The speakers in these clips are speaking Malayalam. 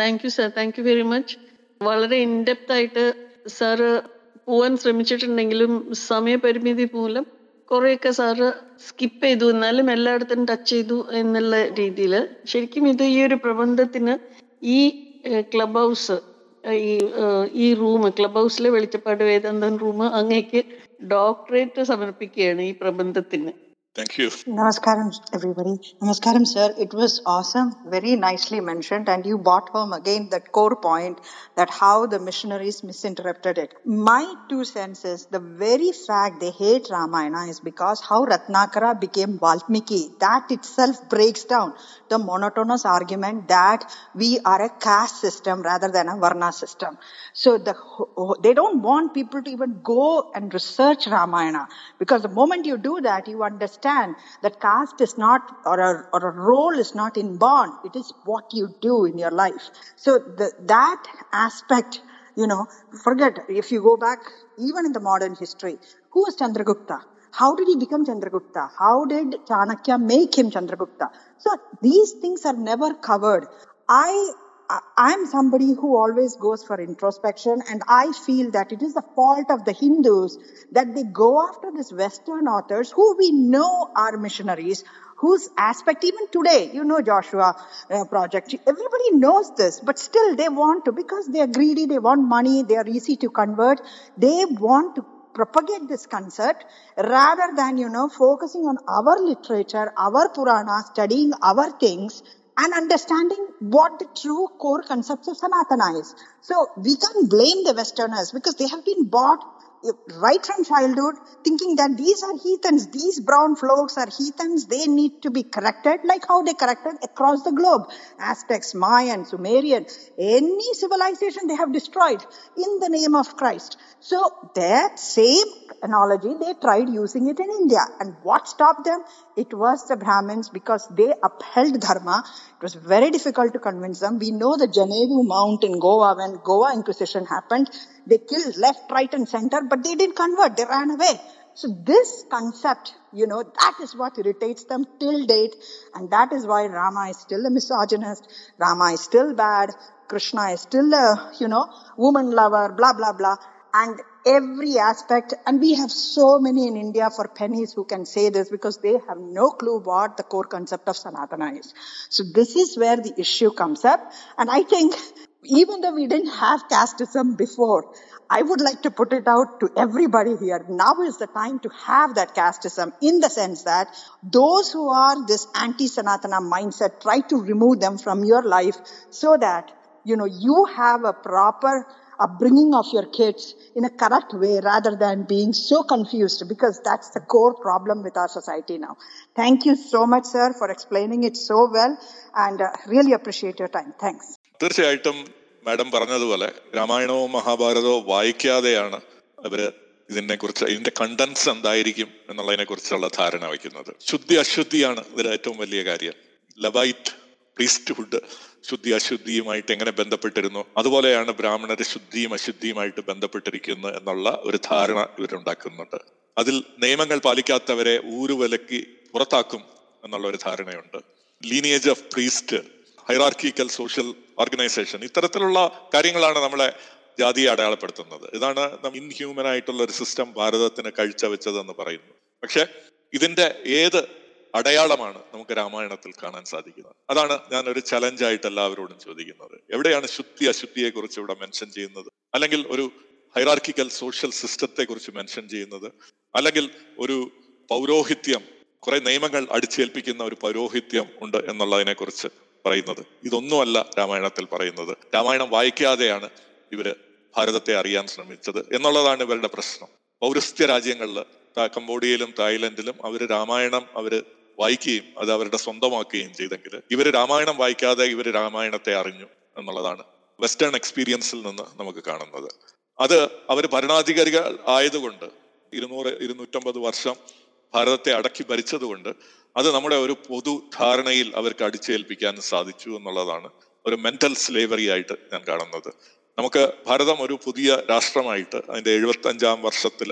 Thank you sir. Thank you very much. വളരെ ഇൻഡെപ്ത് ആയിട്ട് സാറ് പോവാൻ ശ്രമിച്ചിട്ടുണ്ടെങ്കിലും സമയപരിമിതി മൂലം കുറേയൊക്കെ സാറ് സ്കിപ്പ് ചെയ്തു. എന്നാലും എല്ലായിടത്തും ടച്ച് ചെയ്തു എന്നുള്ള രീതിയിൽ ശരിക്കും ഇത് ഈ ഒരു പ്രബന്ധത്തിന് ഈ ക്ലബ് ഹൗസ് ഈ ഈ റൂം ക്ലബ് ഹൗസിലെ വെളിച്ചപ്പാട് വേദാന്തൻ റൂം അങ്ങേക്ക് ഡോക്ടറേറ്റ് സമർപ്പിക്കുകയാണ് ഈ പ്രബന്ധത്തിന്. Thank you. Namaskaram, everybody. Namaskaram, sir. It was awesome, very nicely mentioned, and you brought home again that core point that how the missionaries misinterpreted it. My two senses, the very fact they hate Ramayana is because how Ratnakara became Valmiki. That itself breaks down the monotonous argument that we are a caste system rather than a Varna system. So the, they don't want people to even go and research Ramayana because the moment you do that, you understand that caste is not or a, or a role is not inborn. It is what you do in your life. So the, that aspect, you know, forget if you go back even in the modern history, who was Chandragupta? How did he become Chandragupta? How did Chanakya make him Chandragupta? So these things are never covered. I- I'm somebody who always goes for introspection, and I feel that it is the fault of the Hindus that they go after these Western authors who we know are missionaries, whose aspect even today, you know, Joshua uh, project, everybody knows this, but still they want to because they are greedy, they want money, they are easy to convert, they want to propagate this concept rather than you know focusing on our literature our purana studying our things and understanding what the true core concepts of Sanatana is. So we can't blame the Westerners because they have been bought eh, right from childhood thinking that these are heathens, these brown folks are heathens, they need to be corrected like how they corrected across the globe. Aztecs, Mayan, Sumerian, any civilization they have destroyed in the name of Christ. So that same analogy, they tried using it in India. And what stopped them? It was the Brahmins because they upheld Dharma. It was very difficult to convince them. We know the Janevu Mount in Goa when Goa Inquisition happened. They killed left, right and center, but they didn't convert. They ran away. So this concept, you know, that is what irritates them till date. And that is why Rama is still a misogynist. Rama is still bad. Krishna is still a, you know, woman lover, blah, blah, blah. And every aspect, and we have so many in India for pennies who can say this because they have no clue what the core concept of Sanatana is. So this is where the issue comes up. And I think even though we didn't have casteism before, I would like to put it out to everybody here. Now is the time to have that casteism in the sense that those who are this anti-Sanatana mindset, try to remove them from your life so that, you know, you have a proper upbringing of your kids in a correct way rather than being so confused because that's the core problem with our society now. Thank you so much, sir, for explaining it so well and uh, really appreciate your time. Thanks. തീർച്ചയായിട്ടും മാഡം പറഞ്ഞതുപോലെ രാമായണവും മഹാഭാരതവും വായിക്കാതെയാണ് അവർ ഇതിനെ കുറിച്ച് ഇതിന്റെ കണ്ടൻസ് എന്തായിരിക്കും എന്നുള്ളതിനെ കുറിച്ചുള്ള ധാരണ വയ്ക്കുന്നത് ശുദ്ധി അശുദ്ധിയാണ് ഇതിൽ ഏറ്റവും വലിയ കാര്യം ലബൈറ്റ് പ്രീസ്റ്റ്ഹുഡ് ശുദ്ധി അശുദ്ധിയുമായിട്ട് എങ്ങനെ ബന്ധപ്പെട്ടിരുന്നു? അതുപോലെയാണ് ബ്രാഹ്മണർ ശുദ്ധിയും അശുദ്ധിയുമായിട്ട് ബന്ധപ്പെട്ടിരിക്കുന്നത് എന്നുള്ള ഒരു ധാരണ ഇവരുണ്ടാക്കുന്നുണ്ട്. അതിൽ നിയമങ്ങൾ പാലിക്കാത്തവരെ ഊരുവിലക്കി പുറത്താക്കും എന്നുള്ള ഒരു ധാരണയുണ്ട്. Lineage of priest hierarchical social organisation ഇത്തരത്തിലുള്ള കാര്യങ്ങളാണ് നമ്മളെ ജാതിയെ അടയാളപ്പെടുത്തുന്നത്. ഇതാണ് ഇൻഹ്യൂമൻ ആയിട്ടുള്ള ഒരു സിസ്റ്റം ഭാരതത്തിന് കാഴ്ചവെച്ചതെന്ന് പറയുന്നു പക്ഷെ ഇതിന്റെ ഏത് അടയാളമാണ് നമുക്ക് രാമായണത്തിൽ കാണാൻ സാധിക്കുന്നത്. അതാണ് ഞാൻ ഒരു ചലഞ്ചായിട്ട് എല്ലാവരോടും ചോദിക്കുന്നത്. എവിടെയാണ് ശുദ്ധി അശുദ്ധിയെ കുറിച്ച് ഇവിടെ മെൻഷൻ ചെയ്യുന്നത്? അല്ലെങ്കിൽ ഒരു ഹൈറാർക്കിക്കൽ സോഷ്യൽ സിസ്റ്റത്തെ കുറിച്ച് മെൻഷൻ ചെയ്യുന്നത്? അല്ലെങ്കിൽ ഒരു പൗരോഹിത്യം കുറെ നിയമങ്ങൾ അടിച്ചേൽപ്പിക്കുന്ന ഒരു പൗരോഹിത്യം ഉണ്ട് എന്നുള്ളതിനെ കുറിച്ച് പറയുന്നത്. ഇതൊന്നുമല്ല രാമായണത്തിൽ പറയുന്നത്. രാമായണം വായിക്കാതെയാണ് ഇവർ ഭാരതത്തെ അറിയാൻ ശ്രമിച്ചത് എന്നുള്ളതാണ് ഇവരുടെ പ്രശ്നം. പൗരസ്ത്യ രാജ്യങ്ങളിൽ കംബോഡിയയിലും തായ്ലൻഡിലും അവർ രാമായണം അവർ വായിക്കുകയും അത് അവരുടെ സ്വന്തമാക്കുകയും ചെയ്തെങ്കിൽ ഇവർ രാമായണം വായിക്കാതെ ഇവർ രാമായണത്തെ അറിഞ്ഞു എന്നുള്ളതാണ് വെസ്റ്റേൺ എക്സ്പീരിയൻസിൽ നിന്ന് നമുക്ക് കാണുന്നത്. അത് അവർ ഭരണാധികാരികൾ ആയതുകൊണ്ട് ഇരുന്നൂറ് ഇരുന്നൂറ്റമ്പത് വർഷം ഭാരതത്തെ അടക്കി ഭരിച്ചതുകൊണ്ട് അത് നമ്മുടെ ഒരു പൊതു ധാരണയിൽ അവർക്ക് അടിച്ചേൽപ്പിക്കാൻ സാധിച്ചു എന്നുള്ളതാണ് ഒരു മെന്റൽ സ്ലേവറി ആയിട്ട് ഞാൻ കാണുന്നത്. നമുക്ക് ഭാരതം ഒരു പുതിയ രാഷ്ട്രമായിട്ട് അതിന്റെ എഴുപത്തി അഞ്ചാം വർഷത്തിൽ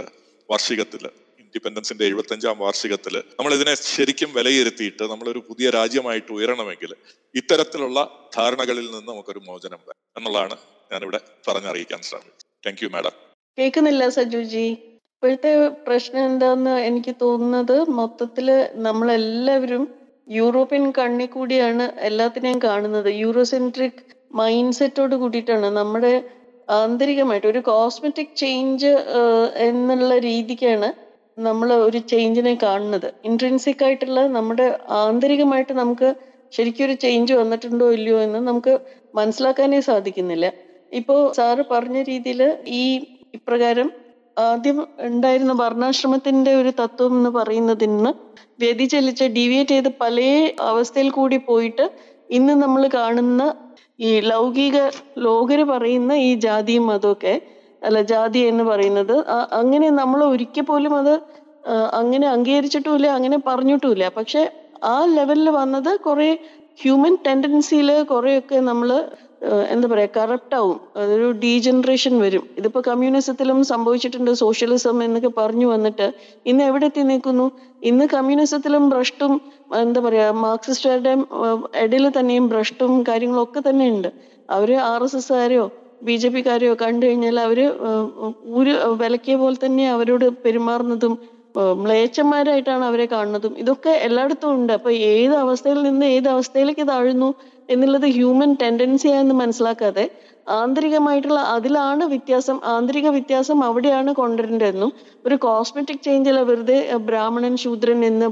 വാർഷികത്തിൽ ഇൻഡിപെൻഡൻസിന്റെ എഴുപത്തഞ്ചാം വാർഷികത്തിൽ നമ്മൾ ഇതിനെ ശരിക്കും വിലയിരുത്തിയിട്ട് നമ്മളൊരു പുതിയ രാജ്യമായിട്ട് ഉയരണമെങ്കിൽ ഇത്തരത്തിലുള്ള ധാരണകളിൽ നിന്ന് നമുക്കൊരു മോചനം വരാം എന്നുള്ളതാണ് ഞാനിവിടെ പറഞ്ഞറിയിക്കാൻ ശ്രമിച്ചത്. താങ്ക് യു മാഡം കേൾക്കുന്നില്ല സജുജി. ഇപ്പോഴത്തെ പ്രശ്നം എന്താന്ന് എനിക്ക് തോന്നുന്നത് മൊത്തത്തിൽ നമ്മളെല്ലാവരും യൂറോപ്യൻ കണ്ണി കൂടിയാണ് എല്ലാത്തിനെയും കാണുന്നത്. യൂറോസെൻട്രിക് മൈൻഡ് സെറ്റോട് കൂടിയിട്ടാണ് നമ്മുടെ ആന്തരികമായിട്ട് ഒരു കോസ്മെറ്റിക് ചേഞ്ച് എന്നുള്ള രീതിക്കാണ് നമ്മൾ ഒരു ചേഞ്ചിനെ കാണുന്നത്. ഇൻട്രൻസിക് ആയിട്ടുള്ള നമ്മുടെ ആന്തരികമായിട്ട് നമുക്ക് ശരിക്കും ഒരു ചേഞ്ച് വന്നിട്ടുണ്ടോ ഇല്ലയോ എന്ന് നമുക്ക് മനസ്സിലാക്കാനേ സാധിക്കുന്നില്ല. ഇപ്പോ സാറ് പറഞ്ഞ രീതിയിൽ ഈ ഇപ്രകാരം ആദ്യം ഉണ്ടായിരുന്ന വർണാശ്രമത്തിന്റെ ഒരു തത്വം എന്ന് പറയുന്നതിൽ നിന്ന് വ്യതിചലിച്ച് ഡീവിയേറ്റ് ചെയ്ത് പല അവസ്ഥയിൽ കൂടി പോയിട്ട് ഇന്ന് നമ്മൾ കാണുന്ന ഈ ലൗകിക ലോകര് പറയുന്ന ഈ ജാതിയും മതമൊക്കെ അല്ല ജാതി എന്ന് പറയുന്നത് അങ്ങനെ നമ്മൾ ഒരിക്കൽ പോലും അത് അങ്ങനെ അംഗീകരിച്ചിട്ടുമില്ല അങ്ങനെ പറഞ്ഞിട്ടുമില്ല. പക്ഷെ ആ ലെവലിൽ വന്നത് കുറെ ഹ്യൂമൻ ടെൻഡൻസിയിൽ കുറെയൊക്കെ നമ്മൾ എന്താ പറയാ കറപ്റ്റ് ആവും. അതൊരു ഡീജനറേഷൻ വരും. ഇതിപ്പോ കമ്മ്യൂണിസത്തിലും സംഭവിച്ചിട്ടുണ്ട് സോഷ്യലിസം എന്നൊക്കെ പറഞ്ഞു വന്നിട്ട്. ഇന്ന് എവിടെ എത്തി നിൽക്കുന്നു? ഇന്ന് കമ്മ്യൂണിസത്തിലും ഭ്രഷ്ടും എന്താ പറയാ മാർക്സിസ്റ്റുകാരുടെ ഇടയിൽ തന്നെയും ഭ്രഷ്ടും കാര്യങ്ങളൊക്കെ തന്നെ ഉണ്ട് അവർ ആർ എസ് എസ്കാരെയോ ബി ജെ പിക്കാരെയോ കണ്ടു കഴിഞ്ഞാൽ അവർ ഊര് വിലക്കിയ പോലെ തന്നെ അവരോട് പെരുമാറുന്നതും മ്ലേച്ഛന്മാരായിട്ടാണ് അവരെ കാണുന്നതും. ഇതൊക്കെ എല്ലായിടത്തും ഉണ്ട്. അപ്പൊ ഏത് അവസ്ഥയിൽ നിന്ന് ഏത് അവസ്ഥയിലേക്ക് താഴുന്നു എന്നുള്ളത് ഹ്യൂമൻ ടെൻഡൻസിയാന്ന് മനസ്സിലാക്കാതെ ആന്തരികമായിട്ടുള്ള അതിലാണ് വ്യത്യാസം. ആന്തരിക വ്യത്യാസം അവിടെയാണ് കൊണ്ടുവരേണ്ടതെന്നും ഒരു കോസ്മെറ്റിക് ചേഞ്ച് അല്ല വെറുതെ ബ്രാഹ്മണൻ ശൂദ്രൻ എന്ന്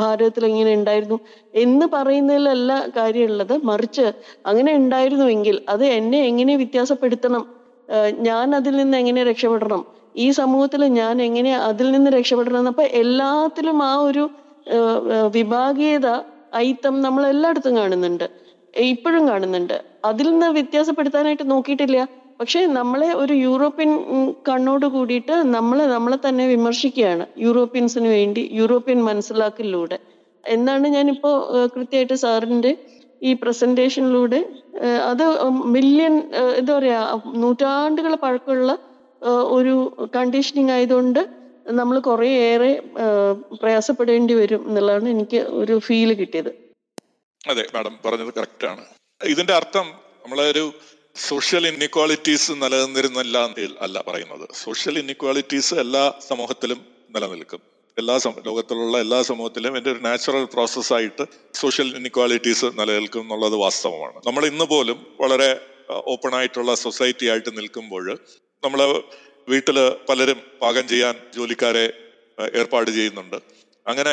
ഭാരതത്തിൽ ഇങ്ങനെ ഉണ്ടായിരുന്നു എന്ന് പറയുന്നതിലല്ല കാര്യമുള്ളത്. മറിച്ച് അങ്ങനെ ഉണ്ടായിരുന്നുവെങ്കിൽ അത് എന്നെ എങ്ങനെ വ്യത്യാസപ്പെടുത്തണം? ഞാൻ അതിൽ നിന്ന് എങ്ങനെ രക്ഷപ്പെടണം? ഈ സമൂഹത്തിൽ ഞാൻ എങ്ങനെ അതിൽ നിന്ന് രക്ഷപ്പെടണം? അപ്പൊ എല്ലാത്തിലും ആ ഒരു വിഭാഗീയത ഐത്തം നമ്മൾ എല്ലായിടത്തും കാണുന്നുണ്ട്. ഇപ്പോഴും കാണുന്നുണ്ട്. അതിൽ നിന്ന് വ്യത്യാസപ്പെടുത്താനായിട്ട് നോക്കിയിട്ടില്ല. പക്ഷെ നമ്മളെ ഒരു യൂറോപ്യൻ കണ്ണോട് കൂടിയിട്ട് നമ്മൾ നമ്മളെ തന്നെ വിമർശിക്കുകയാണ്. യൂറോപ്യൻസിന് വേണ്ടി യൂറോപ്യൻ മനസ്സിലാക്കലിലൂടെ. എന്നാണ് ഞാനിപ്പോ ഏഹ്, കൃത്യമായിട്ട് സാറിന്റെ ഈ പ്രസന്റേഷനിലൂടെ അത് മില്യൺ എന്താ പറയുക നൂറ്റാണ്ടുകൾ പഴക്കമുള്ള ഒരു കണ്ടീഷനിങ് ആയതുകൊണ്ട് നമ്മൾ കുറേയേറെ പ്രയാസപ്പെടേണ്ടി വരും എന്നുള്ളതാണ് എനിക്ക് ഒരു ഫീൽ കിട്ടിയത്. അതെ മാഡം പറഞ്ഞത് കറക്റ്റ് ആണ്. ഇതിന്റെ അർത്ഥം നമ്മളൊരു സോഷ്യൽ ഇന്നിക്വാളിറ്റീസ് നിലനിന്നിരുന്നില്ല അല്ല പറയുന്നത്. സോഷ്യൽ ഇന്നിക്വാളിറ്റീസ് എല്ലാ സമൂഹത്തിലും നിലനിൽക്കും. എല്ലാ ലോകത്തിലുള്ള എല്ലാ സമൂഹത്തിലും എന്റെ ഒരു നാച്ചുറൽ പ്രോസസ്സായിട്ട് സോഷ്യൽ ഇന്നിക്വാളിറ്റീസ് നിലനിൽക്കും എന്നുള്ളത് വാസ്തവമാണ്. നമ്മൾ ഇന്ന് പോലും വളരെ ഓപ്പൺ ആയിട്ടുള്ള സൊസൈറ്റി ആയിട്ട് നിൽക്കുമ്പോൾ നമ്മൾ വീട്ടിൽ പലരും പാകം ചെയ്യാൻ ജോലിക്കാരെ ഏർപ്പാട് ചെയ്യുന്നുണ്ട്. അങ്ങനെ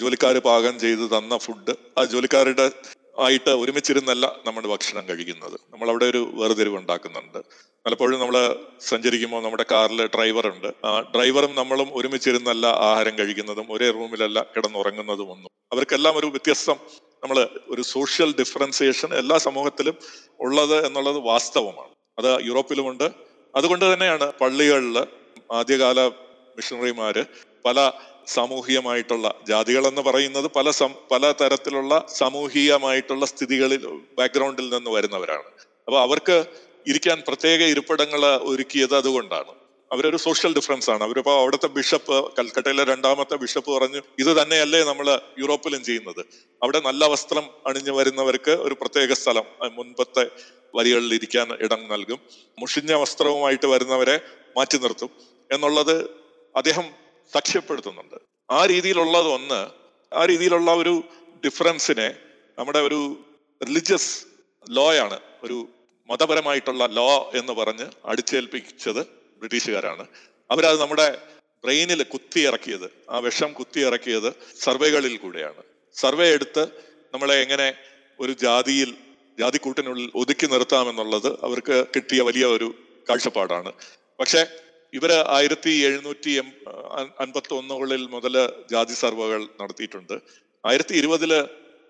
ജോലിക്കാർ പാകം ചെയ്ത് തന്ന ഫുഡ് ആ ജോലിക്കാരുടെ ആയിട്ട് ഒരുമിച്ചിരുന്നല്ല നമ്മൾ ഭക്ഷണം കഴിക്കുന്നത്. നമ്മൾ അവിടെ ഒരു വേർതിരിവ് ഉണ്ടാക്കുന്നുണ്ട്. പലപ്പോഴും നമ്മൾ സഞ്ചരിക്കുമ്പോൾ നമ്മുടെ കാറിൽ ഡ്രൈവറുണ്ട്. ആ ഡ്രൈവറും നമ്മളും ഒരുമിച്ചിരുന്നല്ല ആഹാരം കഴിക്കുന്നതും ഒരേ റൂമിലല്ല കിടന്നുറങ്ങുന്നതും ഒന്നും. അവർക്കെല്ലാം ഒരു വ്യത്യസ്തം നമ്മൾ ഒരു സോഷ്യൽ ഡിഫറൻസിയേഷൻ എല്ലാ സമൂഹത്തിലും ഉള്ളത് എന്നുള്ളത് വാസ്തവമാണ്. അത് യൂറോപ്പിലുമുണ്ട്. അതുകൊണ്ട് തന്നെയാണ് പള്ളികളിൽ ആദ്യകാല മിഷണറിമാര് പല സാമൂഹികമായിട്ടുള്ള ജാതികൾ എന്ന് പറയുന്നത് പല സം പല തരത്തിലുള്ള സാമൂഹികമായിട്ടുള്ള സ്ഥിതികളിൽ ബാക്ക്ഗ്രൗണ്ടിൽ നിന്ന് വരുന്നവരാണ്. അപ്പൊ അവർക്ക് ഇരിക്കാൻ പ്രത്യേക ഇരിപ്പിടങ്ങൾ ഒരുക്കിയത് അതുകൊണ്ടാണ്. അവരൊരു സോഷ്യൽ ഡിഫറൻസ് ആണ്. അവരിപ്പോ അവിടുത്തെ ബിഷപ്പ് കൽക്കട്ടയിലെ രണ്ടാമത്തെ ബിഷപ്പ് പറഞ്ഞു ഇത് തന്നെയല്ലേ നമ്മൾ യൂറോപ്പിലും ചെയ്യുന്നത്? അവിടെ നല്ല വസ്ത്രം അണിഞ്ഞു വരുന്നവർക്ക് ഒരു പ്രത്യേക സ്ഥലം മുൻപത്തെ വരികളിൽ ഇരിക്കാൻ ഇടം നൽകും. മുഷിഞ്ഞ വസ്ത്രവുമായിട്ട് വരുന്നവരെ മാറ്റി നിർത്തും. എന്നുള്ളത് അദ്ദേഹം സാക്ഷ്യപ്പെടുത്തുന്നുണ്ട്. ആ രീതിയിലുള്ളത് ഒന്ന് ആ രീതിയിലുള്ള ഒരു ഡിഫറൻസിനെ നമ്മുടെ ഒരു റിലിജിയസ് ലോ ആണ് ഒരു മതപരമായിട്ടുള്ള ലോ എന്ന് പറഞ്ഞ് അടിച്ചേൽപ്പിച്ചത് ബ്രിട്ടീഷുകാരാണ്. അവരത് നമ്മുടെ ബ്രെയിനിൽ കുത്തിയിറക്കിയത് ആ വിഷം കുത്തിയിറക്കിയത് സർവേകളിൽ കൂടെയാണ്. സർവേ എടുത്ത് നമ്മളെ എങ്ങനെ ഒരു ജാതിയിൽ ജാതിക്കൂട്ടിനുള്ളിൽ ഒതുക്കി നിർത്താമെന്നുള്ളത് അവർക്ക് കിട്ടിയ വലിയ ഒരു കാഴ്ചപ്പാടാണ്. പക്ഷെ ഇവർ ആയിരത്തി എഴുന്നൂറ്റി എം അൻപത്തി ഒന്നുകളിൽ മുതൽ ജാതി സർവകൾ നടത്തിയിട്ടുണ്ട്. ആയിരത്തി ഇരുപതിൽ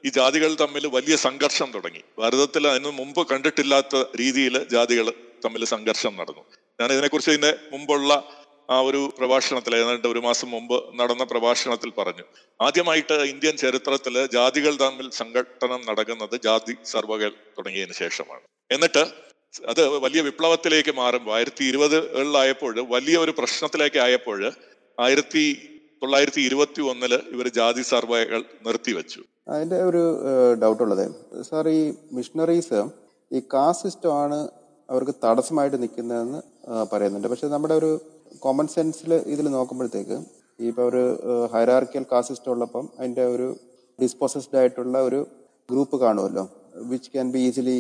ഈ ജാതികൾ തമ്മിൽ വലിയ സംഘർഷം തുടങ്ങി. ഭാരതത്തിൽ അതിന് മുമ്പ് കണ്ടിട്ടില്ലാത്ത രീതിയിൽ ജാതികൾ തമ്മിൽ സംഘർഷം നടന്നു. ഞാൻ ഇതിനെക്കുറിച്ച് ഇതിന്റെ മുമ്പുള്ള ആ ഒരു പ്രഭാഷണത്തിൽ ഏതാണ്ട് ഒരു മാസം മുമ്പ് നടന്ന പ്രഭാഷണത്തിൽ പറഞ്ഞു. ആദ്യമായിട്ട് ഇന്ത്യൻ ചരിത്രത്തിൽ ജാതികൾ തമ്മിൽ സംഘട്ടനം നടക്കുന്നത് ജാതി സർവകൾ തുടങ്ങിയതിന് ശേഷമാണ്. എന്നിട്ട് അത് വലിയ വിപ്ലവത്തിലേക്ക് മാറുമ്പോൾ ആയിരത്തി ഇരുപതുകളിലായപ്പോൾ വലിയ ഒരു പ്രശ്നത്തിലേക്ക് ആയപ്പോൾ ആയിരത്തി തൊള്ളായിരത്തി ഇരുപത്തി ഒന്നിൽ ഇവർ ജാതി സർവേകൾ നിർത്തിവെച്ചു. അതിന്റെ ഒരു ഡൗട്ട് ഉള്ളത് സാർ ഈ മിഷണറീസ് ഈ കാസ്റ്റ് സിസ്റ്റം ആണ് അവർക്ക് തടസ്സമായിട്ട് നിൽക്കുന്നതെന്ന് പറയുന്നുണ്ട്. പക്ഷെ നമ്മുടെ ഒരു കോമൺ സെൻസിൽ ഇതിൽ നോക്കുമ്പോഴത്തേക്ക് ഇപ്പോൾ ഒരു ഹൈറാർക്കിയൽ കാസ്റ്റ് സിസ്റ്റം ഉള്ളപ്പം അതിന്റെ ഒരു ഡിസ്പോസസ്ഡ് ആയിട്ടുള്ള ഒരു ഗ്രൂപ്പ് കാണുമല്ലോ which can be easily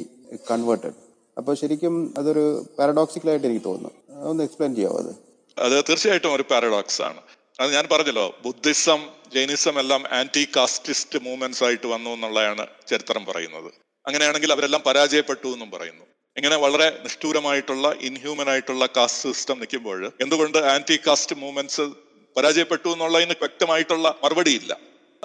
converted. അപ്പോൾ ശരിക്കും അതൊരു പാരഡോക്സിക്കലായിട്ട് എനിക്ക് തോന്നുന്നു. ഒന്ന് എക്സ്പ്ലെയിൻ ചെയ്യാമോ അത്? അത് തീർച്ചയായിട്ടും ഒരു പാരഡോക്സ് ആണ്. അത് ഞാൻ പറഞ്ഞല്ലോ ബുദ്ധിസം ജൈനിസം എല്ലാം ആന്റി കാസ്റ്റിസ്റ്റ് മൂവ്മെന്റ്സ് ആയിട്ട് വന്നു എന്നുള്ളതാണ് ചരിത്രം പറയുന്നത്. അങ്ങനെയാണെങ്കിൽ അവരെല്ലാം പരാജയപ്പെട്ടു എന്നും പറയുന്നു. ഇങ്ങനെ വളരെ നിഷ്ഠൂരമായിട്ടുള്ള ഇൻഹ്യൂമൻ ആയിട്ടുള്ള കാസ്റ്റ് സിസ്റ്റം നിൽക്കുമ്പോൾ എന്തുകൊണ്ട് ആന്റി കാസ്റ്റ് മൂവ്മെന്റ്സ് പരാജയപ്പെട്ടു എന്നുള്ളതിന് വ്യക്തമായിട്ടുള്ള മറുപടിയില്ല.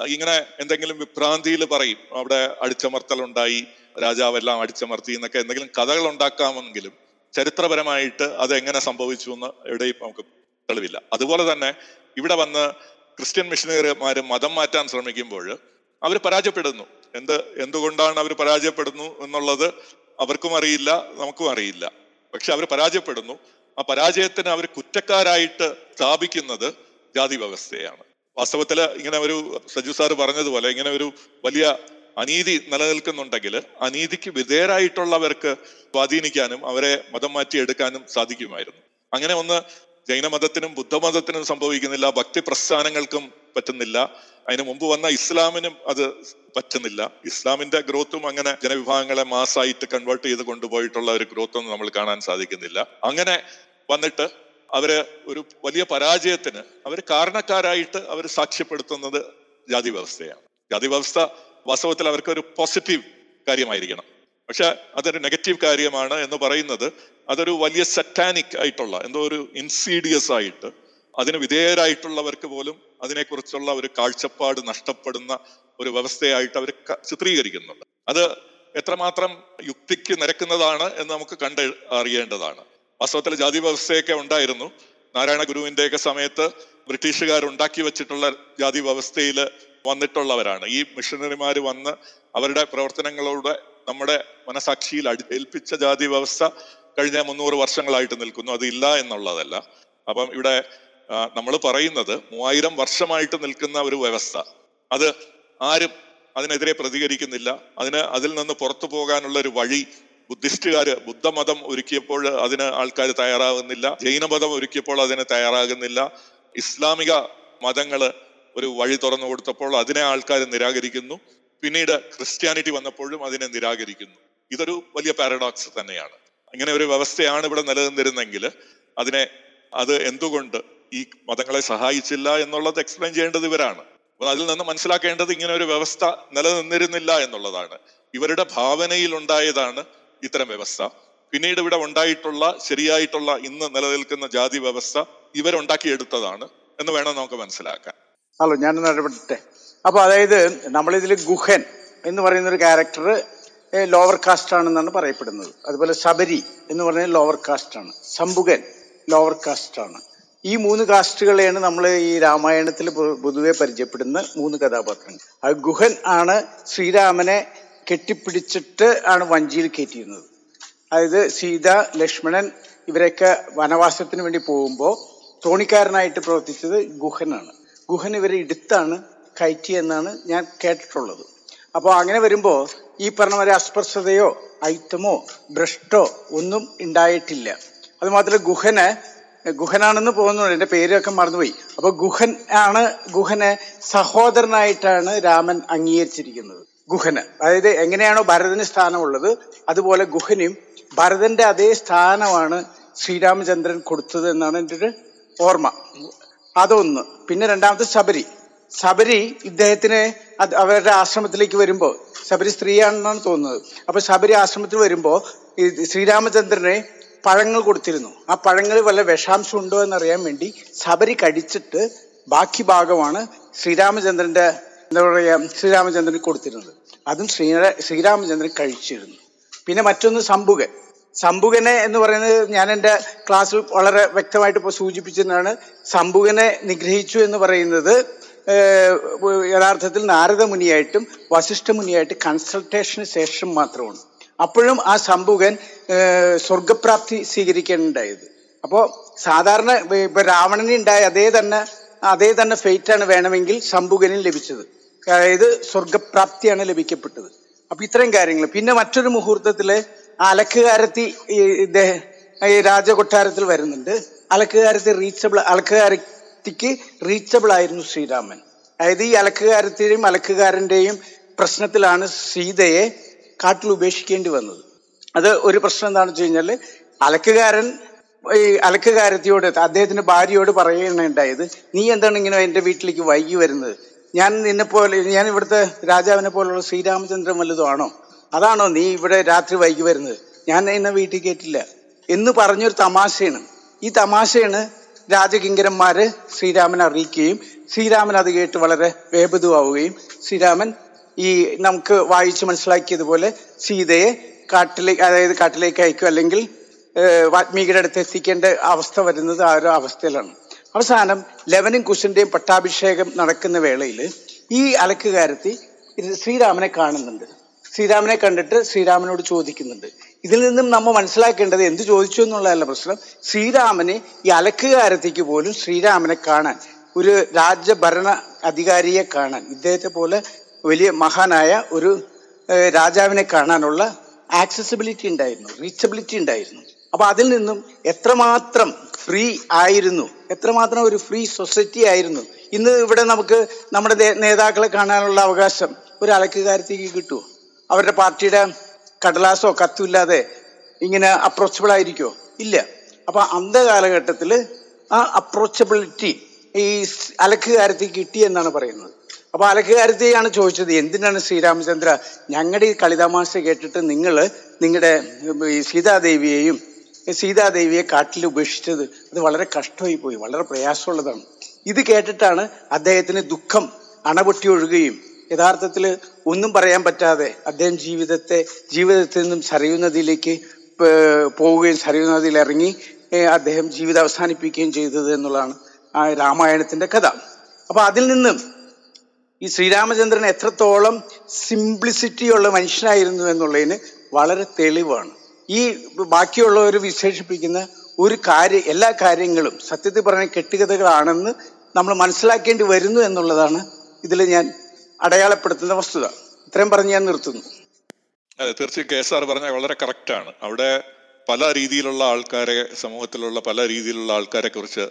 ഇങ്ങനെ എന്തെങ്കിലും വിഭ്രാന്തിയിൽ പറയും അവിടെ അടിച്ചമർത്തൽ ഉണ്ടായി രാജാവെല്ലാം അടിച്ചമർത്തി എന്നൊക്കെ എന്തെങ്കിലും കഥകൾ ഉണ്ടാക്കാമെങ്കിലും ചരിത്രപരമായിട്ട് അത് എങ്ങനെ സംഭവിച്ചു എന്ന് എവിടെയും നമുക്ക് തെളിവില്ല. അതുപോലെ തന്നെ ഇവിടെ വന്ന് ക്രിസ്ത്യൻ മിഷനറിമാർ മതം മാറ്റാൻ ശ്രമിക്കുമ്പോൾ അവർ പരാജയപ്പെടുന്നു. എന്ത് എന്തുകൊണ്ടാണ് അവർ പരാജയപ്പെടുന്നു എന്നുള്ളത് അവർക്കും അറിയില്ല നമുക്കും അറിയില്ല. പക്ഷെ അവർ പരാജയപ്പെടുന്നു. ആ പരാജയത്തിന് അവർ കുറ്റക്കാരായിട്ട് സ്ഥാപിക്കുന്നത് ജാതി വ്യവസ്ഥയാണ്. വാസ്തവത്തിൽ ഇങ്ങനെ ഒരു സജു സാറ് പറഞ്ഞതുപോലെ ഇങ്ങനെ ഒരു വലിയ അനീതി നിലനിൽക്കുന്നുണ്ടെങ്കിൽ അനീതിക്ക് വിധേയരായിട്ടുള്ളവർക്ക് സ്വാധീനിക്കാനും അവരെ മതം മാറ്റി എടുക്കാനും സാധിക്കുമായിരുന്നു. അങ്ങനെ ഒന്ന് ജൈനമതത്തിനും ബുദ്ധമതത്തിനും സംഭവിക്കുന്നില്ല ഭക്തി പ്രസ്ഥാനങ്ങൾക്കും പറ്റുന്നില്ല. അതിനു മുമ്പ് വന്ന ഇസ്ലാമിനും അത് പറ്റുന്നില്ല. ഇസ്ലാമിന്റെ ഗ്രോത്തും അങ്ങനെ ജനവിഭാഗങ്ങളെ മാസായിട്ട് കൺവേർട്ട് ചെയ്ത് കൊണ്ടുപോയിട്ടുള്ള ഒരു ഗ്രോത്ത് ഒന്നും നമ്മൾ കാണാൻ സാധിക്കുന്നില്ല. അങ്ങനെ വന്നിട്ട് അവർ ഒരു വലിയ പരാജയത്തിന് അവർ കാരണക്കാരായിട്ട് അവർ സാക്ഷ്യപ്പെടുത്തുന്നത് ജാതി വ്യവസ്ഥയാണ് ജാതി വ്യവസ്ഥ വാസ്തവത്തിൽ അവർക്ക് ഒരു പോസിറ്റീവ് കാര്യമായിരിക്കണം. പക്ഷെ അതൊരു നെഗറ്റീവ് കാര്യമാണ് എന്ന് പറയുന്നത് അതൊരു വലിയ സറ്റാനിക് ആയിട്ടുള്ള എന്തോ ഒരു ഇൻസീഡിയസ് ആയിട്ട് അതിന് വിധേയരായിട്ടുള്ളവർക്ക് പോലും അതിനെക്കുറിച്ചുള്ള ഒരു കാഴ്ചപ്പാട് നഷ്ടപ്പെടുന്ന ഒരു വ്യവസ്ഥയായിട്ട് അവർ ചിത്രീകരിക്കുന്നുണ്ട്. അത് എത്രമാത്രം യുക്തിക്ക് നിരക്കുന്നതാണ് എന്ന് നമുക്ക് കണ്ട് അറിയേണ്ടതാണ്. വാസ്തവത്തിൽ ജാതി വ്യവസ്ഥയൊക്കെ ഉണ്ടായിരുന്നു. നാരായണ ഗുരുവിന്റെയൊക്കെ സമയത്ത് ബ്രിട്ടീഷുകാർ ഉണ്ടാക്കി വെച്ചിട്ടുള്ള ജാതി വ്യവസ്ഥയിൽ വന്നിട്ടുള്ളവരാണ്. ഈ മിഷണറിമാർ വന്ന് അവരുടെ പ്രവർത്തനങ്ങളോടെ നമ്മുടെ മനസാക്ഷിയിൽ ഏൽപ്പിച്ച ജാതി വ്യവസ്ഥ കഴിഞ്ഞ മുന്നൂറ് വർഷങ്ങളായിട്ട് നിൽക്കുന്നു. അതില്ല എന്നുള്ളതല്ല. അപ്പം ഇവിടെ നമ്മൾ പറയുന്നത് മൂവായിരം വർഷമായിട്ട് നിൽക്കുന്ന ഒരു വ്യവസ്ഥ. അത് ആരും അതിനെതിരെ പ്രതികരിക്കുന്നില്ല. അതിന് അതിൽ നിന്ന് പുറത്തു പോകാനുള്ള ഒരു വഴി ബുദ്ധിസ്റ്റുകാർ ബുദ്ധമതം ഒരുക്കിയപ്പോൾ അതിന് ആൾക്കാർ തയ്യാറാകുന്നില്ല. ജൈനമതം ഒരുക്കിയപ്പോൾ അതിന് തയ്യാറാകുന്നില്ല. ഇസ്ലാമിക മതങ്ങൾ ഒരു വഴി തുറന്നു കൊടുത്തപ്പോൾ അതിനെ ആൾക്കാർ നിരാകരിക്കുന്നു. പിന്നീട് ക്രിസ്ത്യാനിറ്റി വന്നപ്പോഴും അതിനെ നിരാകരിക്കുന്നു. ഇതൊരു വലിയ പാരഡോക്സ് തന്നെയാണ്. ഇങ്ങനെ ഒരു വ്യവസ്ഥയാണ് ഇവിടെ നിലനിന്നിരുന്നെങ്കിൽ അതിനെ അത് എന്തുകൊണ്ട് ഈ മതങ്ങളെ സഹായിച്ചില്ല എന്നുള്ളത് എക്സ്പ്ലെയിൻ ചെയ്യേണ്ടത് ഇവരാണ്. അതിൽ നിന്ന് മനസ്സിലാക്കേണ്ടത് ഇങ്ങനെ ഒരു വ്യവസ്ഥ നിലനിന്നിരുന്നില്ല എന്നുള്ളതാണ്. ഇവരുടെ ഭാവനയിൽ ഉണ്ടായതാണ് ഇത്തരം വ്യവസ്ഥ. പിന്നീട് ഇവിടെ ഉണ്ടായിട്ടുള്ള ശരിയായിട്ടുള്ള ഇന്ന് നിലനിൽക്കുന്ന ജാതി വ്യവസ്ഥ ഇവരുണ്ടാക്കിയെടുത്തതാണ് എന്ന് വേണം നമുക്ക് മനസ്സിലാക്കാൻ. ഹലോ ഞാനൊന്ന് ഇടപെട്ടെ അപ്പോൾ അതായത് നമ്മളിതിൽ ഗുഹൻ എന്ന് പറയുന്ന ഒരു ക്യാരക്ടർ ലോവർ കാസ്റ്റ് ആണെന്നാണ് പറയപ്പെടുന്നത്. അതുപോലെ ശബരി എന്ന് പറയുന്നത് ലോവർ കാസ്റ്റ് ആണ്. ശംഭുകൻ ലോവർ കാസ്റ്റ് ആണ്. ഈ മൂന്ന് കാസ്റ്റുകളെയാണ് നമ്മൾ ഈ രാമായണത്തിൽ പൊതുവെ പരിചയപ്പെടുന്ന മൂന്ന് കഥാപാത്രങ്ങൾ. അത് ഗുഹൻ ആണ് ശ്രീരാമനെ കെട്ടിപ്പിടിച്ചിട്ട് ആണ് വഞ്ചിയിൽ കയറ്റിയിരുന്നത്. അതായത് സീത ലക്ഷ്മണൻ ഇവരൊക്കെ വനവാസത്തിന് വേണ്ടി പോകുമ്പോൾ തോണിക്കാരനായിട്ട് പ്രവർത്തിച്ചത് ഗുഹനാണ്. ഗുഹൻ ഇവരെ എടുത്താണ് കയറ്റിയെന്നാണ് ഞാൻ കേട്ടിട്ടുള്ളത്. അപ്പോൾ അങ്ങനെ വരുമ്പോൾ ഈ പറഞ്ഞ പോലെ അസ്പർശതയോ ഐറ്റമോ ഭ്രഷ്ടോ ഒന്നും ഉണ്ടായിട്ടില്ല. അതുമാത്രമല്ല ഗുഹന് ഗുഹനാണെന്ന് പോകുന്നുണ്ട് എന്റെ പേരൊക്കെ മറന്നുപോയി. അപ്പോൾ ഗുഹൻ ആണ് ഗുഹനെ സഹോദരനായിട്ടാണ് രാമൻ അംഗീകരിച്ചിരിക്കുന്നത്. ഗുഹന്. അതായത് എങ്ങനെയാണോ ഭരതന് സ്ഥാനമുള്ളത് അതുപോലെ ഗുഹനും ഭരതന്റെ അതേ സ്ഥാനമാണ് ശ്രീരാമചന്ദ്രൻ കൊടുത്തത് എന്നാണ് എന്റെ ഒരു ഓർമ്മ. അതൊന്ന്. പിന്നെ രണ്ടാമത്തെ ശബരി. ശബരി ഇദ്ദേഹത്തിന് അവരുടെ ആശ്രമത്തിലേക്ക് വരുമ്പോൾ ശബരി സ്ത്രീയാണെന്നാണ് തോന്നുന്നത്. അപ്പൊ ശബരി ആശ്രമത്തിൽ വരുമ്പോൾ ഈ ശ്രീരാമചന്ദ്രനെ പഴങ്ങൾ കൊടുത്തിരുന്നു. ആ പഴങ്ങളിൽ വല്ല വിഷാംശം ഉണ്ടോ എന്നറിയാൻ വേണ്ടി ശബരി കഴിച്ചിട്ട് ബാക്കി ഭാഗമാണ് ശ്രീരാമചന്ദ്രന്റെ എന്താ പറയുക ശ്രീരാമചന്ദ്രന് കൊടുത്തിരുന്നത്. അതും ശ്രീ ശ്രീരാമചന്ദ്രൻ കഴിച്ചിരുന്നു. പിന്നെ മറ്റൊന്ന് ശംഭുകൻ ശംഭുകനെ എന്ന് പറയുന്നത് ഞാൻ എന്റെ ക്ലാസ്സിൽ വളരെ വ്യക്തമായിട്ട് ഇപ്പോൾ സൂചിപ്പിച്ചതാണ് ശംഭുകനെ നിഗ്രഹിച്ചു എന്ന് പറയുന്നത് യഥാർത്ഥത്തിൽ നാരദ മുനിയായിട്ടും വസിഷ്ഠ മുനിയായിട്ട് കൺസൾട്ടേഷന് ശേഷം മാത്രമാണ്. അപ്പോഴും ആ ശംഭുകൻ സ്വർഗപ്രാപ്തി സ്വീകരിക്കാനുണ്ടായത് അപ്പോൾ സാധാരണ ഇപ്പൊ രാവണന് ഉണ്ടായ അതേ തന്നെ അതേ തന്നെ ഫെയ്റ്റാണ് വേണമെങ്കിൽ ശംഭുകനും ലഭിച്ചത്. അതായത് സ്വർഗപ്രാപ്തിയാണ് ലഭിക്കപ്പെട്ടത്. അപ്പൊ ഇത്രയും കാര്യങ്ങൾ. പിന്നെ മറ്റൊരു മുഹൂർത്തത്തിൽ അലക്കുകാരത്തി ഇദ്ദേഹം ഈ രാജകൊട്ടാരത്തിൽ വരുന്നുണ്ട്. അലക്കുകാരത്തി റീച്ചബിൾ അലക്കുകാരത്തിക്ക് റീച്ചബിൾ ആയിരുന്നു ശ്രീരാമൻ. അതായത് ഈ അലക്കുകാരത്തിന്റെയും അലക്കുകാരന്റെയും പ്രശ്നത്തിലാണ് സീതയെ കാട്ടിൽ ഉപേക്ഷിക്കേണ്ടി വന്നത്. അത് ഒരു പ്രശ്നം എന്താണെന്ന് വെച്ച് കഴിഞ്ഞാൽ അലക്കുകാരൻ ഈ അലക്കുകാരത്തിയോട് അദ്ദേഹത്തിന്റെ ഭാര്യയോട് പറയുകയുണ്ടായത് നീ എന്താണ് ഇങ്ങനെ എന്റെ വീട്ടിലേക്ക് വൈകി വരുന്നത്? ഞാൻ നിന്നെ പോലെ ഞാൻ ഇവിടുത്തെ രാജാവിനെ പോലുള്ള ശ്രീരാമചന്ദ്രൻ അതാണോ നീ ഇവിടെ രാത്രി വൈകി വരുന്നത്? ഞാൻ നിന്നെ വീട്ടിൽ കയറ്റില്ല എന്ന് പറഞ്ഞൊരു തമാശയാണ്. ഈ തമാശയാണ് രാജകിങ്കരന്മാര് ശ്രീരാമൻ അറിയിക്കുകയും ശ്രീരാമൻ അത് കേട്ട് വളരെ വേപതുവാവുകയും ശ്രീരാമൻ ഈ നമുക്ക് വായിച്ച് മനസ്സിലാക്കിയതുപോലെ സീതയെ കാട്ടിലേക്ക് അതായത് കാട്ടിലേക്ക് അയക്കും അല്ലെങ്കിൽ വാത്മീകിയുടെ അടുത്ത് എത്തിക്കേണ്ട അവസ്ഥ വരുന്നത് ആ ഒരു അവസ്ഥയിലാണ്. അവസാനം ലവനും കുശന്റെയും പട്ടാഭിഷേകം നടക്കുന്ന വേളയിൽ ഈ അലക്കുകാരത്തി ശ്രീരാമനെ കാണുന്നുണ്ട്. ശ്രീരാമനെ കണ്ടിട്ട് ശ്രീരാമനോട് ചോദിക്കുന്നുണ്ട്. ഇതിൽ നിന്നും നമ്മൾ മനസ്സിലാക്കേണ്ടത് എന്ത് ചോദിച്ചു എന്നുള്ളതല്ല പ്രശ്നം. ശ്രീരാമന് ഈ അലക്കുകാരത്തേക്ക് പോലും ശ്രീരാമനെ കാണാൻ ഒരു രാജ്യഭരണ അധികാരിയെ കാണാൻ ഇദ്ദേഹത്തെ പോലെ വലിയ മഹാനായ ഒരു രാജാവിനെ കാണാനുള്ള ആക്സസിബിലിറ്റി ഉണ്ടായിരുന്നു റീച്ചബിലിറ്റി ഉണ്ടായിരുന്നു. അപ്പൊ അതിൽ നിന്നും എത്രമാത്രം ഫ്രീ ആയിരുന്നു എത്രമാത്രം ഒരു ഫ്രീ സൊസൈറ്റി ആയിരുന്നു. ഇന്ന് ഇവിടെ നമുക്ക് നമ്മുടെ നേതാക്കളെ കാണാനുള്ള അവകാശം ഒരു അലക്കുകാരത്തേക്ക് കിട്ടുമോ അവരുടെ പാർട്ടിയുടെ കടലാസോ കത്തും ഇല്ലാതെ ഇങ്ങനെ അപ്രോച്ചബിൾ ആയിരിക്കോ ഇല്ല. അപ്പൊ അന്ത കാലഘട്ടത്തിൽ ആ അപ്രോച്ചബിലിറ്റി ഈ അലക്കുകാരത്തിൽ കിട്ടി എന്നാണ് പറയുന്നത്. അപ്പൊ അലക്കുകാരത്തെയാണ് ചോദിച്ചത് എന്തിനാണ് ശ്രീരാമചന്ദ്ര? ഞങ്ങളുടെ ഈ കളിതമാശ കേട്ടിട്ട് നിങ്ങൾ നിങ്ങളുടെ സീതാദേവിയെയും സീതാദേവിയെ കാട്ടിൽ ഉപേക്ഷിച്ചത് അത് വളരെ കഷ്ടമായി പോയി വളരെ പ്രയാസമുള്ളതാണ്. ഇത് കേട്ടിട്ടാണ് അദ്ദേഹത്തിന് ദുഃഖം അണപൊട്ടി ഒഴുകുകയും യഥാർത്ഥത്തിൽ ഒന്നും പറയാൻ പറ്റാതെ അദ്ദേഹം ജീവിതത്തെ ജീവിതത്തിൽ നിന്നും സരയൂ പോവുകയും സരയൂ ഇറങ്ങി അദ്ദേഹം ജീവിതം അവസാനിപ്പിക്കുകയും ചെയ്തത് എന്നുള്ളതാണ് ആ രാമായണത്തിന്റെ കഥ. അപ്പൊ അതിൽ നിന്നും ഈ ശ്രീരാമചന്ദ്രൻ എത്രത്തോളം സിംപ്ലിസിറ്റിയുള്ള മനുഷ്യനായിരുന്നു എന്നുള്ളതിന് വളരെ തെളിവാണ്. ഈ ബാക്കിയുള്ളവർ വിശേഷിപ്പിക്കുന്ന ഒരു കാര്യം എല്ലാ കാര്യങ്ങളും സത്യത്തിൽ പറഞ്ഞ കെട്ടുകഥകളാണെന്ന് നമ്മൾ മനസ്സിലാക്കേണ്ടി വരുന്നു എന്നുള്ളതാണ് ഇതിൽ ഞാൻ അടയാളപ്പെടുത്തുന്ന വസ്തുത. ഇത്രയും പറഞ്ഞ് ഞാൻ നിർത്തുന്നു. അതെ തീർച്ചയായും കെ എസ് ആർ പറഞ്ഞ വളരെ കറക്റ്റാണ് അവിടെ പല രീതിയിലുള്ള ആൾക്കാരെ സമൂഹത്തിലുള്ള പല രീതിയിലുള്ള ആൾക്കാരെ കുറിച്ച്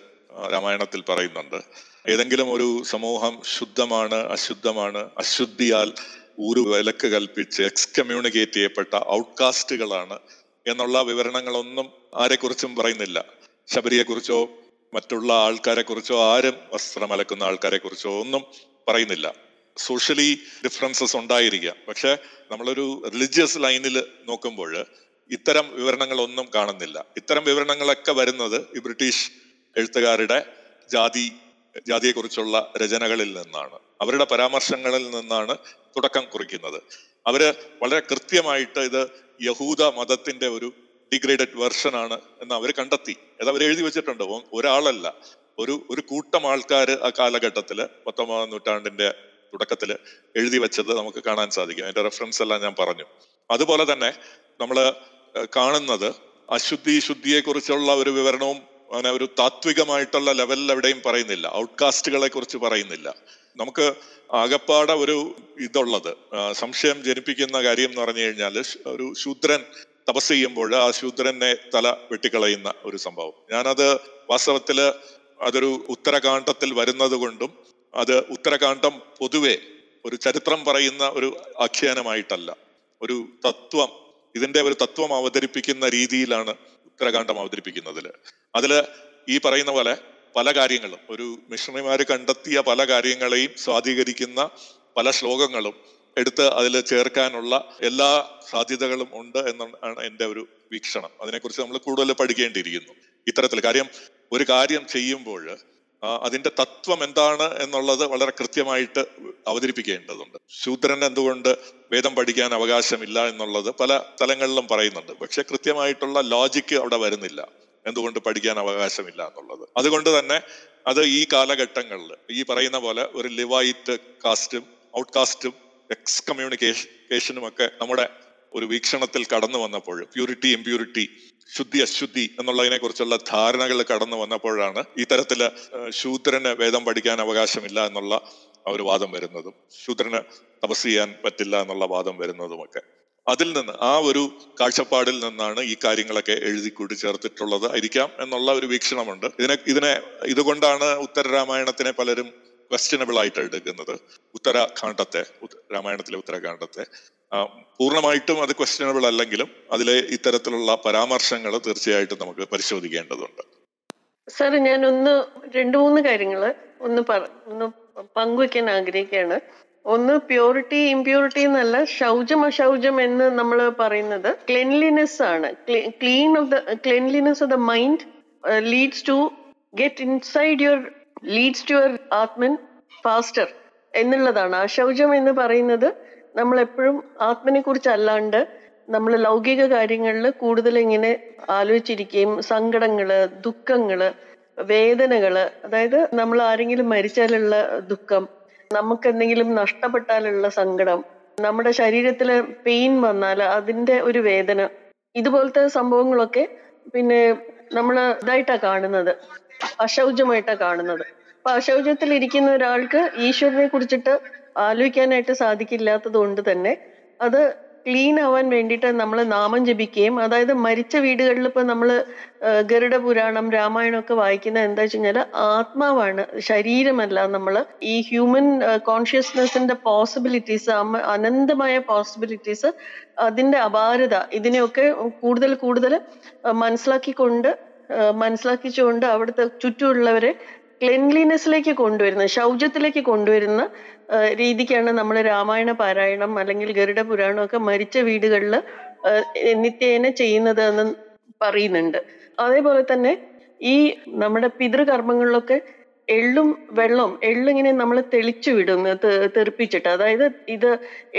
രാമായണത്തിൽ പറയുന്നുണ്ട്. ഏതെങ്കിലും ഒരു സമൂഹം ശുദ്ധമാണ് അശുദ്ധമാണ് അശുദ്ധിയാൽ ഊരു വിലക്ക് കൽപ്പിച്ച് എക്സ്കമ്മ്യൂണിക്കേറ്റ് ചെയ്യപ്പെട്ട ഔട്ട്കാസ്റ്റുകളാണ് എന്നുള്ള വിവരണങ്ങളൊന്നും ആരെക്കുറിച്ചും പറയുന്നില്ല. ശബരിയെക്കുറിച്ചോ മറ്റുള്ള ആൾക്കാരെക്കുറിച്ചോ ആരും വസ്ത്രം അലക്കുന്ന ആൾക്കാരെ കുറിച്ചോ ഒന്നും പറയുന്നില്ല. സോഷ്യലി ഡിഫറൻസസ് ഉണ്ടായിരിക്കാം പക്ഷെ നമ്മളൊരു റിലിജിയസ് ലൈനിൽ നോക്കുമ്പോൾ ഇത്തരം വിവരണങ്ങളൊന്നും കാണുന്നില്ല. ഇത്തരം വിവരണങ്ങളൊക്കെ വരുന്നത് ഈ ബ്രിട്ടീഷ് എഴുത്തുകാരുടെ ജാതി ജാതിയെക്കുറിച്ചുള്ള രചനകളിൽ നിന്നാണ്. അവരുടെ പരാമർശങ്ങളിൽ നിന്നാണ് തുടക്കം കുറിക്കുന്നത്. അവർ വളരെ കൃത്യമായിട്ട് ഇത് യഹൂദ മതത്തിന്റെ ഒരു ഡിഗ്രേഡഡ് വെർഷൻ ആണ് എന്ന് അവർ കണ്ടെത്തി. അത് അവർ എഴുതി വെച്ചിട്ടുണ്ട്. ഒരാളല്ല. ഒരു ഒരു കൂട്ടം ആൾക്കാർ ആ കാലഘട്ടത്തിൽ പത്തൊമ്പതാം നൂറ്റാണ്ടിന്റെ തുടക്കത്തിൽ എഴുതി വെച്ചത് നമുക്ക് കാണാൻ സാധിക്കും. അതിന്റെ റെഫറൻസ് എല്ലാം ഞാൻ പറഞ്ഞു. അതുപോലെ തന്നെ നമ്മൾ കാണുന്നത് അശുദ്ധി ശുദ്ധിയെ കുറിച്ചുള്ള ഒരു വിവരണവും അങ്ങനെ ഒരു താത്വികമായിട്ടുള്ള ലെവലിൽ എവിടെയും പറയുന്നില്ല. ഔട്ട്കാസ്റ്റുകളെ കുറിച്ച് പറയുന്നില്ല. നമുക്ക് ആകപ്പാടെ ഒരു ഇതുള്ളത് സംശയം ജനിപ്പിക്കുന്ന കാര്യം എന്ന് പറഞ്ഞു കഴിഞ്ഞാൽ ഒരു ശൂദ്രൻ തപസ് ചെയ്യുമ്പോൾ ആ ശൂദ്രനെ തല വെട്ടിക്കളയുന്ന ഒരു സംഭവം. ഞാനത് വാസ്തവത്തിൽ അതൊരു ഉത്തരകാണ്ഡത്തിൽ വരുന്നത് കൊണ്ടും അത് ഉത്തരകാന്ഡം പൊതുവെ ഒരു ചരിത്രം പറയുന്ന ഒരു ആഖ്യാനമായിട്ടല്ല. ഒരു തത്വം ഇതിന്റെ ഒരു തത്വം അവതരിപ്പിക്കുന്ന രീതിയിലാണ് ഉത്തരകാന്ഡം അവതരിപ്പിക്കുന്നതിൽ അതിൽ ഈ പറയുന്ന പോലെ പല കാര്യങ്ങളും ഒരു മിഷണറിമാർ കണ്ടെത്തിയ പല കാര്യങ്ങളെയും സ്വാധീകരിക്കുന്ന പല ശ്ലോകങ്ങളും എടുത്ത് അതിൽ ചേർക്കാനുള്ള എല്ലാ സാധ്യതകളും ഉണ്ട് എന്നാണ് എന്റെ ഒരു വീക്ഷണം. അതിനെക്കുറിച്ച് നമ്മൾ കൂടുതൽ പഠിക്കേണ്ടിയിരിക്കുന്നു. ഇത്തരത്തിൽ കാര്യം ഒരു കാര്യം ചെയ്യുമ്പോൾ അതിന്റെ തത്വം എന്താണ് എന്നുള്ളത് വളരെ കൃത്യമായിട്ട് അവതരിപ്പിക്കേണ്ടതുണ്ട്. ശൂദ്രൻ എന്തുകൊണ്ട് വേദം പഠിക്കാൻ അവകാശമില്ല എന്നുള്ളത് പല തലങ്ങളിലും പറയുന്നുണ്ട്. പക്ഷെ കൃത്യമായിട്ടുള്ള ലോജിക്ക് അവിടെ വരുന്നില്ല. എന്തുകൊണ്ട് പഠിക്കാൻ അവകാശമില്ല എന്നുള്ളത്. അതുകൊണ്ട് തന്നെ അത് ഈ കാലഘട്ടങ്ങളിൽ ഈ പറയുന്ന പോലെ ഒരു ലിവായിറ്റ് കാസ്റ്റും ഔട്ട് കാസ്റ്റും എക്സ് കമ്മ്യൂണിക്കേഷനും ഒക്കെ നമ്മുടെ ഒരു വീക്ഷണത്തിൽ കടന്നു വന്നപ്പോൾ പ്യൂരിറ്റി ഇംപ്യൂരിറ്റി ശുദ്ധി അശുദ്ധി എന്നുള്ളതിനെ കുറിച്ചുള്ള ധാരണകൾ കടന്നു വന്നപ്പോഴാണ് ഇത്തരത്തിൽ ശൂദ്രന് വേദം പഠിക്കാൻ അവകാശമില്ല എന്നുള്ള ഒരു വാദം വരുന്നതും ശൂദ്രന് തപസ് ചെയ്യാൻ പറ്റില്ല എന്നുള്ള വാദം വരുന്നതുമൊക്കെ. അതിൽ നിന്ന് ആ ഒരു കാഴ്ചപ്പാടിൽ നിന്നാണ് ഈ കാര്യങ്ങളൊക്കെ എഴുതി കൂട്ടിച്ചേർത്തിട്ടുള്ളത് ആയിരിക്കാം എന്നുള്ള ഒരു വീക്ഷണമുണ്ട്. ഇതിനെ ഇതിനെ ഇതുകൊണ്ടാണ് ഉത്തരരാമായണത്തിനെ പലരും ക്വസ്റ്റ്യനബിൾ ആയിട്ട് എടുക്കുന്നത്. ഉത്തരാഖണ്ഡത്തെ ഉത്ത- രാമായണത്തിലെ ഉത്തരാഖണ്ഡത്തെ. പൂർണമായിട്ടും അത് ക്വസ്റ്റ്യനബിൾ അല്ലെങ്കിലും അതിലെ ഇത്തരത്തിലുള്ള പരാമർശങ്ങൾ തീർച്ചയായിട്ടും നമുക്ക് പരിശോധിക്കേണ്ടതുണ്ട്. സാർ ഞാൻ ഒന്ന് രണ്ട് മൂന്ന് കാര്യങ്ങൾ ഒന്ന് ഒന്ന് പങ്കുവെക്കാൻ ആഗ്രഹിക്കുകയാണ്. ഒന്ന് പ്യൂരിറ്റി ഇംപ്യൂരിറ്റി എന്നല്ല ശൗചം അശൗചം എന്ന് നമ്മൾ പറയുന്നത് ക്ലെൻലിനെസ് ആണ്. Clean of the cleanliness of the mind leads to get inside your leads to your atman faster എന്നുള്ളതാണ്. അശൗചം എന്ന് പറയുന്നത് നമ്മൾ എപ്പോഴും ആത്മനെ കുറിച്ച് അല്ലാണ്ട് നമ്മൾ ലൗകിക കാര്യങ്ങളിൽ കൂടുതൽ ഇങ്ങനെ ആലോചിച്ചിരിക്കുകയും സങ്കടങ്ങൾ ദുഃഖങ്ങൾ വേദനകൾ അതായത് നമ്മൾ ആരെങ്കിലും മരിച്ചാലുള്ള ദുഃഖം നമുക്ക് എന്തെങ്കിലും നഷ്ടപ്പെട്ടാലുള്ള സങ്കടം നമ്മുടെ ശരീരത്തിൽ പെയിൻ വന്നാൽ അതിന്റെ ഒരു വേദന ഇതുപോലത്തെ സംഭവങ്ങളൊക്കെ പിന്നെ നമ്മൾ ഇതായിട്ടാ കാണുന്നത് അശൗചമായിട്ടാ കാണുന്നത്. അപ്പൊ അശൗചത്തിൽ ഇരിക്കുന്ന ഒരാൾക്ക് ഈശ്വരനെ കുറിച്ചിട്ട് ആലോചിക്കാനായിട്ട് സാധിക്കില്ലാത്തത് കൊണ്ട് തന്നെ അത് ക്ലീൻ ആവാൻ വേണ്ടിയിട്ട് നമ്മൾ നാമം ജപിക്കുകയും അതായത് മരിച്ച വീടുകളിൽ ഇപ്പം നമ്മൾ ഗരുഡ പുരാണം രാമായണം ഒക്കെ വായിക്കുന്നത് എന്താ വെച്ച് കഴിഞ്ഞാൽ ആത്മാവാണ് ശരീരമല്ല നമ്മൾ ഈ ഹ്യൂമൻ കോൺഷ്യസ്നെസ്സിന്റെ പോസിബിലിറ്റീസ് അനന്തമായ പോസിബിലിറ്റീസ് അതിന്റെ അപാരത ഇതിനെയൊക്കെ കൂടുതൽ കൂടുതൽ മനസ്സിലാക്കിക്കൊണ്ട് മനസ്സിലാക്കിച്ചുകൊണ്ട് അവിടുത്തെ ചുറ്റുമുള്ളവരെ ക്ലെൻലിനെസ്സിലേക്ക് കൊണ്ടുവരുന്ന ശൗചത്തിലേക്ക് കൊണ്ടുവരുന്ന രീതിക്കാണ് നമ്മൾ രാമായണ പാരായണം അല്ലെങ്കിൽ ഗരുഡ പുരാണം ഒക്കെ മരിച്ച വീടുകളിൽ നിത്യേന ചെയ്യുന്നത് എന്ന് പറയുന്നുണ്ട്. അതേപോലെ തന്നെ ഈ നമ്മുടെ പിതൃകർമ്മങ്ങളിലൊക്കെ എള്ളും വെള്ളവും എള്ളിങ്ങനെ നമ്മൾ തെളിച്ചു വിടും തെറിപ്പിച്ചിട്ട്. അതായത് ഇത്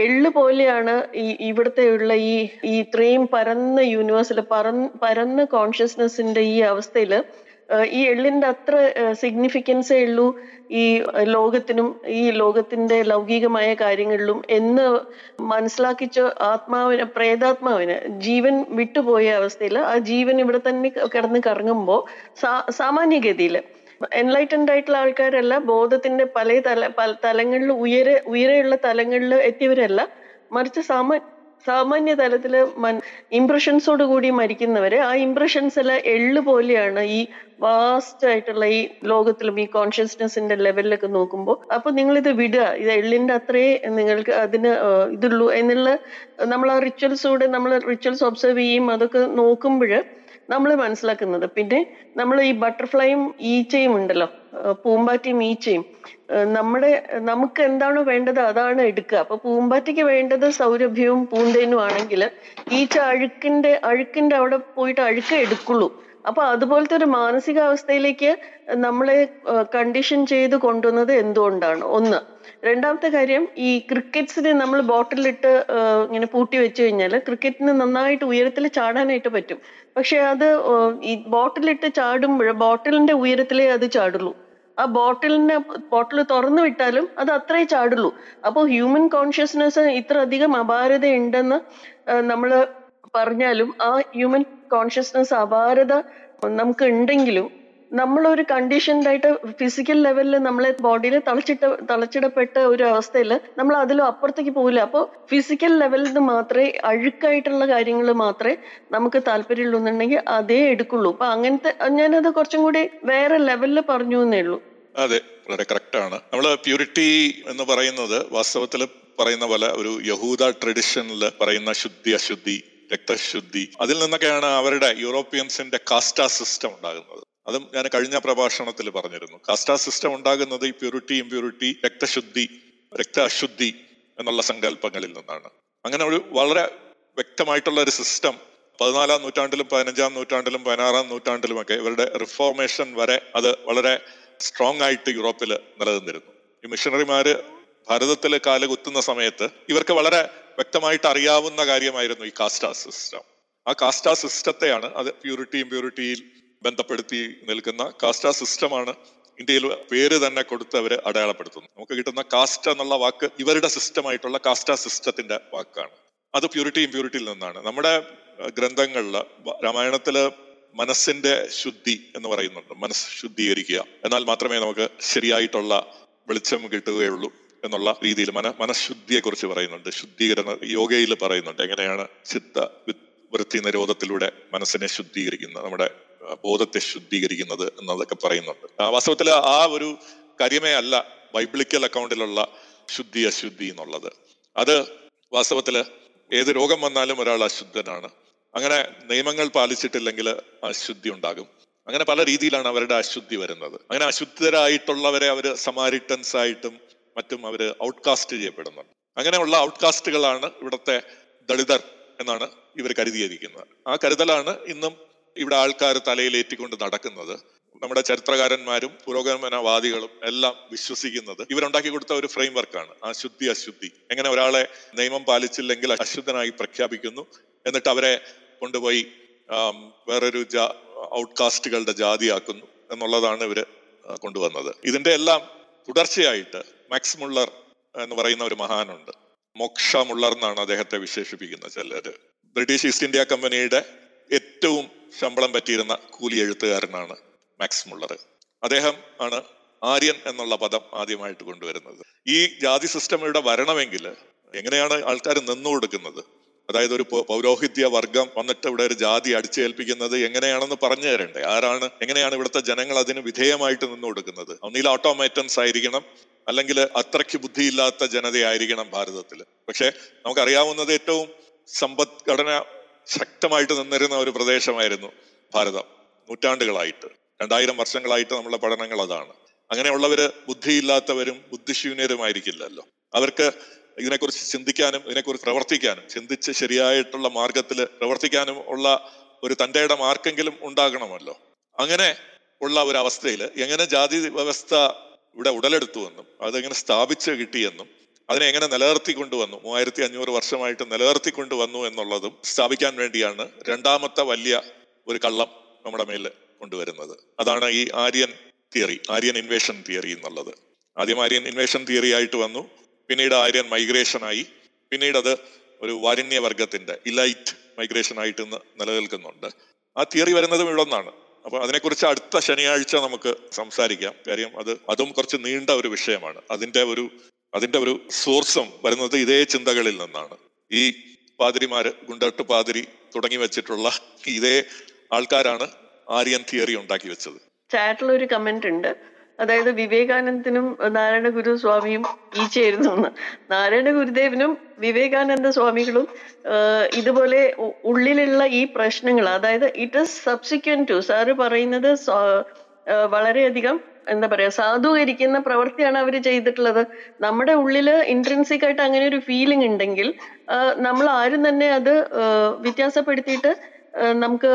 എള്ള് പോലെയാണ് ഈ ഇവിടുത്തെ ഉള്ള ഈ ഈ ഇത്രയും പരന്ന യൂണിവേഴ്സിൽ പറന്ന് പരന്ന കോൺഷ്യസ്നെസ്സിന്റെ ഈ അവസ്ഥയിൽ ഏഹ് ഈ എള്ളിന്റെ അത്ര സിഗ്നിഫിക്കൻസേ ഉള്ളൂ ഈ ലോകത്തിനും ഈ ലോകത്തിന്റെ ലൗകികമായ കാര്യങ്ങളിലും എന്ന് മനസ്സിലാക്കിച്ച ആത്മാവിന് പ്രേതാത്മാവിന് ജീവൻ വിട്ടുപോയ അവസ്ഥയിൽ ആ ജീവൻ ഇവിടെ തന്നെ കിടന്ന് കറങ്ങുമ്പോൾ സാമാന്യഗതിയിൽ എൻലൈറ്റൻഡ് ആയിട്ടുള്ള ആൾക്കാരല്ല ബോധത്തിന്റെ പല തല പല തലങ്ങളിൽ ഉയരെ ഉയരെയുള്ള തലങ്ങളിൽ എത്തിയവരല്ല മറിച്ച് സാമാ സാമാന്യ തലത്തിൽ മൻ ഇംപ്രഷൻസോട് കൂടി മരിക്കുന്നവര് ആ ഇംപ്രഷൻസ് എല്ലാം എള്ളു പോലെയാണ് ഈ വാസ്റ്റ് ആയിട്ടുള്ള ഈ ലോകത്തിലും ഈ കോൺഷ്യസ്നെസിന്റെ ലെവലിലൊക്കെ നോക്കുമ്പോൾ അപ്പൊ നിങ്ങൾ ഇത് വിടുക. ഇത് എള്ളിന്റെ അത്രേ നിങ്ങൾക്ക് അതിന് ഇതുള്ളൂ എന്നുള്ള നമ്മൾ ആ റിച്വൽസ് കൂടെ നമ്മൾ റിച്വൽസ് ഒബ്സർവ് ചെയ്യും. അതൊക്കെ നോക്കുമ്പോൾ നമ്മൾ മനസ്സിലാക്കുന്നത്. പിന്നെ നമ്മൾ ഈ ബട്ടർഫ്ലൈയും ഈച്ചയും ഉണ്ടല്ലോ പൂമ്പാറ്റയും ഈച്ചയും നമ്മുടെ നമുക്ക് എന്താണോ വേണ്ടത് അതാണ് എടുക്കുക. അപ്പൊ പൂമ്പാറ്റയ്ക്ക് വേണ്ടത് സൗരഭ്യവും പൂന്തേനും ആണെങ്കിൽ ഈച്ച അഴുക്കിന്റെ അഴുക്കിന്റെ അവിടെ പോയിട്ട് അഴുക്ക് എടുക്കുള്ളൂ. അപ്പൊ അതുപോലത്തെ ഒരു മാനസികാവസ്ഥയിലേക്ക് നമ്മളെ കണ്ടീഷൻ ചെയ്ത് കൊണ്ടുവന്നത് എന്തുകൊണ്ടാണ്? ഒന്ന് രണ്ടാമത്തെ കാര്യം ഈ ക്രിക്കറ്റ്സിനെ നമ്മൾ ബോട്ടിലിട്ട് ഇങ്ങനെ പൂട്ടി വെച്ച് കഴിഞ്ഞാൽ ക്രിക്കറ്റിന് നന്നായിട്ട് ഉയരത്തിൽ ചാടാനായിട്ട് പറ്റും. പക്ഷെ അത് ഈ ബോട്ടിലിട്ട് ചാടുമ്പോൾ ബോട്ടിലിന്റെ ഉയരത്തിലേ അത് ചാടുള്ളൂ. ആ ബോട്ടിലിനെ ബോട്ടിൽ തുറന്നു വിട്ടാലും അത് അത്രേ ചാടുള്ളൂ. അപ്പോൾ ഹ്യൂമൻ കോൺഷ്യസ്നെസ് ഇത്ര അധികം അപാരത ഉണ്ടെന്ന് നമ്മൾ പറഞ്ഞാലും ആ ഹ്യൂമൻ കോൺഷ്യസ്നെസ് അപാരത നമുക്ക് ഉണ്ടെങ്കിലും നമ്മളൊരു കണ്ടീഷൻഡ് ആയിട്ട് ഫിസിക്കൽ ലെവലിൽ നമ്മളെ ബോഡിയിൽ തളച്ചിട്ട് തളച്ചിടപ്പെട്ട ഒരു അവസ്ഥയിൽ നമ്മൾ അതിലും അപ്പുറത്തേക്ക് പോകില്ല അപ്പോൾ ഫിസിക്കൽ ലെവലിൽ നിന്ന് മാത്രമേ അഴുക്കായിട്ടുള്ള കാര്യങ്ങൾ മാത്രമേ നമുക്ക് താല്പര്യമുള്ളൂ എന്നുണ്ടെങ്കിൽ അതേ എടുക്കുള്ളൂ. അപ്പൊ അങ്ങനത്തെ ഞാനത് കുറച്ചും കൂടി വേറെ ലെവലിൽ പറഞ്ഞു എന്നേ ഉള്ളൂ. അതെ വളരെ കറക്റ്റ് ആണ്. നമ്മൾ പ്യൂരിറ്റി എന്ന് പറയുന്നത് വാസ്തവത്തിൽ പറയുന്ന പോലെ ഒരു യഹൂദ ട്രഡിഷനിൽ പറയുന്ന ശുദ്ധി അശുദ്ധി രക്തശുദ്ധി. അതിൽ നിന്നൊക്കെയാണ് അവരുടെ യൂറോപ്യൻസിന്റെ കാസ്റ്റാ സിസ്റ്റം ഉണ്ടാകുന്നത്. അതും ഞാൻ കഴിഞ്ഞ പ്രഭാഷണത്തിൽ പറഞ്ഞിരുന്നു. കാസ്റ്റാ സിസ്റ്റം ഉണ്ടാകുന്നത് ഈ പ്യൂരിറ്റി ഇംപ്യൂരിറ്റി രക്തശുദ്ധി രക്ത അശുദ്ധി എന്നുള്ള സങ്കല്പങ്ങളിൽ നിന്നാണ്. അങ്ങനെ ഒരു വളരെ വ്യക്തമായിട്ടുള്ള ഒരു സിസ്റ്റം പതിനാലാം നൂറ്റാണ്ടിലും പതിനഞ്ചാം നൂറ്റാണ്ടിലും പതിനാറാം നൂറ്റാണ്ടിലുമൊക്കെ ഇവരുടെ റിഫോർമേഷൻ വരെ അത് വളരെ സ്ട്രോങ് ആയിട്ട് യൂറോപ്പിൽ നിലനിന്നിരുന്നു. ഈ മിഷണറിമാര് ഭാരതത്തിൽ കാലുകുത്തുന്ന സമയത്ത് ഇവർക്ക് വളരെ വ്യക്തമായിട്ട് അറിയാവുന്ന കാര്യമായിരുന്നു ഈ കാസ്റ്റാ സിസ്റ്റം ആ കാസ്റ്റാ സിസ്റ്റത്തെയാണ് അത് പ്യൂരിറ്റി ഇമ്പ്യൂരിറ്റിയിൽ ബന്ധപ്പെടുത്തി നിൽക്കുന്ന കാസ്റ്റ സിസ്റ്റമാണ് ഇന്ത്യയിൽ പേര് തന്നെ കൊടുത്ത് അവർ അടയാളപ്പെടുത്തുന്നു നമുക്ക് കിട്ടുന്ന കാസ്റ്റ എന്നുള്ള വാക്ക് ഇവരുടെ സിസ്റ്റമായിട്ടുള്ള കാസ്റ്റ സിസ്റ്റത്തിന്റെ വാക്കാണ്. അത് പ്യൂരിറ്റി ഇമ്പ്യൂരിറ്റിയിൽ നിന്നാണ്. നമ്മുടെ ഗ്രന്ഥങ്ങളിൽ രാമായണത്തിൽ മനസ്സിന്റെ ശുദ്ധി എന്ന് പറയുന്നുണ്ട്. മനസ്സ് ശുദ്ധീകരിക്കുക. എന്നാൽ മാത്രമേ നമുക്ക് ശരിയായിട്ടുള്ള വെളിച്ചം കിട്ടുകയുള്ളൂ എന്നുള്ള രീതിയിൽ മന മനഃശുദ്ധിയെ കുറിച്ച് പറയുന്നുണ്ട്. ശുദ്ധീകരണ യോഗയിൽ പറയുന്നുണ്ട്. എങ്ങനെയാണ് ചിത്ത വൃത്തി നിരോധത്തിലൂടെ മനസ്സിനെ ശുദ്ധീകരിക്കുന്നത്? നമ്മുടെ ബോധത്തെ ശുദ്ധീകരിക്കുന്നത് എന്നതൊക്കെ പറയുന്നുണ്ട്. വാസ്തവത്തിൽ ആ ഒരു കാര്യമേ അല്ല ബൈബിളിക്കൽ അക്കൗണ്ടിലുള്ള ശുദ്ധി അശുദ്ധി എന്നുള്ളത്. അത് വാസ്തവത്തിൽ ഏത് രോഗം വന്നാലും ഒരാൾ അശുദ്ധനാണ്. അങ്ങനെ നിയമങ്ങൾ പാലിച്ചിട്ടില്ലെങ്കിൽ അശുദ്ധി ഉണ്ടാകും. അങ്ങനെ പല രീതിയിലാണ് അവരുടെ അശുദ്ധി വരുന്നത്. അങ്ങനെ അശുദ്ധരായിട്ടുള്ളവരെ അവർ സമാരിറ്റൻസ് ആയിട്ടും മറ്റും അവർ ഔട്ട്കാസ്റ്റ് ചെയ്യപ്പെടുന്നുണ്ട്. അങ്ങനെയുള്ള ഔട്ട്കാസ്റ്റുകളാണ് ഇവിടുത്തെ ദളിതർ എന്നാണ് ഇവർ കരുതിയിരിക്കുന്നത്. ആ കരുതലാണ് ഇന്നും ഇവിടെ ആൾക്കാർ തലയിലേറ്റിക്കൊണ്ട് നടക്കുന്നത്. നമ്മുടെ ചരിത്രകാരന്മാരും പുരോഗമനവാദികളും എല്ലാം വിശ്വസിക്കുന്നത് ഇവരുണ്ടാക്കി കൊടുത്ത ഒരു ഫ്രെയിം വർക്കാണ് ആ ശുദ്ധി അശുദ്ധി. എങ്ങനെ ഒരാളെ നിയമം പാലിച്ചില്ലെങ്കിൽ അശുദ്ധനായി പ്രഖ്യാപിക്കുന്നു. എന്നിട്ട് അവരെ കൊണ്ടുപോയി വേറൊരു ജാ ഔട്ട്കാസ്റ്റുകളുടെ ജാതിയാക്കുന്നു എന്നുള്ളതാണ് ഇവർ കൊണ്ടുവന്നത്. ഇതിന്റെ എല്ലാം തുടർച്ചയായിട്ട് മാക്സ് മുള്ളർ എന്ന് പറയുന്ന ഒരു മഹാനുണ്ട്. മോക്ഷ മുള്ളർ എന്നാണ് അദ്ദേഹത്തെ വിശേഷിപ്പിക്കുന്നത് ചിലർ ബ്രിട്ടീഷ് ഈസ്റ്റ് ഇന്ത്യ കമ്പനിയുടെ ഏറ്റവും ശമ്പളം പറ്റിയിരുന്ന കൂലി എഴുത്തുകാരനാണ് മാക്സ് മുള്ളർ അദ്ദേഹം ആണ് ആര്യൻ എന്നുള്ള പദം ആദ്യമായിട്ട് കൊണ്ടുവരുന്നത്. ഈ ജാതി സിസ്റ്റം ഇവിടെ വരണമെങ്കിൽ എങ്ങനെയാണ് ആൾക്കാർ നിന്നു കൊടുക്കുന്നത്? അതായത് ഒരു പൗരോഹിത്യ വർഗം വന്നിട്ട് ഇവിടെ ഒരു ജാതി അടിച്ചേൽപ്പിക്കുന്നത് എങ്ങനെയാണെന്ന് പറഞ്ഞു തരണ്ടേ? ആരാണ് എങ്ങനെയാണ് ഇവിടുത്തെ ജനങ്ങൾ അതിന് വിധേയമായിട്ട് നിന്നു കൊടുക്കുന്നത്? ഒന്നിൽ ഓട്ടോമേറ്റൻസ് ആയിരിക്കണം അല്ലെങ്കിൽ അത്രയ്ക്ക് ബുദ്ധിയില്ലാത്ത ജനതയായിരിക്കണം ഭാരതത്തിൽ പക്ഷെ നമുക്കറിയാവുന്നത് ഏറ്റവും സമ്പദ്ഘടന ശക്തമായിട്ട് നിന്നിരുന്ന ഒരു പ്രദേശമായിരുന്നു ഭാരതം. നൂറ്റാണ്ടുകളായിട്ട്. രണ്ടായിരം വർഷങ്ങളായിട്ട് നമ്മളെ പഠനങ്ങൾ അതാണ്. അങ്ങനെയുള്ളവര് ബുദ്ധിയില്ലാത്തവരും ബുദ്ധിശൂന്യരുമായിരിക്കില്ലല്ലോ. അവർക്ക് ഇതിനെക്കുറിച്ച് ചിന്തിക്കാനും ഇതിനെക്കുറിച്ച് പ്രവർത്തിക്കാനും ചിന്തിച്ച് ശരിയായിട്ടുള്ള മാർഗത്തിൽ പ്രവർത്തിക്കാനും ഉള്ള ഒരു തന്റെ മാർക്കെങ്കിലും ഉണ്ടാകണമല്ലോ. അങ്ങനെ ഉള്ള ഒരു അവസ്ഥയിൽ എങ്ങനെ ജാതി വ്യവസ്ഥ ഇവിടെ ഉടലെടുത്തുവെന്നും അതെങ്ങനെ സ്ഥാപിച്ച് കിട്ടിയെന്നും അതിനെ എങ്ങനെ നിലനിർത്തി കൊണ്ടുവന്നു മൂവായിരത്തി അഞ്ഞൂറ് വർഷമായിട്ട് നിലനിർത്തി കൊണ്ടുവന്നു എന്നുള്ളതും സ്ഥാപിക്കാൻ വേണ്ടിയാണ് രണ്ടാമത്തെ വലിയ ഒരു കള്ളം നമ്മുടെ മേൽ കൊണ്ടുവരുന്നത്. അതാണ് ഈ Aryan theory Aryan invasion theory എന്നുള്ളത്. ആദ്യം ആര്യൻ ഇൻവേഷൻ തിയറി ആയിട്ട് വന്നു പിന്നീട് ആര്യൻ മൈഗ്രേഷൻ ആയി പിന്നീട് അത് ഒരു വാരണ്യവർഗത്തിന്റെ ഇലൈറ്റ് മൈഗ്രേഷൻ ആയിട്ട് ഇന്ന് നിലനിൽക്കുന്നുണ്ട്. ആ തിയറി വരുന്നതും ഇവിടൊന്നാണ്. അപ്പൊ അതിനെക്കുറിച്ച് അടുത്ത ശനിയാഴ്ച നമുക്ക് സംസാരിക്കാം. കാര്യം അത് അതും കുറച്ച് നീണ്ട ഒരു വിഷയമാണ്. അതിന്റെ ഒരു അതിന്റെ ഒരു സോഴ്സും വരുന്നത് ഇതേ ചിന്തകളിൽ നിന്നാണ്. ഈ പാതിരിമാര് ഗുണ്ടട്ട് പാതിരി തുടങ്ങി വെച്ചിട്ടുള്ള ഇതേ ആൾക്കാരാണ് ആര്യൻ തിയറി ഉണ്ടാക്കി വെച്ചത്. ചാറ്റിൽ ഒരു കമന്റ് ഉണ്ട്. അതായത് വിവേകാനന്ദനും നാരായണ ഗുരു സ്വാമിയും ഈച്ചയായിരുന്നു നാരായണ ഗുരുദേവനും വിവേകാനന്ദ സ്വാമികളും ഇതുപോലെ ഉള്ളിലുള്ള ഈ പ്രശ്നങ്ങൾ അതായത് it is subsequent to sir പറയുന്നത് വളരെയധികം എന്താ പറയാ സാധൂകരിക്കുന്ന പ്രവൃത്തിയാണ് അവർ ചെയ്തിട്ടുള്ളത്. നമ്മുടെ ഉള്ളിൽ ഇൻട്രൻസിക് ആയിട്ട് അങ്ങനെ ഒരു ഫീലിംഗ് ഉണ്ടെങ്കിൽ നമ്മൾ ആരും തന്നെ അത് വ്യത്യാസപ്പെടുത്തിയിട്ട് നമുക്ക്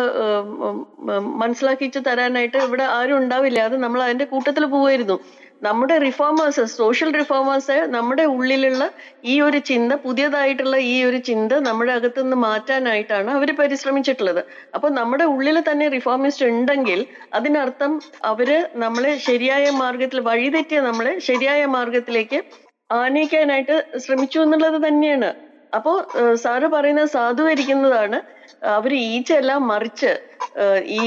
മനസ്സിലാക്കിച്ച് തരാനായിട്ട് ഇവിടെ ആരും ഉണ്ടാവില്ല. അത് നമ്മൾ അതിന്റെ കൂട്ടത്തിൽ പോവായിരുന്നു. നമ്മുടെ റിഫോമേഴ്സ് സോഷ്യൽ റിഫോമേഴ്സ് നമ്മുടെ ഉള്ളിലുള്ള ഈ ഒരു ചിന്ത പുതിയതായിട്ടുള്ള ഈ ഒരു ചിന്ത നമ്മുടെ അകത്തുനിന്ന് മാറ്റാനായിട്ടാണ് അവർ പരിശ്രമിച്ചിട്ടുള്ളത്. അപ്പൊ നമ്മുടെ ഉള്ളിൽ തന്നെ റിഫോമിസ്റ്റ് ഉണ്ടെങ്കിൽ അതിനർത്ഥം അവർ നമ്മളെ ശരിയായ മാർഗത്തിൽ വഴിതെറ്റിയ നമ്മളെ ശരിയായ മാർഗത്തിലേക്ക് ആനയിക്കാനായിട്ട് ശ്രമിച്ചു എന്നുള്ളത് തന്നെയാണ്. അപ്പോ സാറ് പറയുന്നത് സാധൂകരിക്കുന്നതാണ് അവർ ഈച്ചയെല്ലാം മറിച്ച് ഈ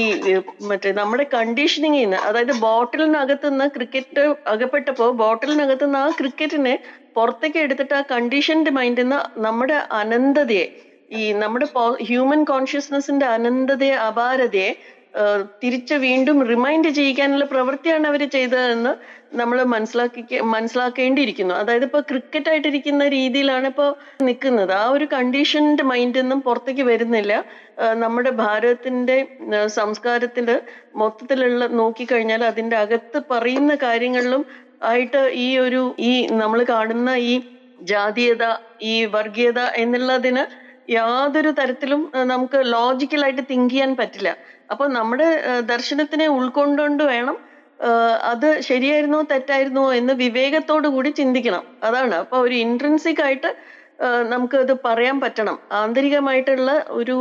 മറ്റേ നമ്മുടെ കണ്ടീഷനിങ്ങിൽ നിന്ന് അതായത് ബോട്ടിലിനകത്ത് നിന്ന് ക്രിക്കറ്റ് അകപ്പെട്ടപ്പോ ബോട്ടിലിനകത്ത് നിന്ന് ആ ക്രിക്കറ്റിനെ പുറത്തേക്ക് എടുത്തിട്ട് ആ കണ്ടീഷൻഡ് മൈൻഡിൽ നിന്ന് നമ്മുടെ അനന്തതയെ ഈ നമ്മുടെ ഹ്യൂമൻ കോൺഷ്യസ്നെസിന്റെ അനന്തതയെ അപാരതയെ തിരിച്ച് വീണ്ടും റിമൈൻഡ് ചെയ്യിക്കാനുള്ള പ്രവൃത്തിയാണ് അവർ ചെയ്തതെന്ന് നമ്മൾ മനസ്സിലാക്കി മനസ്സിലാക്കേണ്ടിയിരിക്കുന്നു. അതായത് ഇപ്പോൾ ക്രിക്കറ്റ് ആയിട്ടിരിക്കുന്ന രീതിയിലാണ് ഇപ്പോൾ നിൽക്കുന്നത് ആ ഒരു കണ്ടീഷൻഡ് മൈൻഡ് നിന്നും പുറത്തേക്ക് വരുന്നില്ല. നമ്മുടെ ഭാരതത്തിന്റെ സംസ്കാരത്തിൽ മൊത്തത്തിലുള്ള നോക്കിക്കഴിഞ്ഞാൽ അതിന്റെ അകത്ത് പറയുന്ന കാര്യങ്ങളിലും ആയിട്ട് ഈ ഒരു ഈ നമ്മൾ കാണുന്ന ഈ ജാതീയത ഈ വർഗീയത എന്നുള്ളതിന് യാതൊരു തരത്തിലും നമുക്ക് ലോജിക്കലായിട്ട് തിങ്ക് ചെയ്യാൻ പറ്റില്ല. അപ്പൊ നമ്മുടെ ദർശനത്തിനെ ഉൾക്കൊണ്ടുകൊണ്ട് വേണം അത് ശരിയായിരുന്നോ തെറ്റായിരുന്നോ എന്ന് വിവേകത്തോടു കൂടി ചിന്തിക്കണം. അതാണ്. അപ്പൊ ഒരു ഇൻട്രൻസിക് ആയിട്ട് നമുക്ക് അത് പറയാൻ പറ്റണം. ആന്തരികമായിട്ടുള്ള ഒരു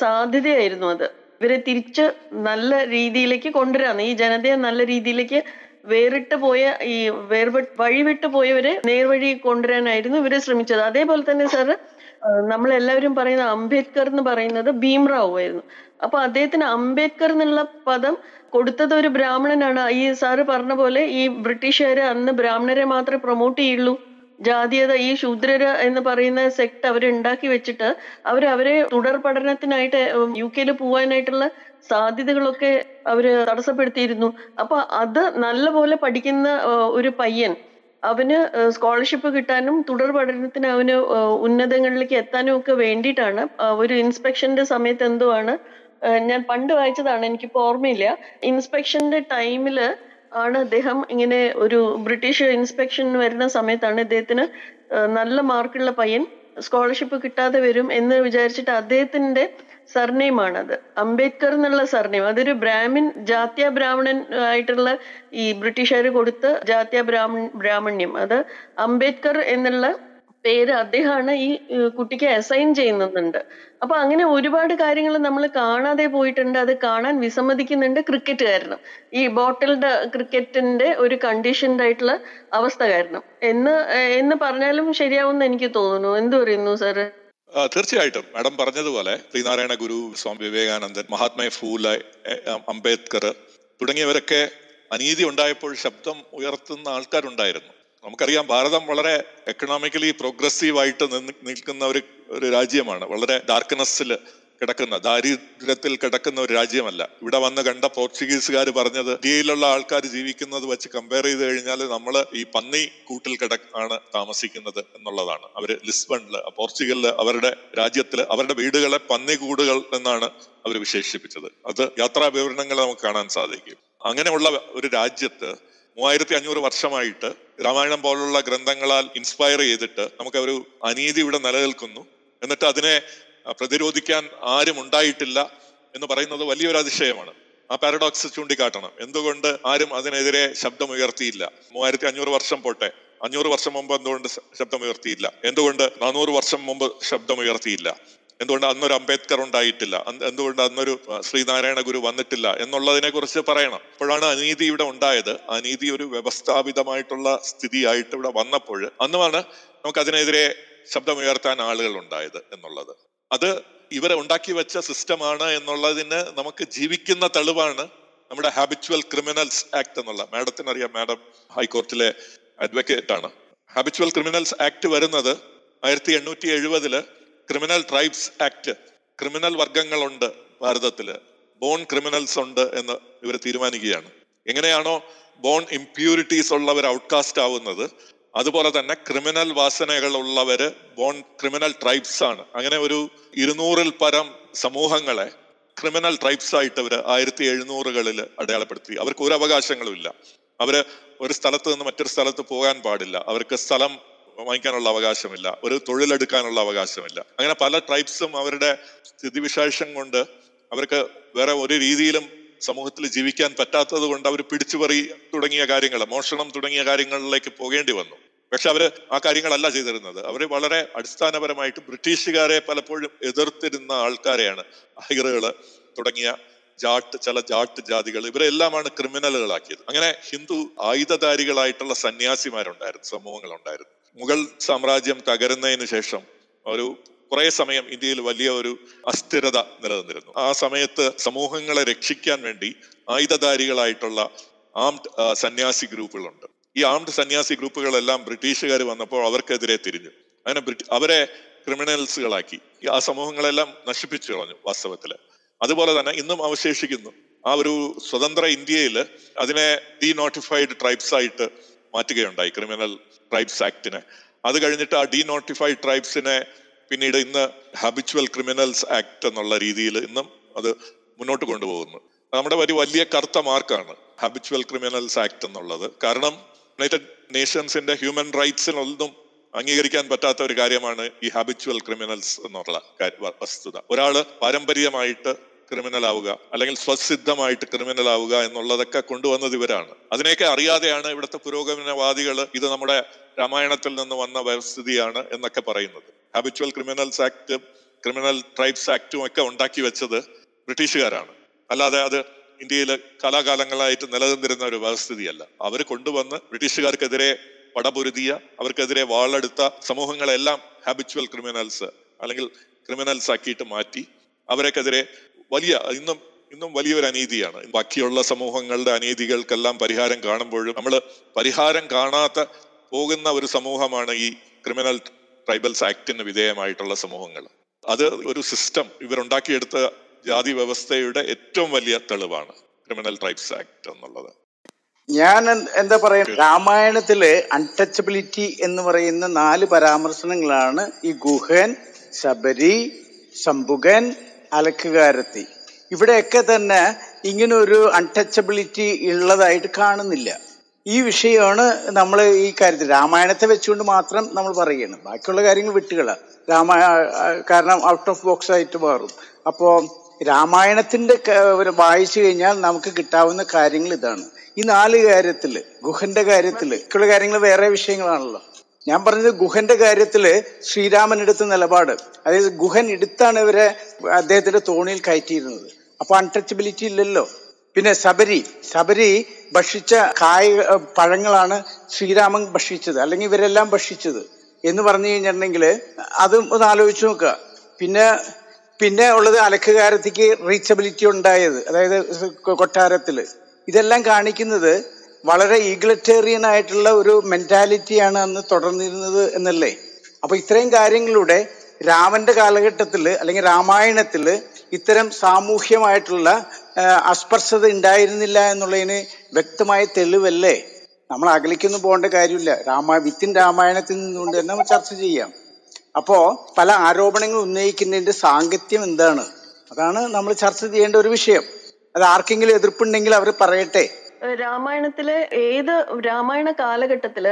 സാധ്യതയായിരുന്നു അത്. ഇവരെ തിരിച്ച് നല്ല രീതിയിലേക്ക് കൊണ്ടുവരാന്ന് ഈ ജനതയെ നല്ല രീതിയിലേക്ക് വേറിട്ട് പോയ ഈ വേർപെ വഴിവിട്ട് പോയവരെ നേർവഴി കൊണ്ടുവരാനായിരുന്നു ഇവർ ശ്രമിച്ചത്. അതേപോലെ തന്നെ സാറ് നമ്മളെല്ലാവരും പറയുന്ന അംബേദ്കർ എന്ന് പറയുന്നത് ഭീംറാവു ആയിരുന്നു. അപ്പൊ അദ്ദേഹത്തിന് അംബേദ്കർ എന്നുള്ള പദം കൊടുത്തത് ഒരു ബ്രാഹ്മണനാണ്. ഈ സാറ് പറഞ്ഞ പോലെ ഈ ബ്രിട്ടീഷുകാര് അന്ന് ബ്രാഹ്മണരെ മാത്രമേ പ്രൊമോട്ട് ചെയ്യുള്ളൂ. ജാതീയത ഈ ശൂദ്രര് എന്ന് പറയുന്ന സെക്ട് അവർ ഉണ്ടാക്കി വെച്ചിട്ട് അവർ അവരെ തുടർ പഠനത്തിനായിട്ട് യു കെയിൽ പോവാനായിട്ടുള്ള സാധ്യതകളൊക്കെ അവർ തടസ്സപ്പെടുത്തിയിരുന്നു. അപ്പൊ അത് നല്ലപോലെ പഠിക്കുന്ന ഒരു പയ്യൻ അവന് സ്കോളർഷിപ്പ് കിട്ടാനും തുടർ പഠനത്തിന് അവന് ഉന്നതങ്ങളിലേക്ക് എത്താനും ഒക്കെ വേണ്ടിയിട്ടാണ് ഒരു ഇൻസ്പെക്ഷന്റെ സമയത്ത് എന്തോ ആണ് ഞാൻ പണ്ട് വായിച്ചതാണ് എനിക്കിപ്പോ ഓർമ്മയില്ല. ഇൻസ്പെക്ഷന്റെ ടൈമിൽ ആണ് അദ്ദേഹം ഇങ്ങനെ ഒരു ബ്രിട്ടീഷ് ഇൻസ്പെക്ഷൻ വരുന്ന സമയത്താണ് ഇദ്ദേഹത്തിന് നല്ല മാർക്കുള്ള പയ്യൻ സ്കോളർഷിപ്പ് കിട്ടാതെ വരും എന്ന് വിചാരിച്ചിട്ട് അദ്ദേഹത്തിന്റെ സർനെയിം ആണത് അംബേദ്കർ എന്നുള്ള സർനെയിം. അതൊരു ബ്രാഹ്മിൻ ജാത്യ ബ്രാഹ്മണൻ ആയിട്ടുള്ള ഈ ബ്രിട്ടീഷുകാർ കൊടുത്ത ജാത്യ ബ്രാഹ്മണ്യം. അത് അംബേദ്കർ എന്നുള്ള പേര് അദ്ദേഹമാണ് ഈ കുട്ടിക്ക് അസൈൻ ചെയ്യുന്നുണ്ട്. അപ്പൊ അങ്ങനെ ഒരുപാട് കാര്യങ്ങൾ നമ്മൾ കാണാതെ പോയിട്ടുണ്ട്. അത് കാണാൻ വിസമ്മതിക്കുന്നുണ്ട് ക്രിക്കറ്റ് കാരണം ഈ ബോട്ടിൽഡ് ക്രിക്കറ്റിന്റെ ഒരു കണ്ടീഷൻഡ് ആയിട്ടുള്ള അവസ്ഥ കാരണം എന്ന് എന്ന് പറഞ്ഞാലും ശരിയാവുമെന്ന് എനിക്ക് തോന്നുന്നു. എന്ത് പറയുന്നു സാറ്? തീർച്ചയായിട്ടും. മാഡം പറഞ്ഞതുപോലെ ശ്രീനാരായണ ഗുരു സ്വാമി വിവേകാനന്ദൻ മഹാത്മാ ഫൂലെ അംബേദ്കർ തുടങ്ങിയവരൊക്കെ അനീതി ഉണ്ടായപ്പോൾ ശബ്ദം ഉയർത്തുന്ന ആൾക്കാരുണ്ടായിരുന്നു. നമുക്കറിയാം ഭാരതം വളരെ എക്കണോമിക്കലി പ്രോഗ്രസീവ് ആയിട്ട് നിന്ന് നിൽക്കുന്ന ഒരു ഒരു രാജ്യമാണ്. വളരെ ഡാർക്ക്നെസ്സിൽ കിടക്കുന്ന ദാരിദ്ര്യത്തിൽ കിടക്കുന്ന ഒരു രാജ്യമല്ല. ഇവിടെ വന്ന് കണ്ട പോർച്ചുഗീസുകാർ പറഞ്ഞത് ഇന്ത്യയിലുള്ള ആൾക്കാർ ജീവിക്കുന്നത് വെച്ച് കമ്പയർ ചെയ്ത് കഴിഞ്ഞാൽ നമ്മൾ ഈ പന്നി കൂട്ടിൽ കിടക്കാണ് താമസിക്കുന്നത് എന്നുള്ളതാണ്. അവർ ലിസ്ബണിൽ പോർച്ചുഗലിൽ അവരുടെ രാജ്യത്തിൽ അവരുടെ വീടുകളെ പന്നി കൂടുകൾ എന്നാണ് അവർ വിശേഷിപ്പിച്ചത്. അത് യാത്രാ വിവരണങ്ങൾ നമുക്ക് കാണാൻ സാധിക്കും. അങ്ങനെയുള്ള ഒരു രാജ്യത്ത് മൂവായിരത്തി അഞ്ഞൂറ് വർഷമായിട്ട് രാമായണം പോലുള്ള ഗ്രന്ഥങ്ങളാൽ ഇൻസ്പയർ ചെയ്തിട്ട് നമുക്ക് ഒരു അനീതി ഇവിടെ നിലനിൽക്കുന്നു. എന്നിട്ട് അതിനെ പ്രതിരോധിക്കാൻ ആരും ഉണ്ടായിട്ടില്ല എന്ന് പറയുന്നത് വലിയൊരു അതിശയമാണ്. ആ പാരഡോക്സ് ചൂണ്ടിക്കാട്ടണം. എന്തുകൊണ്ട് ആരും അതിനെതിരെ ശബ്ദമുയർത്തിയില്ല? മൂവായിരത്തി അഞ്ഞൂറ് വർഷം പോട്ടെ. അഞ്ഞൂറ് വർഷം മുമ്പ് എന്തുകൊണ്ട് ശബ്ദമുയർത്തിയില്ല? എന്തുകൊണ്ട് നാനൂറ് വർഷം മുമ്പ് ശബ്ദമുയർത്തിയില്ല? എന്തുകൊണ്ട് അന്നൊരു അംബേദ്കർ ഉണ്ടായിട്ടില്ല? എന്തുകൊണ്ട് അന്നൊരു ശ്രീനാരായണ ഗുരു വന്നിട്ടില്ല എന്നുള്ളതിനെ കുറിച്ച് പറയണം. അപ്പോഴാണ് അനീതി ഇവിടെ ഉണ്ടായത്. അനീതി ഒരു വ്യവസ്ഥാപിതമായിട്ടുള്ള സ്ഥിതിയായിട്ട് ഇവിടെ വന്നപ്പോൾ അന്നുമാണ് നമുക്ക് അതിനെതിരെ ശബ്ദമുയർത്താൻ ആളുകൾ ഉണ്ടായത് എന്നുള്ളത്. അത് ഇവരെ ഉണ്ടാക്കി വെച്ച സിസ്റ്റമാണ് എന്നുള്ളതിന് നമുക്ക് ജീവിക്കുന്ന തെളിവാണ് നമ്മുടെ ഹാബിച്വൽ ക്രിമിനൽസ് ആക്ട് എന്നുള്ള. മാഡത്തിന് അറിയാം മാഡം ഹൈക്കോർട്ടിലെ അഡ്വക്കേറ്റ് ആണ് ഹാബിച്വൽ ക്രിമിനൽസ് ആക്ട് വരുന്നത് ആയിരത്തി എണ്ണൂറ്റി എഴുപതിൽ ക്രിമിനൽ ട്രൈബ്സ് ആക്ട് ക്രിമിനൽ വർഗങ്ങളുണ്ട് ഭാരതത്തിൽ ബോൺ ക്രിമിനൽസ് ഉണ്ട് എന്ന് ഇവർ തീരുമാനിക്കുകയാണ്. എങ്ങനെയാണോ ബോൺ ഇംപ്യൂരിറ്റീസ് ഉള്ളവർ ഔട്ട്കാസ്റ്റ് ആവുന്നത് അതുപോലെ തന്നെ ക്രിമിനൽ വാസനകൾ ഉള്ളവര് ബോൺ ക്രിമിനൽ ട്രൈബ്സ് ആണ്. അങ്ങനെ ഒരു ഇരുന്നൂറിൽ പരം സമൂഹങ്ങളെ ക്രിമിനൽ ട്രൈബ്സ് ആയിട്ട് അവർ ആയിരത്തി എഴുന്നൂറുകളിൽ അടയാളപ്പെടുത്തി. അവർക്ക് ഒരു അവകാശങ്ങളും ഇല്ല. അവർ ഒരു സ്ഥലത്ത് നിന്ന് മറ്റൊരു സ്ഥലത്ത് പോകാൻ പാടില്ല. അവർക്ക് സ്ഥലം വാങ്ങിക്കാനുള്ള അവകാശമില്ല. ഒരു തൊഴിലെടുക്കാനുള്ള അവകാശമില്ല. അങ്ങനെ പല ട്രൈബ്സും അവരുടെ സ്ഥിതിവിശേഷം കൊണ്ട് അവർക്ക് വേറെ ഒരു രീതിയിലും സമൂഹത്തിൽ ജീവിക്കാൻ പറ്റാത്തത് കൊണ്ട് അവർ പിടിച്ചുപറി തുടങ്ങിയ കാര്യങ്ങൾ മോഷണം തുടങ്ങിയ കാര്യങ്ങളിലേക്ക് പോകേണ്ടി വന്നു. പക്ഷെ അവർ ആ കാര്യങ്ങളല്ല ചെയ്തിരുന്നത്. അവർ വളരെ അടിസ്ഥാനപരമായിട്ട് ബ്രിട്ടീഷുകാരെ പലപ്പോഴും എതിർത്തിരുന്ന ആൾക്കാരെയാണ്. അഹിറുകൾ തുടങ്ങിയ ജാട്ട് ചില ജാട്ട് ജാതികൾ ഇവരെല്ലാമാണ് ക്രിമിനലുകളാക്കിയത് അങ്ങനെ ഹിന്ദു ആയുധധാരികളായിട്ടുള്ള സന്യാസിമാരുണ്ടായിരുന്നു സമൂഹങ്ങളുണ്ടായിരുന്നു. മുഗൾ സാമ്രാജ്യം തകരുന്നതിന് ശേഷം ഒരു കുറെ സമയം ഇന്ത്യയിൽ വലിയ ഒരു അസ്ഥിരത നിലനിന്നിരുന്നു. ആ സമയത്ത് സമൂഹങ്ങളെ രക്ഷിക്കാൻ വേണ്ടി ആയുധധാരികളായിട്ടുള്ള ആംഡ് സന്യാസി ഗ്രൂപ്പുകളുണ്ട്. ഈ ആംഡ് സന്യാസി ഗ്രൂപ്പുകളെല്ലാം ബ്രിട്ടീഷുകാർ വന്നപ്പോൾ അവർക്കെതിരെ തിരിഞ്ഞു. അങ്ങനെ അവരെ ക്രിമിനൽസുകളാക്കി. ആ സമൂഹങ്ങളെല്ലാം നശിപ്പിച്ചു കളഞ്ഞു വാസ്തവത്തിൽ. അതുപോലെ തന്നെ ഇന്നും അവശേഷിക്കുന്നു. ആ ഒരു സ്വതന്ത്ര ഇന്ത്യയിൽ അതിനെ ഡീ നോട്ടിഫൈഡ് ട്രൈബ്സ് ആയിട്ട് മാറ്റുകയുണ്ടായി. ക്രിമിനൽ ട്രൈബ്സ് ആക്ടിനെ അത് കഴിഞ്ഞിട്ട് ആ ഡി നോട്ടിഫൈഡ് ട്രൈബ്സിനെ പിന്നീട് ഇന്ന് ഹാബിച്വൽ ക്രിമിനൽസ് ആക്ട് എന്നുള്ള രീതിയിൽ ഇന്നും അത് മുന്നോട്ട് കൊണ്ടുപോകുന്നു. നമ്മുടെ ഒരു വലിയ കറുത്ത മാർക്കാണ് ഹാബിച്വൽ ക്രിമിനൽസ് ആക്ട് എന്നുള്ളത്. കാരണം യുണൈറ്റഡ് നേഷൻസിന്റെ ഹ്യൂമൻ റൈറ്റ്സിനൊന്നും അംഗീകരിക്കാൻ പറ്റാത്ത ഒരു കാര്യമാണ് ഈ ഹാബിച്വൽ ക്രിമിനൽസ് എന്നുള്ള വസ്തുത. ഒരാൾ പാരമ്പര്യമായിട്ട് ക്രിമിനൽ ആവുക അല്ലെങ്കിൽ സ്വസിദ്ധമായിട്ട് ക്രിമിനൽ ആവുക എന്നുള്ളതൊക്കെ കൊണ്ടുവന്നത് ഇവരാണ്. അതിനെയൊക്കെ അറിയാതെയാണ് ഇവിടുത്തെ പുരോഗമനവാദികൾ ഇത് നമ്മുടെ രാമായണത്തിൽ നിന്ന് വന്ന വ്യവസ്ഥിതിയാണ് എന്നൊക്കെ പറയുന്നത്. Habitual criminals act criminal tribes ആക്ടും ഒക്കെ ഉണ്ടാക്കി വെച്ചത് ബ്രിട്ടീഷുകാരാണ്. അല്ലാതെ അത് ഇന്ത്യയിൽ കാലാകാലങ്ങളായിട്ട് നിലനിന്നിരുന്ന ഒരു വ്യവസ്ഥിതിയല്ല അവർ കൊണ്ടുവന്ന് ബ്രിട്ടീഷുകാർക്കെതിരെ പടപൊരുതിയ അവർക്കെതിരെ വാളെടുത്ത സമൂഹങ്ങളെല്ലാം ഹാബിച്വൽ ക്രിമിനൽസ് അല്ലെങ്കിൽ ക്രിമിനൽസ് ആക്കിയിട്ട് മാറ്റി അവരെക്കെതിരെ വലിയ ഇന്നും ഇന്നും വലിയൊരു അനീതിയാണ്. ബാക്കിയുള്ള സമൂഹങ്ങളുടെ അനീതികൾക്കെല്ലാം പരിഹാരം കാണുമ്പോഴും നമ്മൾ പരിഹാരം കാണാത്ത പോകുന്ന ഒരു സമൂഹമാണ് ഈ ക്രിമിനൽ ട്രൈബൽസ് ആക്ടിന് വിധേയമായിട്ടുള്ള സമൂഹങ്ങൾ. അത് ഒരു സിസ്റ്റം ഇവരുണ്ടാക്കിയെടുത്ത ജാതി വ്യവസ്ഥയുടെ ഏറ്റവും വലിയ തെളിവാണ് ക്രിമിനൽ ട്രൈബ്സ് ആക്ട് എന്നുള്ളത്. ഞാൻ എന്താ പറയാ രാമായണത്തിലെ അൺടച്ചബിലിറ്റി എന്ന് പറയുന്ന നാല് പരാമർശനങ്ങളാണ് ഈ ഗുഹൻ ശബരി ശംഭുകൻ അലക്കുകാരത്തി. ഇവിടെയൊക്കെ തന്നെ ഇങ്ങനെ ഒരു അൺടച്ചബിലിറ്റി ഉള്ളതായിട്ട് കാണുന്നില്ല. ഈ വിഷയമാണ് നമ്മൾ ഈ കാര്യത്തിൽ രാമായണത്തെ വെച്ചുകൊണ്ട് മാത്രം നമ്മൾ പറയുകയാണ് ബാക്കിയുള്ള കാര്യങ്ങൾ വിട്ടുകള. രാമായ കാരണം ഔട്ട് ഓഫ് ബോക്സ് ആയിട്ട് മാറും. അപ്പോൾ രാമായണത്തിന്റെ വായിച്ചു കഴിഞ്ഞാൽ നമുക്ക് കിട്ടാവുന്ന കാര്യങ്ങൾ ഇതാണ്. ഈ നാല് കാര്യത്തിൽ ഗുഹന്റെ കാര്യത്തിൽ ബാക്കിയുള്ള കാര്യങ്ങൾ വേറെ വിഷയങ്ങളാണല്ലോ. ഞാൻ പറഞ്ഞത് ഗുഹന്റെ കാര്യത്തിൽ ശ്രീരാമൻ എടുത്ത നിലപാട്. അതായത് ഗുഹൻ എടുത്താണ് ഇവരെ അദ്ദേഹത്തിന്റെ തോണിയിൽ കയറ്റിയിരുന്നത്. അപ്പൊ അൺടച്ചബിലിറ്റി ഇല്ലല്ലോ. പിന്നെ ശബരി. ശബരി ഭക്ഷിച്ച കായ പഴങ്ങളാണ് ശ്രീരാമൻ ഭക്ഷിച്ചത് അല്ലെങ്കിൽ ഇവരെല്ലാം ഭക്ഷിച്ചത് എന്ന് പറഞ്ഞു കഴിഞ്ഞിട്ടുണ്ടെങ്കിൽ അതും ഒന്ന് ആലോചിച്ച് നോക്കുക. പിന്നെ പിന്നെ ഉള്ളത് അലക്കുകാരത്തിക്ക് റീച്ചബിലിറ്റി ഉണ്ടായത് അതായത് കൊട്ടാരത്തിൽ ഇതെല്ലാം കാണിക്കുന്നത് വളരെ ഈഗ്ലറ്റേറിയൻ ആയിട്ടുള്ള ഒരു മെന്റാലിറ്റിയാണ് അന്ന് തുടർന്നിരുന്നത് എന്നല്ലേ? അപ്പൊ ഇത്രയും കാര്യങ്ങളിലൂടെ രാമന്റെ കാലഘട്ടത്തിൽ അല്ലെങ്കിൽ രാമായണത്തിൽ ഇത്തരം സാമൂഹ്യമായിട്ടുള്ള അസ്പർശത ഉണ്ടായിരുന്നില്ല എന്നുള്ളതിന് വ്യക്തമായ തെളിവല്ലേ? നമ്മൾ അകലിക്കൊന്നും പോകേണ്ട കാര്യമില്ല. രാമ വിത്തിൻ രാമായണത്തിൽ നിന്നുകൊണ്ട് തന്നെ ചർച്ച ചെയ്യാം. അപ്പോ പല ആരോപണങ്ങൾ ഉന്നയിക്കുന്നതിന്റെ സാങ്കത്യം എന്താണ്? അതാണ് നമ്മൾ ചർച്ച ചെയ്യേണ്ട ഒരു വിഷയം. അത് ആർക്കെങ്കിലും എതിർപ്പുണ്ടെങ്കിൽ അവർ പറയട്ടെ. രാമായണത്തിലെ ഏത് രാമായണ കാലഘട്ടത്തിൽ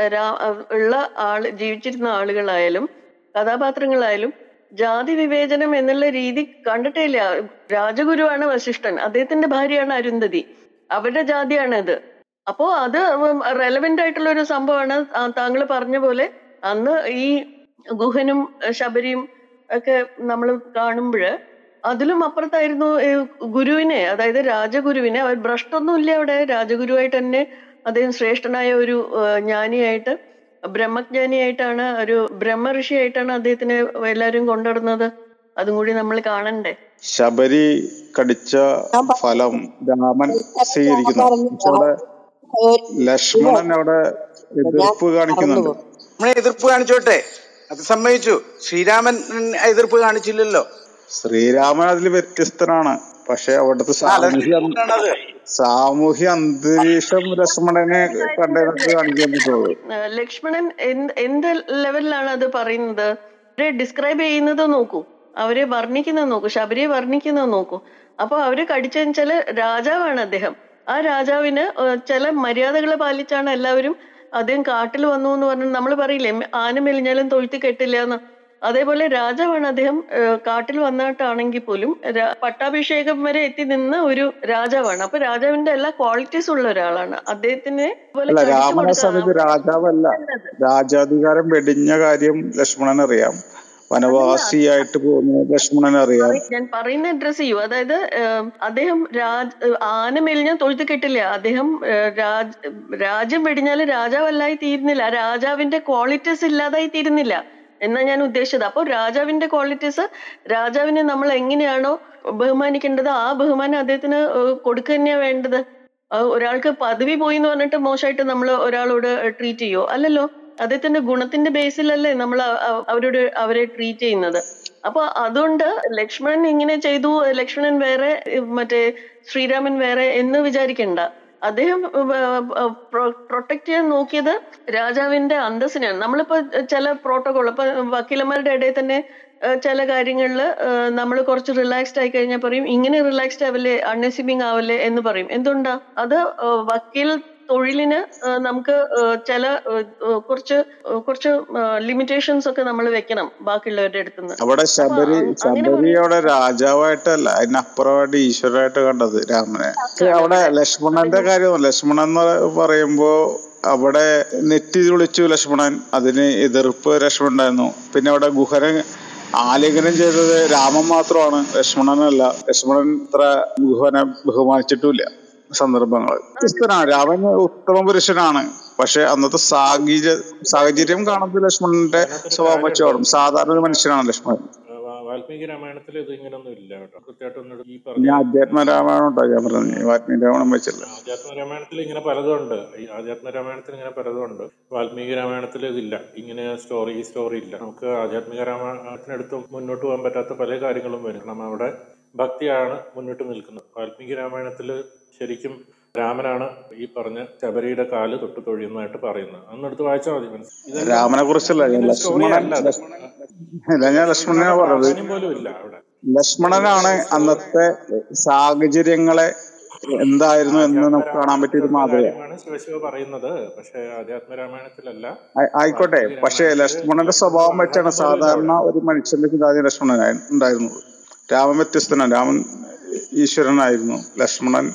ഉള്ള ആൾ ജീവിച്ചിരുന്ന ആളുകളായാലും കഥാപാത്രങ്ങളായാലും ജാതി വിവേചനം എന്നുള്ള രീതി കണ്ടിട്ടേ ഇല്ല രാജഗുരുവാണ് വശിഷ്ഠൻ അദ്ദേഹത്തിന്റെ ഭാര്യയാണ് അരുന്ധതി. അവരുടെ ജാതിയാണ് അപ്പോ അത് റെലവെന്റ് ആയിട്ടുള്ള ഒരു സംഭവമാണ്. താങ്കൾ പറഞ്ഞ പോലെ അന്ന് ഈ ഗുഹനും ശബരിയും ഒക്കെ നമ്മൾ കാണുമ്പോൾ അതിലും അപ്പുറത്തായിരുന്നു ഗുരുവിനെ അതായത് രാജഗുരുവിനെ. അവർ ഭ്രഷ്ടൊന്നുമില്ല അവിടെ. രാജഗുരുവായിട്ട് തന്നെ അദ്ദേഹം ശ്രേഷ്ഠനായ ഒരു ജ്ഞാനിയായിട്ട് ബ്രഹ്മജ്ഞാനിയായിട്ടാണ് ഒരു ബ്രഹ്മ ഋഷിയായിട്ടാണ് അദ്ദേഹത്തിനെ എല്ലാവരും കൊണ്ടുവരുന്നത്. അതും കൂടി നമ്മൾ കാണണ്ടേ. ശബരി കടിച്ച ഫലം രാമൻ സ്വീകരിക്കുന്നു. അവിടെ ലക്ഷ്മണൻ അവിടെ എതിർപ്പ് കാണിക്കുന്നുണ്ട്. നമ്മളെ എതിർപ്പ് കാണിച്ചോട്ടെ. അത് സമ്മതിച്ചു. ശ്രീരാമൻ എതിർപ്പ് കാണിച്ചില്ലല്ലോ. ശ്രീരാമൻ അതിൽ വ്യത്യസ്തനാണ്. പക്ഷെ അവിടുത്തെ സാമൂഹ്യ. സാമൂഹ്യ അന്തരീക്ഷം ലക്ഷ്മണനെ കണ്ടതിനൊക്കെ കാണിക്കാൻ പറ്റുള്ളൂ. ലക്ഷ്മണൻ എന്ത് ലെവലിലാണ് അത് പറയുന്നത്? അവരെ ഡിസ്ക്രൈബ് ചെയ്യുന്നത് നോക്കൂ. അവരെ വർണിക്കുന്നത് നോക്കൂ. ശബരിയെ വർണിക്കുന്നത് നോക്കൂ. അപ്പൊ അവർ കടിച്ചതെന്ന് വെച്ചാൽ രാജാവാണ് അദ്ദേഹം. ആ രാജാവിന് ചില മര്യാദകൾ പാലിച്ചാണ് എല്ലാവരും അദ്ദേഹം കാട്ടിൽ വന്നു എന്ന് പറഞ്ഞു നമ്മൾ പറയില്ലേ ആന മെലിഞ്ഞാലും തൊഴുത്തി കെട്ടില്ല എന്ന്. അതേപോലെ രാജാവാണ് അദ്ദേഹം കാട്ടിൽ വന്നിട്ടാണെങ്കിൽ പോലും പട്ടാഭിഷേകം വരെ എത്തി നിന്ന ഒരു രാജാവാണ്. അപ്പൊ രാജാവിന്റെ എല്ലാ ക്വാളിറ്റീസ് ഉള്ള ഒരാളാണ്. അദ്ദേഹത്തിന് സമയത്ത് രാജാവല്ല. രാജാധികാരം വെടിഞ്ഞ കാര്യം ലക്ഷ്മണൻ അറിയാം. വനവാസിയായിട്ട് പോകുന്ന ലക്ഷ്മണൻ അറിയാം. ഞാൻ പറയുന്ന അഡ്രസ് ചെയ്യൂ. അതായത് അദ്ദേഹം രാജ് ആന മെലിഞ്ഞാൽ തൊഴുത്ത് കെട്ടില്ല. അദ്ദേഹം രാജ രാജ് രാജ്യം വെടിഞ്ഞാൽ രാജാവല്ലായി തീരുന്നില്ല. രാജാവിന്റെ ക്വാളിറ്റീസ് ഇല്ലാതായി തീരുന്നില്ല. എന്നാ ഞാൻ ഉദ്ദേശിച്ചത്. അപ്പോൾ രാജാവിന്റെ ക്വാളിറ്റീസ് രാജാവിനെ നമ്മൾ എങ്ങനെയാണോ ബഹുമാനിക്കേണ്ടത് ആ ബഹുമാനം അദ്ദേഹത്തിന് കൊടുക്കുക തന്നെയാ വേണ്ടത്. ഒരാൾക്ക് പദവി പോയി എന്ന് പറഞ്ഞിട്ട് മോശമായിട്ട് നമ്മൾ ഒരാളോട് ട്രീറ്റ് ചെയ്യോ? അല്ലല്ലോ. അദ്ദേഹത്തിന്റെ ഗുണത്തിന്റെ ബേസിലല്ലേ നമ്മൾ അവരോട് അവരെ ട്രീറ്റ് ചെയ്യുന്നത്. അപ്പൊ അതുകൊണ്ട് ലക്ഷ്മണൻ ഇങ്ങനെ ചെയ്തു. ലക്ഷ്മണൻ വേറെ മറ്റേ ശ്രീരാമൻ വേറെ എന്ന് വിചാരിക്കണ്ട. അദ്ദേഹം പ്രൊട്ടക്ട് ചെയ്യാൻ നോക്കിയത് രാജാവിന്റെ അന്തസ്സിനെയാണ്. നമ്മളിപ്പോ ചില പ്രോട്ടോകോൾ ഇപ്പൊ വക്കീലന്മാരുടെ ഇടയിൽ തന്നെ ചില കാര്യങ്ങളിൽ നമ്മൾ കുറച്ച് റിലാക്സ്ഡ് ആയി കഴിഞ്ഞാൽ പറയും ഇങ്ങനെ റിലാക്സ്ഡ് ആവല്ലേ അൺഎസിമിങ് ആവല്ലേ എന്ന് പറയും. എന്തുകൊണ്ടാ അത് വക്കീൽ തൊഴിലിന് നമുക്ക് ചില കുറച്ച് കുറച്ച് ലിമിറ്റേഷൻസ് ഒക്കെ നമ്മൾ വെക്കണം ബാക്കിയുള്ളവരുടെ അടുത്ത് നിന്ന്. അവിടെ ശബരി ശബരിയുടെ ശബരി അവിടെ രാജാവായിട്ടല്ല അതിനപ്പുറമായിട്ട് ഈശ്വരായിട്ട് കണ്ടത് രാമനെ. അവിടെ ലക്ഷ്മണന്റെ കാര്യം ലക്ഷ്മണൻ എന്ന് പറയുമ്പോ അവിടെ നെറ്റി വിളിച്ചു ലക്ഷ്മണൻ അതിന് എതിർപ്പ് ലക്ഷ്മണൻ ഉണ്ടായിരുന്നു. പിന്നെ അവിടെ ഗുഹനെ ആലിംഗനം ചെയ്തത് രാമൻ മാത്രമാണ് ലക്ഷ്മണനല്ല. ലക്ഷ്മണൻ ഇത്ര ഗുഹനെ ബഹുമാനിച്ചിട്ടുമില്ല. സന്ദർഭങ്ങൾ വ്യത്യസ്തനാണ് രാവൻ ഉത്തമ പുരുഷനാണ്. പക്ഷെ അന്നത്തെ സാഹചര്യ സാഹചര്യം കാണുമ്പോൾ ലക്ഷ്മണന്റെ സ്വഭാവം വെച്ചോടും. സാധാരണ ഒരു മനുഷ്യനാണ് ലക്ഷ്മണൻ. വാൽമീകി രാമായണത്തിൽ ഇത് ഇങ്ങനൊന്നും ഇല്ല കേട്ടോ. കൃത്യമായിട്ടൊന്നും ഈ ഞാൻ പറഞ്ഞ അധ്യാത്മ രാമായണം ഉണ്ടോ? ഞാൻ പറഞ്ഞു വാൽമീകി രാമായണം വെച്ചില്ല. ആധ്യാത്മ രാമായണത്തിൽ ഇങ്ങനെ പലതും ഉണ്ട് ഈ ആധ്യാത്മ രാമായണത്തിൽ ഇങ്ങനെ പലതും ഉണ്ട് വാൽമീകി രാമായണത്തിൽ ഇതില്ല. ഇങ്ങനെ സ്റ്റോറി ഈ സ്റ്റോറി ഇല്ല. നമുക്ക് ആധ്യാത്മിക രാമായണത്തിനടുത്ത് മുന്നോട്ട് പോകാൻ പറ്റാത്ത പല കാര്യങ്ങളും വരും. കാരണം അവിടെ ഭക്തിയാണ് മുന്നോട്ട് നിൽക്കുന്നത്. വാൽമീകി രാമായണത്തിൽ ശരിക്കും രാമനാണ് ഈ പറഞ്ഞ ശബരിയുടെ കാൽ തൊട്ട് തൊഴിയുന്നതായിട്ട് പറയുന്നത്. അന്നെടുത്ത് വായിച്ചാൽ മതി മനസ്സിലായി രാമനെ കുറിച്ചല്ല ഞാൻ ലക്ഷ്മണനെ പറഞ്ഞത് പോലും ഇല്ല അവിടെ. ലക്ഷ്മണനാണ് അന്നത്തെ സാഹചര്യങ്ങളെ എന്തായിരുന്നു എന്ന് നമുക്ക് കാണാൻ പറ്റിയ ഒരു രാമായണത്തിലുള്ള മാതൃക. കാര്യമാണ് ശിവശിവ പറയുന്നത്. പക്ഷെ ആധ്യാത്മ രാമായണത്തിലല്ല ആയി- ആയിക്കോട്ടെ. പക്ഷേ ലക്ഷ്മണന്റെ സ്വഭാവം വെച്ചാണ് സാധാരണ ഒരു മനുഷ്യന്റെ ചിന്താതി ലക്ഷ്മണൻ ഉണ്ടായിരുന്നത്. രാമൻ വ്യത്യസ്തനാണ്. രാമൻ ഈശ്വരനായിരുന്നു. ലക്ഷ്മണൻ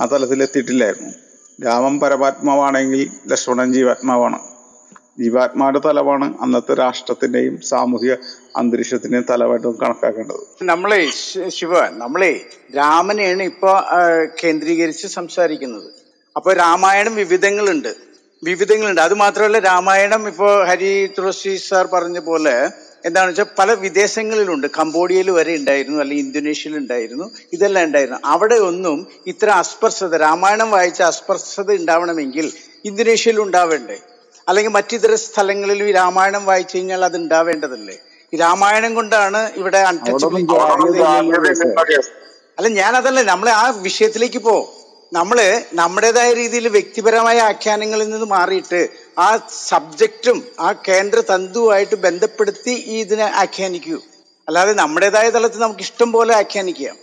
ആ തലത്തിലെത്തിയിട്ടില്ലായിരുന്നു. രാമം പരമാത്മാവാണെങ്കിൽ ലക്ഷ്മണൻ ജീവാത്മാവാണ്. ജീവാത്മാവിന്റെ തലമാണ് അന്നത്തെ രാഷ്ട്രത്തിന്റെയും സാമൂഹിക അന്തരീക്ഷത്തിന്റെയും തലമായിട്ട് കണക്കാക്കേണ്ടത്. നമ്മളെ ശിവ നമ്മളെ രാമനെയാണ് ഇപ്പൊ കേന്ദ്രീകരിച്ച് സംസാരിക്കുന്നത്. അപ്പൊ രാമായണം വിവിധങ്ങളുണ്ട്. വിവിധങ്ങളുണ്ട്. അത് മാത്രമല്ല രാമായണം ഇപ്പോ ഹരി തുളസി സാർ പറഞ്ഞ പോലെ എന്താണെന്ന് വെച്ചാൽ പല വിദേശങ്ങളിലുണ്ട്. കംബോഡിയയിൽ വരെ ഉണ്ടായിരുന്നു അല്ലെങ്കിൽ ഇന്തോനേഷ്യയിൽ ഉണ്ടായിരുന്നു ഇതെല്ലാം ഉണ്ടായിരുന്നു. അവിടെ ഒന്നും ഇത്ര അസ്പർശത രാമായണം വായിച്ച അസ്പർശത ഉണ്ടാവണമെങ്കിൽ ഇന്തോനേഷ്യയിൽ ഉണ്ടാവേണ്ടേ? അല്ലെങ്കിൽ മറ്റിതര സ്ഥലങ്ങളിലും ഈ രാമായണം വായിച്ചു കഴിഞ്ഞാൽ അത് ഉണ്ടാവേണ്ടതല്ലേ? ഈ രാമായണം കൊണ്ടാണ് ഇവിടെ അല്ല ഞാൻ അതല്ല നമ്മളെ ആ വിഷയത്തിലേക്ക് പോ. നമ്മൾ നമ്മുടേതായ രീതിയിൽ വ്യക്തിപരമായ ആഖ്യാനങ്ങളിൽ നിന്ന് മാറിയിട്ട് ആ സബ്ജക്റ്റും ആ കേന്ദ്ര തന്തുവായിട്ട് ബന്ധപ്പെടുത്തി ഈ ഇതിനെ ആഖ്യാനിക്കൂ. അല്ലാതെ നമ്മുടേതായ തലത്തിൽ നമുക്ക് ഇഷ്ടം പോലെ ആഖ്യാനിക്കാം.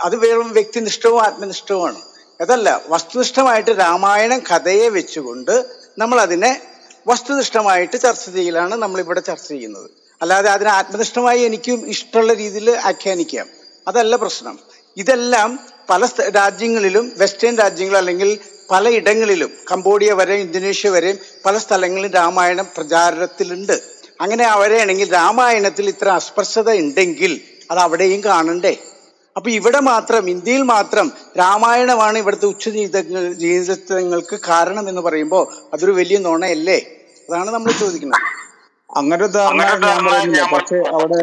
അത് വെറും വ്യക്തിനിഷ്ഠവും ആത്മനിഷ്ഠവുമാണ്. അതല്ല വസ്തുനിഷ്ഠമായിട്ട് രാമായണം കഥയെ വെച്ചുകൊണ്ട് നമ്മൾ അതിനെ വസ്തുനിഷ്ഠമായിട്ട് ചർച്ച ചെയ്യലാണ് നമ്മളിവിടെ ചർച്ച ചെയ്യുന്നത്. അല്ലാതെ അതിനെ ആത്മനിഷ്ഠമായി എനിക്കും ഇഷ്ടമുള്ള രീതിയിൽ ആഖ്യാനിക്കാം. അതല്ല പ്രശ്നം. ഇതെല്ലാം പല രാജ്യങ്ങളിലും വെസ്റ്റേൺ രാജ്യങ്ങൾ അല്ലെങ്കിൽ പലയിടങ്ങളിലും കംബോഡിയ വരെയും ഇന്തോനേഷ്യ വരെയും പല സ്ഥലങ്ങളിലും രാമായണം പ്രചാരത്തിലുണ്ട്. അങ്ങനെ അവരെയാണെങ്കിൽ രാമായണത്തിൽ ഇത്ര അസ്പർശത ഉണ്ടെങ്കിൽ അത് അവിടെയും കാണണ്ടേ? അപ്പൊ ഇവിടെ മാത്രം ഇന്ത്യയിൽ മാത്രം രാമായണമാണ് ഇവിടുത്തെ ഉച്ച ജീവിതങ്ങൾ ജീവിതങ്ങൾക്ക് കാരണം എന്ന് പറയുമ്പോൾ അതൊരു വലിയ നുണയല്ലേ? അതാണ് നമ്മൾ ചോദിക്കുന്നത്. അങ്ങനെ ഞാൻ പറയുന്നില്ല പക്ഷെ അവിടെ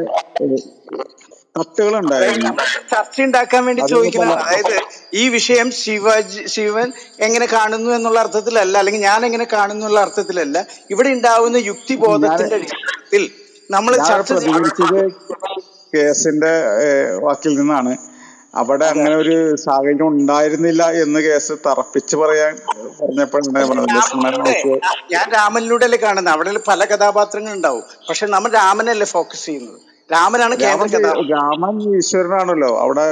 ചർച്ച ഉണ്ടാക്കാൻ വേണ്ടി ചോദിക്കുന്നത് അതായത് ഈ വിഷയം ശിവജി ശിവൻ എങ്ങനെ കാണുന്നു എന്നുള്ള അർത്ഥത്തിലല്ല അല്ലെങ്കിൽ ഞാൻ എങ്ങനെ കാണുന്നു എന്നുള്ള അർത്ഥത്തിലല്ല. ഇവിടെ ഉണ്ടാവുന്ന യുക്തിബോധത്തിന്റെ അടിസ്ഥാനത്തിൽ നമ്മൾ ചർച്ച കേസിന്റെ വാക്കിൽ നിന്നാണ്. അവിടെ അങ്ങനെ ഒരു സാഹചര്യം ഉണ്ടായിരുന്നില്ല എന്ന് കേസ് തറപ്പിച്ച് പറയാൻ പറഞ്ഞപ്പോഴാണ് ഞാൻ രാമനിലൂടെ അല്ലേ കാണുന്നത്. അവിടെ പല കഥാപാത്രങ്ങൾ ഉണ്ടാവും പക്ഷെ നമ്മൾ രാമനല്ലേ ഫോക്കസ് ചെയ്യുന്നത്? രാമനാണ് കേന്ദ്ര രാമൻ കഥാപാത്രം രാമൻ ഈശ്വരനാണല്ലോ. അവിടെ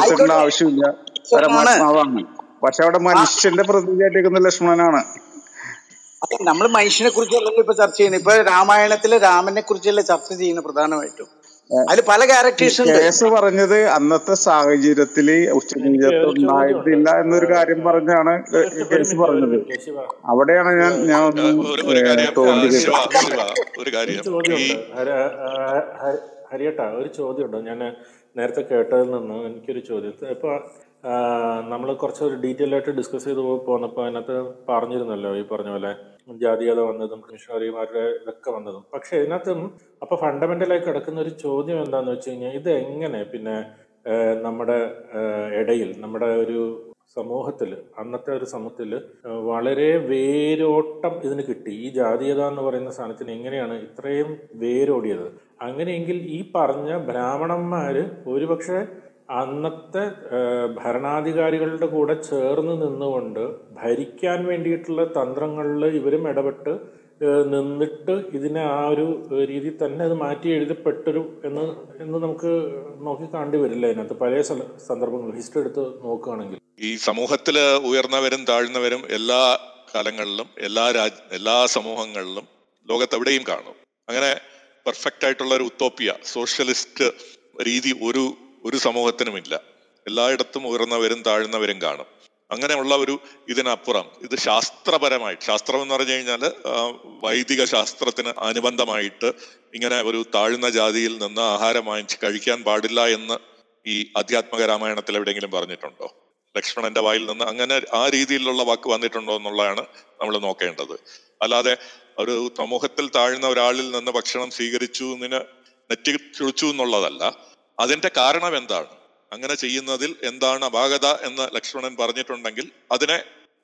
ആയിക്കോട്ടെ. ആവശ്യമില്ല. പരമാത്മാവാണ്. പക്ഷെ അവിടെ മനുഷ്യന്റെ പ്രതിനിധിയായിട്ടിരിക്കുന്ന ലക്ഷ്മണനാണ്. നമ്മൾ മനുഷ്യനെ കുറിച്ചല്ലല്ലോ ഇപ്പൊ ചർച്ച ചെയ്യുന്നത് ഇപ്പൊ രാമായണത്തിലെ രാമനെ കുറിച്ചല്ലേ ചർച്ച ചെയ്യുന്നത് പ്രധാനമായിട്ടും? അതിൽ പല ക്യാരക്ടേഴ്സ് ഉണ്ട്. കേസ് പറഞ്ഞത് അന്നത്തെ സാഹചര്യത്തിൽ എനിക്ക് ഉച്ചനീചത്വം ഉണ്ടായിട്ടില്ല എന്നൊരു കാര്യം പറഞ്ഞാണ് കേസ് പറഞ്ഞത്. അവിടെയാണ് ഞാൻ ഞാൻ ഹരിയേട്ടാ ഒരു ചോദ്യമുണ്ട് ഒരു ചോദ്യമുണ്ട് ഞാൻ നേരത്തെ കേട്ടതിൽ നിന്ന് എനിക്കൊരു ചോദ്യം. ഇപ്പോൾ നമ്മൾ കുറച്ച് ഒരു ഡീറ്റെയിൽ ആയിട്ട് ഡിസ്കസ് ചെയ്ത് പോന്നപ്പോൾ അതിനകത്ത് പറഞ്ഞിരുന്നല്ലോ ഈ പറഞ്ഞ പോലെ ജാതീയത വന്നതും മിഷണറിമാരുടെ ഇതൊക്കെ വന്നതും. പക്ഷെ ഇതിനകത്തും അപ്പൊ ഫണ്ടമെന്റലായി കിടക്കുന്ന ഒരു ചോദ്യം എന്താന്ന് വെച്ച് കഴിഞ്ഞാൽ ഇത് എങ്ങനെ പിന്നെ നമ്മുടെ ഇടയിൽ നമ്മുടെ ഒരു സമൂഹത്തിൽ അന്നത്തെ ഒരു സമൂഹത്തിൽ വളരെ വേരോട്ടം ഇതിന് കിട്ടി. ഈ ജാതീയത എന്ന് പറയുന്ന സാധനത്തിന് എങ്ങനെയാണ് ഇത്രയും വേരോടിയത്? അങ്ങനെയെങ്കിൽ ഈ പറഞ്ഞ ബ്രാഹ്മണന്മാർ ഒരുപക്ഷെ അന്നത്തെ ഭരണാധികാരികളുടെ കൂടെ ചേർന്ന് നിന്നുകൊണ്ട് ഭരിക്കാൻ വേണ്ടിയിട്ടുള്ള തന്ത്രങ്ങളിൽ ഇവരും ഇടപെട്ട് നിന്നിട്ട് ഇതിനെ ആ ഒരു രീതി തന്നെ അത് മാറ്റി എഴുതപ്പെട്ടൊരു എന്ന് എന്ന് നമുക്ക് നോക്കി കാണേണ്ടി വരില്ല അതിനകത്ത്. പഴയ സന്ദർഭങ്ങൾ ഹിസ്റ്ററി എടുത്ത് നോക്കുകയാണെങ്കിൽ. ഈ സമൂഹത്തിൽ ഉയർന്നവരും താഴ്ന്നവരും എല്ലാ കാലങ്ങളിലും എല്ലാ രാജ് എല്ലാ സമൂഹങ്ങളിലും ലോകത്തെവിടെയും കാണും. അങ്ങനെ പെർഫെക്റ്റ് ആയിട്ടുള്ള ഒരു ഉത്തോപ്പിയ സോഷ്യലിസ്റ്റ് രീതി ഒരു ഒരു സമൂഹത്തിനുമില്ല. എല്ലായിടത്തും ഉയർന്നവരും താഴ്ന്നവരും കാണും. അങ്ങനെയുള്ള ഒരു ഇതിനപ്പുറം ഇത് ശാസ്ത്രപരമായി ശാസ്ത്രം എന്ന് പറഞ്ഞു കഴിഞ്ഞാൽ വൈദിക ശാസ്ത്രത്തിന് അനുബന്ധമായിട്ട് ഇങ്ങനെ ഒരു താഴ്ന്ന ജാതിയിൽ നിന്ന് ആഹാരം വാങ്ങിച്ച് കഴിക്കാൻ പാടില്ല എന്ന് ഈ അധ്യാത്മക രാമായണത്തിൽ എവിടെയെങ്കിലും പറഞ്ഞിട്ടുണ്ടോ? ലക്ഷ്മണന്റെ വായിൽ നിന്ന് അങ്ങനെ ആ രീതിയിലുള്ള വാക്ക് വന്നിട്ടുണ്ടോ എന്നുള്ളതാണ് നമ്മൾ നോക്കേണ്ടത്. അല്ലാതെ ഒരു സമൂഹത്തിൽ താഴ്ന്ന ഒരാളിൽ നിന്ന് ഭക്ഷണം സ്വീകരിച്ചു എന്നിന് നെറ്റി ചുളിച്ചു എന്നുള്ളതല്ല. അതിന്റെ കാരണം എന്താണ്? അങ്ങനെ ചെയ്യുന്നതിൽ എന്താണ് അപാകത എന്ന് ലക്ഷ്മണൻ പറഞ്ഞിട്ടുണ്ടെങ്കിൽ അതിനെ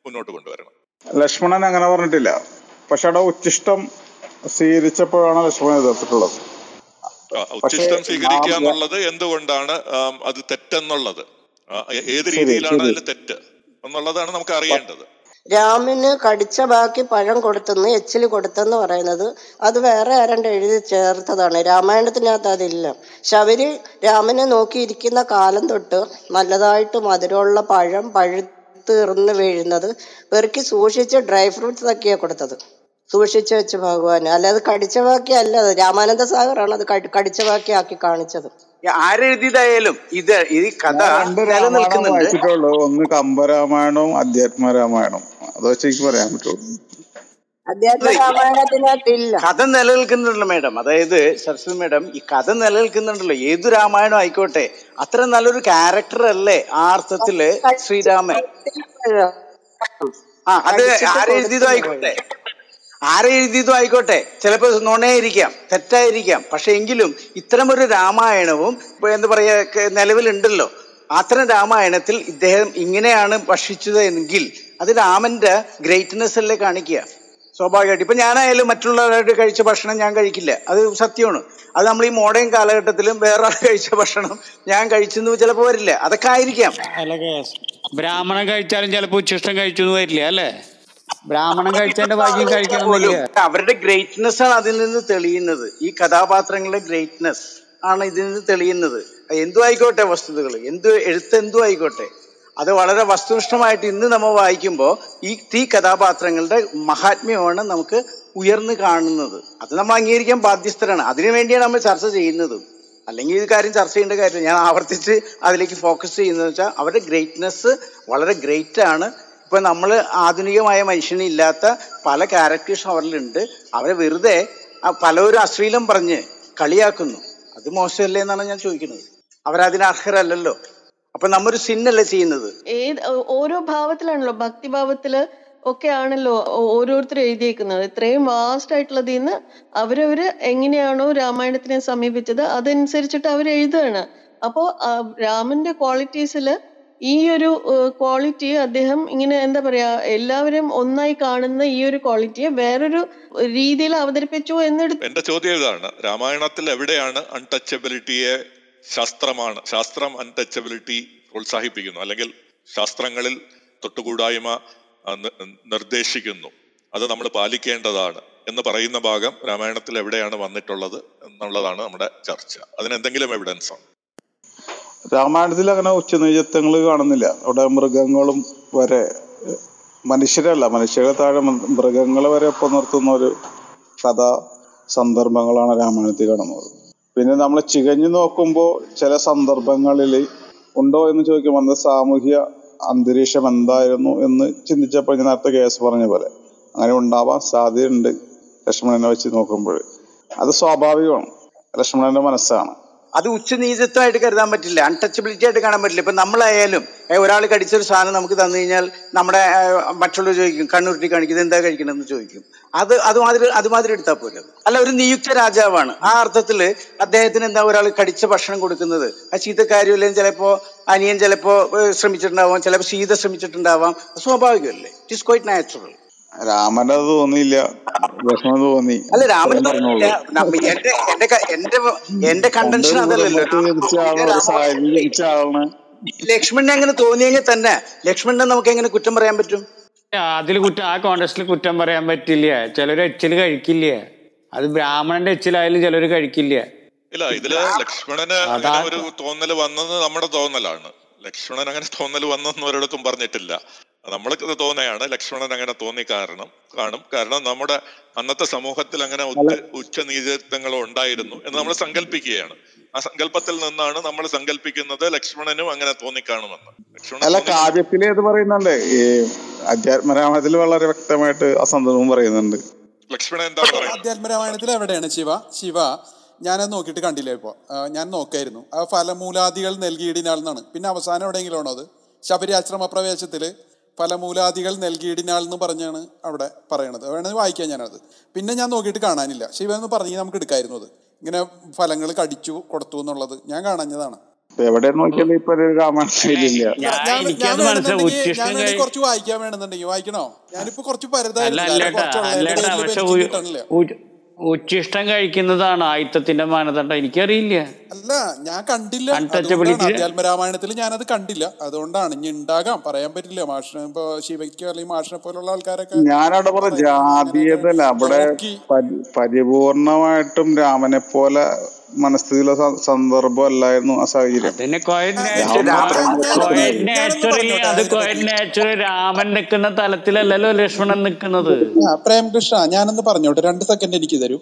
മുന്നോട്ട് കൊണ്ടുവരണം. ലക്ഷ്മണൻ അങ്ങനെ പറഞ്ഞിട്ടില്ല. പക്ഷെ അവിടെ ഉച്ചിഷ്ടം സ്വീകരിച്ചപ്പോഴാണ് ലക്ഷ്മണൻ എതിർത്തിട്ടുള്ളത്. ഉച്ചിഷ്ടം സ്വീകരിക്കുക എന്നുള്ളത് എന്തുകൊണ്ടാണ്? അത് തെറ്റെന്നുള്ളത്. ഏത് രീതിയിലാണ്. അതിൽ തെറ്റ് എന്നുള്ളതാണ് നമുക്ക് അറിയേണ്ടത്. രാമന് കടിച്ച ബാക്കി പഴം കൊടുത്തെന്ന് എച്ചിൽ കൊടുത്തെന്ന് പറയുന്നത് അത് വേറെ ആരണ്ട് എഴുതി ചേർത്തതാണ്. രാമായണത്തിനകത്ത് അതില്ല. ശബരി രാമനെ നോക്കിയിരിക്കുന്ന കാലം തൊട്ട് നല്ലതായിട്ട് മധുരമുള്ള പഴം പഴുത്തീർന്ന് വീഴുന്നത് പെറുക്കി സൂക്ഷിച്ച് ഡ്രൈ ഫ്രൂട്ട്സ് ഒക്കെയാണ് കൊടുത്തത്. സൂക്ഷിച്ചു വെച്ച് ഭഗവാന്. അല്ലാതെ കടിച്ച ബാക്കി അല്ല അത്. രാമാനന്ദ സാഗറാണ് അത് കടി- കടിച്ച ബാക്കി ആക്കി കാണിച്ചത്. ആരെഴുതിയതായാലും ഇത് ഈ കഥ നിലനിൽക്കുന്നുണ്ട്. ഒന്ന് കമ്പരാമായണവും അധ്യാത്മ രാമായണവും അത് ചേച്ചി പറയാൻ പറ്റുള്ളൂ കഥ നിലനിൽക്കുന്നുണ്ടല്ലോ മേഡം. അതായത് സരസ്വതി മേഡം ഈ കഥ നിലനിൽക്കുന്നുണ്ടല്ലോ. ഏതു രാമായണം ആയിക്കോട്ടെ അത്ര നല്ലൊരു ക്യാരക്ടർ അല്ലേ ആ അർത്ഥത്തിൽ ശ്രീരാമൻ? ആ അത് ആരെഴുതിയതോ ആയിക്കോട്ടെ. ആരെഴുതിയതോ ആയിക്കോട്ടെ. ചിലപ്പോൾ നുണയായിരിക്കാം തെറ്റായിരിക്കാം. പക്ഷെ എങ്കിലും ഇത്തരം ഒരു രാമായണവും ഇപ്പൊ എന്താ പറയാ നിലവിലുണ്ടല്ലോ. അത്തരം രാമായണത്തിൽ ഇദ്ദേഹം ഇങ്ങനെയാണ് ഭക്ഷിച്ചത് എങ്കിൽ അത് രാമന്റെ ഗ്രേറ്റ്നെസ് അല്ലേ കാണിക്കുക. സ്വാഭാവികമായിട്ട്. ഇപ്പൊ ഞാനായാലും മറ്റുള്ളവരായിട്ട് കഴിച്ച ഭക്ഷണം ഞാൻ കഴിക്കില്ല. അത് സത്യമാണ്. അത് നമ്മൾ ഈ മോഡേൺ കാലഘട്ടത്തിലും വേറെ കഴിച്ച ഭക്ഷണം ഞാൻ കഴിച്ചെന്ന് ചിലപ്പോൾ വരില്ല. അതൊക്കെ ആയിരിക്കാം. ബ്രാഹ്മണൻ കഴിച്ചാലും ചിലപ്പോൾ ഉച്ചിഷ്ടം കഴിച്ചു വരില്ല അല്ലേ? ബ്രാഹ്മണൻ കഴിച്ചതിന്റെ ഭാഗ്യം കഴിക്കണമെന്നില്ല അവരുടെ ഗ്രേറ്റ്നെസ് ആണ് അതിൽ നിന്ന് തെളിയുന്നത്. ഈ കഥാപാത്രങ്ങളുടെ ഗ്രേറ്റ്നെസ് ആണ് ഇതിൽ നിന്ന് തെളിയുന്നത്. എന്തു ആയിക്കോട്ടെ വസ്തുതകൾ എന്ത് എഴുത്ത് എന്തു ആയിക്കോട്ടെ. അത് വളരെ വസ്തുനിഷ്ഠമായിട്ട് ഇന്ന് നമ്മൾ വായിക്കുമ്പോൾ ഈ തീ കഥാപാത്രങ്ങളുടെ മഹാത്മ്യമാണ് നമുക്ക് ഉയർന്നു കാണുന്നത്. അത് നമ്മൾ അംഗീകരിക്കാൻ ബാധ്യസ്ഥരാണ്. അതിനു വേണ്ടിയാണ് നമ്മൾ ചർച്ച ചെയ്യുന്നത്. അല്ലെങ്കിൽ ഇത് കാര്യം ചർച്ച ചെയ്യേണ്ട കാര്യം ഞാൻ ആവർത്തിച്ച് അതിലേക്ക് ഫോക്കസ് ചെയ്യുന്നത് വെച്ചാൽ അവരുടെ ഗ്രേറ്റ്നെസ് വളരെ ഗ്രേറ്റ് ആണ്. ഇപ്പം നമ്മൾ ആധുനികമായ മനുഷ്യനില്ലാത്ത പല ക്യാരക്ടേഴ്സും അവരിലുണ്ട്. അവരെ വെറുതെ ആ പലരും അശ്ലീലം പറഞ്ഞ് കളിയാക്കുന്നു. അത് മോശമല്ലേ എന്നാണ് ഞാൻ ചോദിക്കുന്നത്. അവരതിന് അർഹരല്ലല്ലോ. അപ്പൊ നമ്മൊരു സിന്നല്ലേ ചെയ്യുന്നത്? ഏത് ഓരോ ഭാവത്തിലാണല്ലോ ഭക്തിഭാവത്തിൽ ഒക്കെ ആണല്ലോ ഓരോരുത്തരും ഓരോരുത്തർ എഴുതിയേക്കുന്നത്. ഇത്രയും വാസ്റ്റ് ആയിട്ടുള്ളതിൽ നിന്ന് അവരവര് എങ്ങനെയാണോ രാമായണത്തിനെ സമീപിച്ചത് അതനുസരിച്ചിട്ട് അവർ എഴുതുകയാണ്. അപ്പോ രാമന്റെ ക്വാളിറ്റീസിൽ ഈ ഒരു ക്വാളിറ്റി അദ്ദേഹം ഇങ്ങനെ എന്താ പറയാ എല്ലാവരും ഒന്നായി കാണുന്ന ഈ ഒരു ക്വാളിറ്റിയെ വേറൊരു രീതിയിൽ അവതരിപ്പിച്ചു എന്നെടുത്ത് എന്റെ ചോദ്യം ഇതാണ്. രാമായണത്തിൽ എവിടെയാണ് അൺടച്ചബിലിറ്റിയെ ശാസ്ത്രമാണ് ശാസ്ത്രം അൺടച്ചബിലിറ്റി പ്രോത്സാഹിപ്പിക്കുന്നു. അല്ലെങ്കിൽ ശാസ്ത്രങ്ങളിൽ തൊട്ടുകൂടായ്മ നിർദ്ദേശിക്കുന്നു. അത് നമ്മൾ പാലിക്കേണ്ടതാണ് എന്ന് പറയുന്ന ഭാഗം രാമായണത്തിൽ എവിടെയാണ് വന്നിട്ടുള്ളത് എന്നുള്ളതാണ് നമ്മുടെ ചർച്ച. അതിന് എന്തെങ്കിലും എവിഡൻസ് ആണ് രാമായണത്തിൽ അങ്ങനെ ഉച്ചനീചത്വങ്ങൾ കാണുന്നില്ല. അവിടെ മൃഗങ്ങളും വരെ മനുഷ്യരല്ല മനുഷ്യരെ താഴെ മൃഗങ്ങളെ വരെ ഒപ്പം നിർത്തുന്ന ഒരു കഥ സന്ദർഭങ്ങളാണ് രാമായണത്തിൽ കാണുന്നത്. പിന്നെ നമ്മൾ ചികഞ്ഞു നോക്കുമ്പോൾ ചില സന്ദർഭങ്ങളിൽ ഉണ്ടോ എന്ന് ചോദിക്കുമ്പോൾ അന്ന് സാമൂഹ്യ അന്തരീക്ഷം എന്തായിരുന്നു എന്ന് ചിന്തിച്ചപ്പോൾ ഞാൻ നേരത്തെ കേസ് പറഞ്ഞ പോലെ. അങ്ങനെ ഉണ്ടാവാൻ സാധ്യതയുണ്ട് ലക്ഷ്മണനെ വെച്ച് നോക്കുമ്പോൾ അത് സ്വാഭാവികമാണ്. ലക്ഷ്മണന്റെ മനസ്സാണ്. അത് ഉച്ചനീചത്വമായിട്ട് കരുതാൻ പറ്റില്ല. അൺടച്ചബിലിറ്റി ആയിട്ട് കാണാൻ പറ്റില്ല. ഇപ്പം നമ്മളായാലും ഒരാൾ കടിച്ചൊരു സാധനം നമുക്ക് തന്നു കഴിഞ്ഞാൽ നമ്മുടെ മറ്റുള്ളവർ ചോദിക്കും കണ്ണുരുട്ടി കാണിക്കുന്നത് എന്താ കഴിക്കണമെന്ന് ചോദിക്കും. അത് അതുമാതിരി അതുമാതിരി എടുത്താൽ പോലും അല്ല ഒരു നിയുക്ത രാജാവാണ്. ആ അർത്ഥത്തിൽ അദ്ദേഹത്തിന് എന്താ ഒരാൾ കടിച്ച ഭക്ഷണം കൊടുക്കുന്നത്? ആ ചീത്തക്കാരിയും ചിലപ്പോൾ അനിയൻ ചിലപ്പോൾ ശ്രമിച്ചിട്ടുണ്ടാവാം. ചിലപ്പോൾ ശീത ശ്രമിച്ചിട്ടുണ്ടാവാം. സ്വാഭാവികമല്ലേ? ഇറ്റ് ഇസ് ക്വൈറ്റ് നാച്ചുറൽ രാമന്റെ അത് തോന്നിയില്ല. വിഷമം തോന്നി. അല്ല രാമൻ എന്റെ എന്റെ എന്റെ കണ്ടൻഷൻ അതല്ലല്ലോ. ലക്ഷ്മണനെ അങ്ങനെ തോന്നിയെങ്കിൽ തന്നെ ലക്ഷ്മണനെ നമുക്ക് എങ്ങനെ കുറ്റം പറയാൻ പറ്റും? അതിൽ കുറ്റം ആ കോണ്ടസ്റ്റിൽ കുറ്റം പറയാൻ പറ്റില്ല. ചിലർ എച്ചിൽ കഴിക്കില്ല. അത് ബ്രാഹ്മണന്റെ എച്ചിലായാലും ചിലർ കഴിക്കില്ല. ഇല്ല ഇതിൽ ലക്ഷ്മണന് ഒരു തോന്നൽ വന്നത് നമ്മുടെ തോന്നലാണ്. ലക്ഷ്മണൻ അങ്ങനെ തോന്നൽ വന്നെന്ന് ഒരിടത്തും പറഞ്ഞിട്ടില്ല. നമ്മൾക്ക് തോന്നുകയാണ് ലക്ഷ്മണൻ അങ്ങനെ തോന്നി കാരണം കാണും. കാരണം നമ്മുടെ അന്നത്തെ സമൂഹത്തിൽ അങ്ങനെ ഉച്ച ഉച്ചനീചത്വങ്ങൾ ഉണ്ടായിരുന്നു എന്ന് നമ്മൾ സങ്കല്പിക്കുകയാണ്. ആ സങ്കല്പത്തിൽ നിന്നാണ് നമ്മൾ സങ്കല്പിക്കുന്നത് ലക്ഷ്മണനും അങ്ങനെ തോന്നിക്കാണുമെന്ന്. ലക്ഷ്മണൻ അല്ല കാവ്യത്തിൽ കാവ്യത്തിൽ ഇത് പറയുന്നുണ്ട്. ഈ അധ്യാത്മരാമത്തിൽ വളരെ വ്യക്തമായിട്ട് ആ സന്ദർഭം പറയുന്നുണ്ട്. ലക്ഷ്മണൻ എന്താ പറയുന്നത്? അധ്യാത്മരാമായണത്തിൽ എവിടെയാണ്? ശിവ ശിവ ഞാനത് നോക്കിയിട്ട് കണ്ടില്ല ഇപ്പോൾ ഞാൻ നോക്കായിരുന്നു. ആ ഫലമൂലാദികൾ നൽകിയിടിനാൾ എന്നാണ്. പിന്നെ അവസാനം എവിടെയെങ്കിലും ആണോ അത്? ശബരി ആശ്രമ പ്രവേശത്തിൽ ഫലമൂലാദികൾ നൽകിയിടിനാൾ എന്ന് പറഞ്ഞാണ് അവിടെ പറയണത്. വേണമെങ്കിൽ വായിക്കാം ഞാനത്. പിന്നെ ഞാൻ നോക്കിയിട്ട് കാണാനില്ല. ശിവനെന്ന് എന്ന് പറഞ്ഞ് നമുക്ക് എടുക്കായിരുന്നു അത്. ഇങ്ങനെ ഫലങ്ങൾ കടിച്ചു കൊടുത്തു എന്നുള്ളത് ഞാൻ കാണഞ്ഞതാണ്. കുറച്ച് വായിക്കാൻ വേണമെന്നുണ്ടെങ്കിൽ. വായിക്കണോ? ഞാനിപ്പോ കുറച്ച് അല്ല ഉച്ചിഷ്ടം കഴിക്കുന്നതാണ് ആയിത്തത്തിന്റെ മാനദണ്ഡം. എനിക്കറിയില്ല. അല്ല ഞാൻ കണ്ടില്ല. ആത്മരാമായണത്തിൽ ഞാനത് കണ്ടില്ല. അതുകൊണ്ടാണ് ഇനി ഉണ്ടാകാം. പറയാൻ പറ്റില്ല. മാഷിനെ ഇപ്പൊ ശിവയ്ക്ക് അല്ലെങ്കിൽ മാഷിനെ പോലുള്ള ആൾക്കാരൊക്കെ ഞാനവിടെ പറഞ്ഞ ജാതീയതല്ല. അവിടെ പരിപൂർണമായിട്ടും രാമനെ പോലെ മനസ്ഥിതിയിലുള്ള സ- സന്ദർഭം അല്ലായിരുന്നു ആ സാഹചര്യം. രാമൻ നിൽക്കുന്ന തലത്തിലല്ലല്ലോ ലക്ഷ്മണൻ നിൽക്കുന്നത്? പ്രേംകൃഷ്ണ ഞാനൊന്ന് പറഞ്ഞോട്ടെ. രണ്ട് സെക്കൻഡ് എനിക്ക് തരൂ.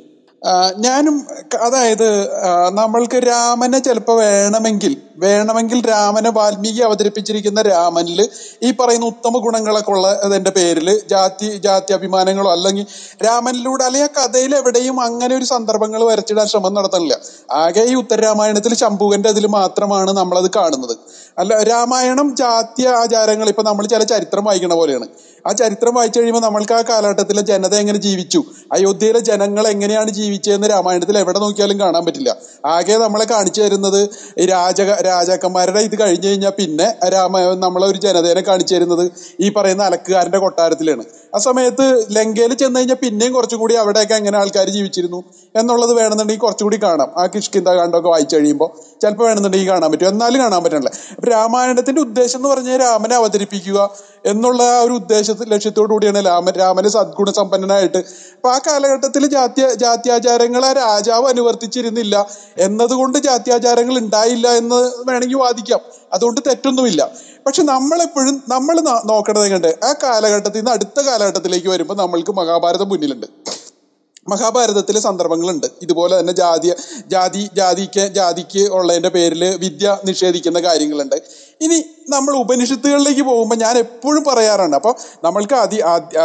ഞാനും അതായത് നമ്മൾക്ക് രാമനെ ചിലപ്പോ വേണമെങ്കിൽ വേണമെങ്കിൽ രാമനെ വാൽമീകി അവതരിപ്പിച്ചിരിക്കുന്ന രാമനിൽ ഈ പറയുന്ന ഉത്തമ ഗുണങ്ങളൊക്കെ ഉള്ള അതിന്റെ പേരിൽ ജാതി ജാതി അഭിമാനങ്ങളോ അല്ലെങ്കിൽ രാമനിലൂടെ അല്ലെങ്കിൽ ആ കഥയിൽ എവിടെയും അങ്ങനെ ഒരു സന്ദർഭങ്ങൾ വരച്ചിടാൻ ശ്രമം നടത്തണില്ല ആകെ ഈ ഉത്തരരാമായണത്തിൽ ശംഭുവിന്റെ അതിൽ മാത്രമാണ് നമ്മളത് കാണുന്നത്. അല്ല രാമായണം ജാതി ആചാരങ്ങൾ ഇപ്പൊ നമ്മൾ ചില ചരിത്രം വായിക്കണ പോലെയാണ്. ആ ചരിത്രം വായിച്ചു കഴിയുമ്പോൾ നമ്മൾക്ക് ആ കാലഘട്ടത്തിലെ ജനത എങ്ങനെ ജീവിച്ചു? അയോധ്യയിലെ ജനങ്ങൾ എങ്ങനെയാണ് ജീവിച്ചതെന്ന് രാമായണത്തിൽ എവിടെ നോക്കിയാലും കാണാൻ പറ്റില്ല. ആകെ നമ്മളെ കാണിച്ചു തരുന്നത് ഈ രാജ രാജാക്കന്മാരുടെ ഇത് കഴിഞ്ഞു കഴിഞ്ഞാൽ പിന്നെ രാമ നമ്മളെ ഒരു ജനതേനെ കാണിച്ചു തരുന്നത് ഈ പറയുന്ന അലക്കുകാരന്റെ കൊട്ടാരത്തിലാണ്. ആ സമയത്ത് ലങ്കയിൽ ചെന്ന് കഴിഞ്ഞാൽ പിന്നെയും കുറച്ചും കൂടി അവിടെയൊക്കെ എങ്ങനെ ആൾക്കാർ ജീവിച്ചിരുന്നു എന്നുള്ളത് വേണമെന്നുണ്ടെങ്കിൽ കുറച്ചും കൂടി കാണാം. ആ കിഷ്കിന്ത കാണ്ടൊക്കെ വായിച്ചു കഴിയുമ്പോൾ ചിലപ്പോൾ വേണമെന്നുണ്ടെങ്കിൽ കാണാൻ പറ്റും. എന്നാലും കാണാൻ പറ്റണില്ല. അപ്പം രാമായണത്തിന്റെ ഉദ്ദേശം എന്ന് പറഞ്ഞാൽ രാമനെ അവതരിപ്പിക്കുക എന്നുള്ള ആ ഒരു ഉദ്ദേശത്തിൽ ലക്ഷ്യത്തോടു കൂടിയാണ് രാമൻ രാമന് സദ്ഗുണ സമ്പന്നനായിട്ട്. അപ്പൊ ആ കാലഘട്ടത്തിൽ ജാത്യ ജാത്യാചാരങ്ങൾ ആ രാജാവ് അനുവർത്തിച്ചിരുന്നില്ല. എന്നതുകൊണ്ട് ജാത്യാചാരങ്ങൾ ഉണ്ടായില്ല എന്ന് വേണമെങ്കിൽ വാദിക്കാം. അതുകൊണ്ട് തെറ്റൊന്നുമില്ല. പക്ഷെ നമ്മളെപ്പോഴും നമ്മൾ നോക്കേണ്ടത് കണ്ട് ആ കാലഘട്ടത്തിൽ നിന്ന് അടുത്ത കാലഘട്ടത്തിലേക്ക് വരുമ്പോൾ നമ്മൾക്ക് മഹാഭാരതം മുന്നിലുണ്ട്. മഹാഭാരതത്തിലെ സന്ദർഭങ്ങളുണ്ട്. ഇതുപോലെ തന്നെ ജാതി ജാതി ജാതിക്ക് ജാതിക്ക് ഉള്ളതിന്റെ പേരിൽ വിദ്യ നിഷേധിക്കുന്ന കാര്യങ്ങളുണ്ട്. ഇനി നമ്മൾ ഉപനിഷത്തുകളിലേക്ക് പോകുമ്പോൾ ഞാൻ എപ്പോഴും പറയാറുണ്ട്. അപ്പോൾ നമ്മൾക്ക് അതി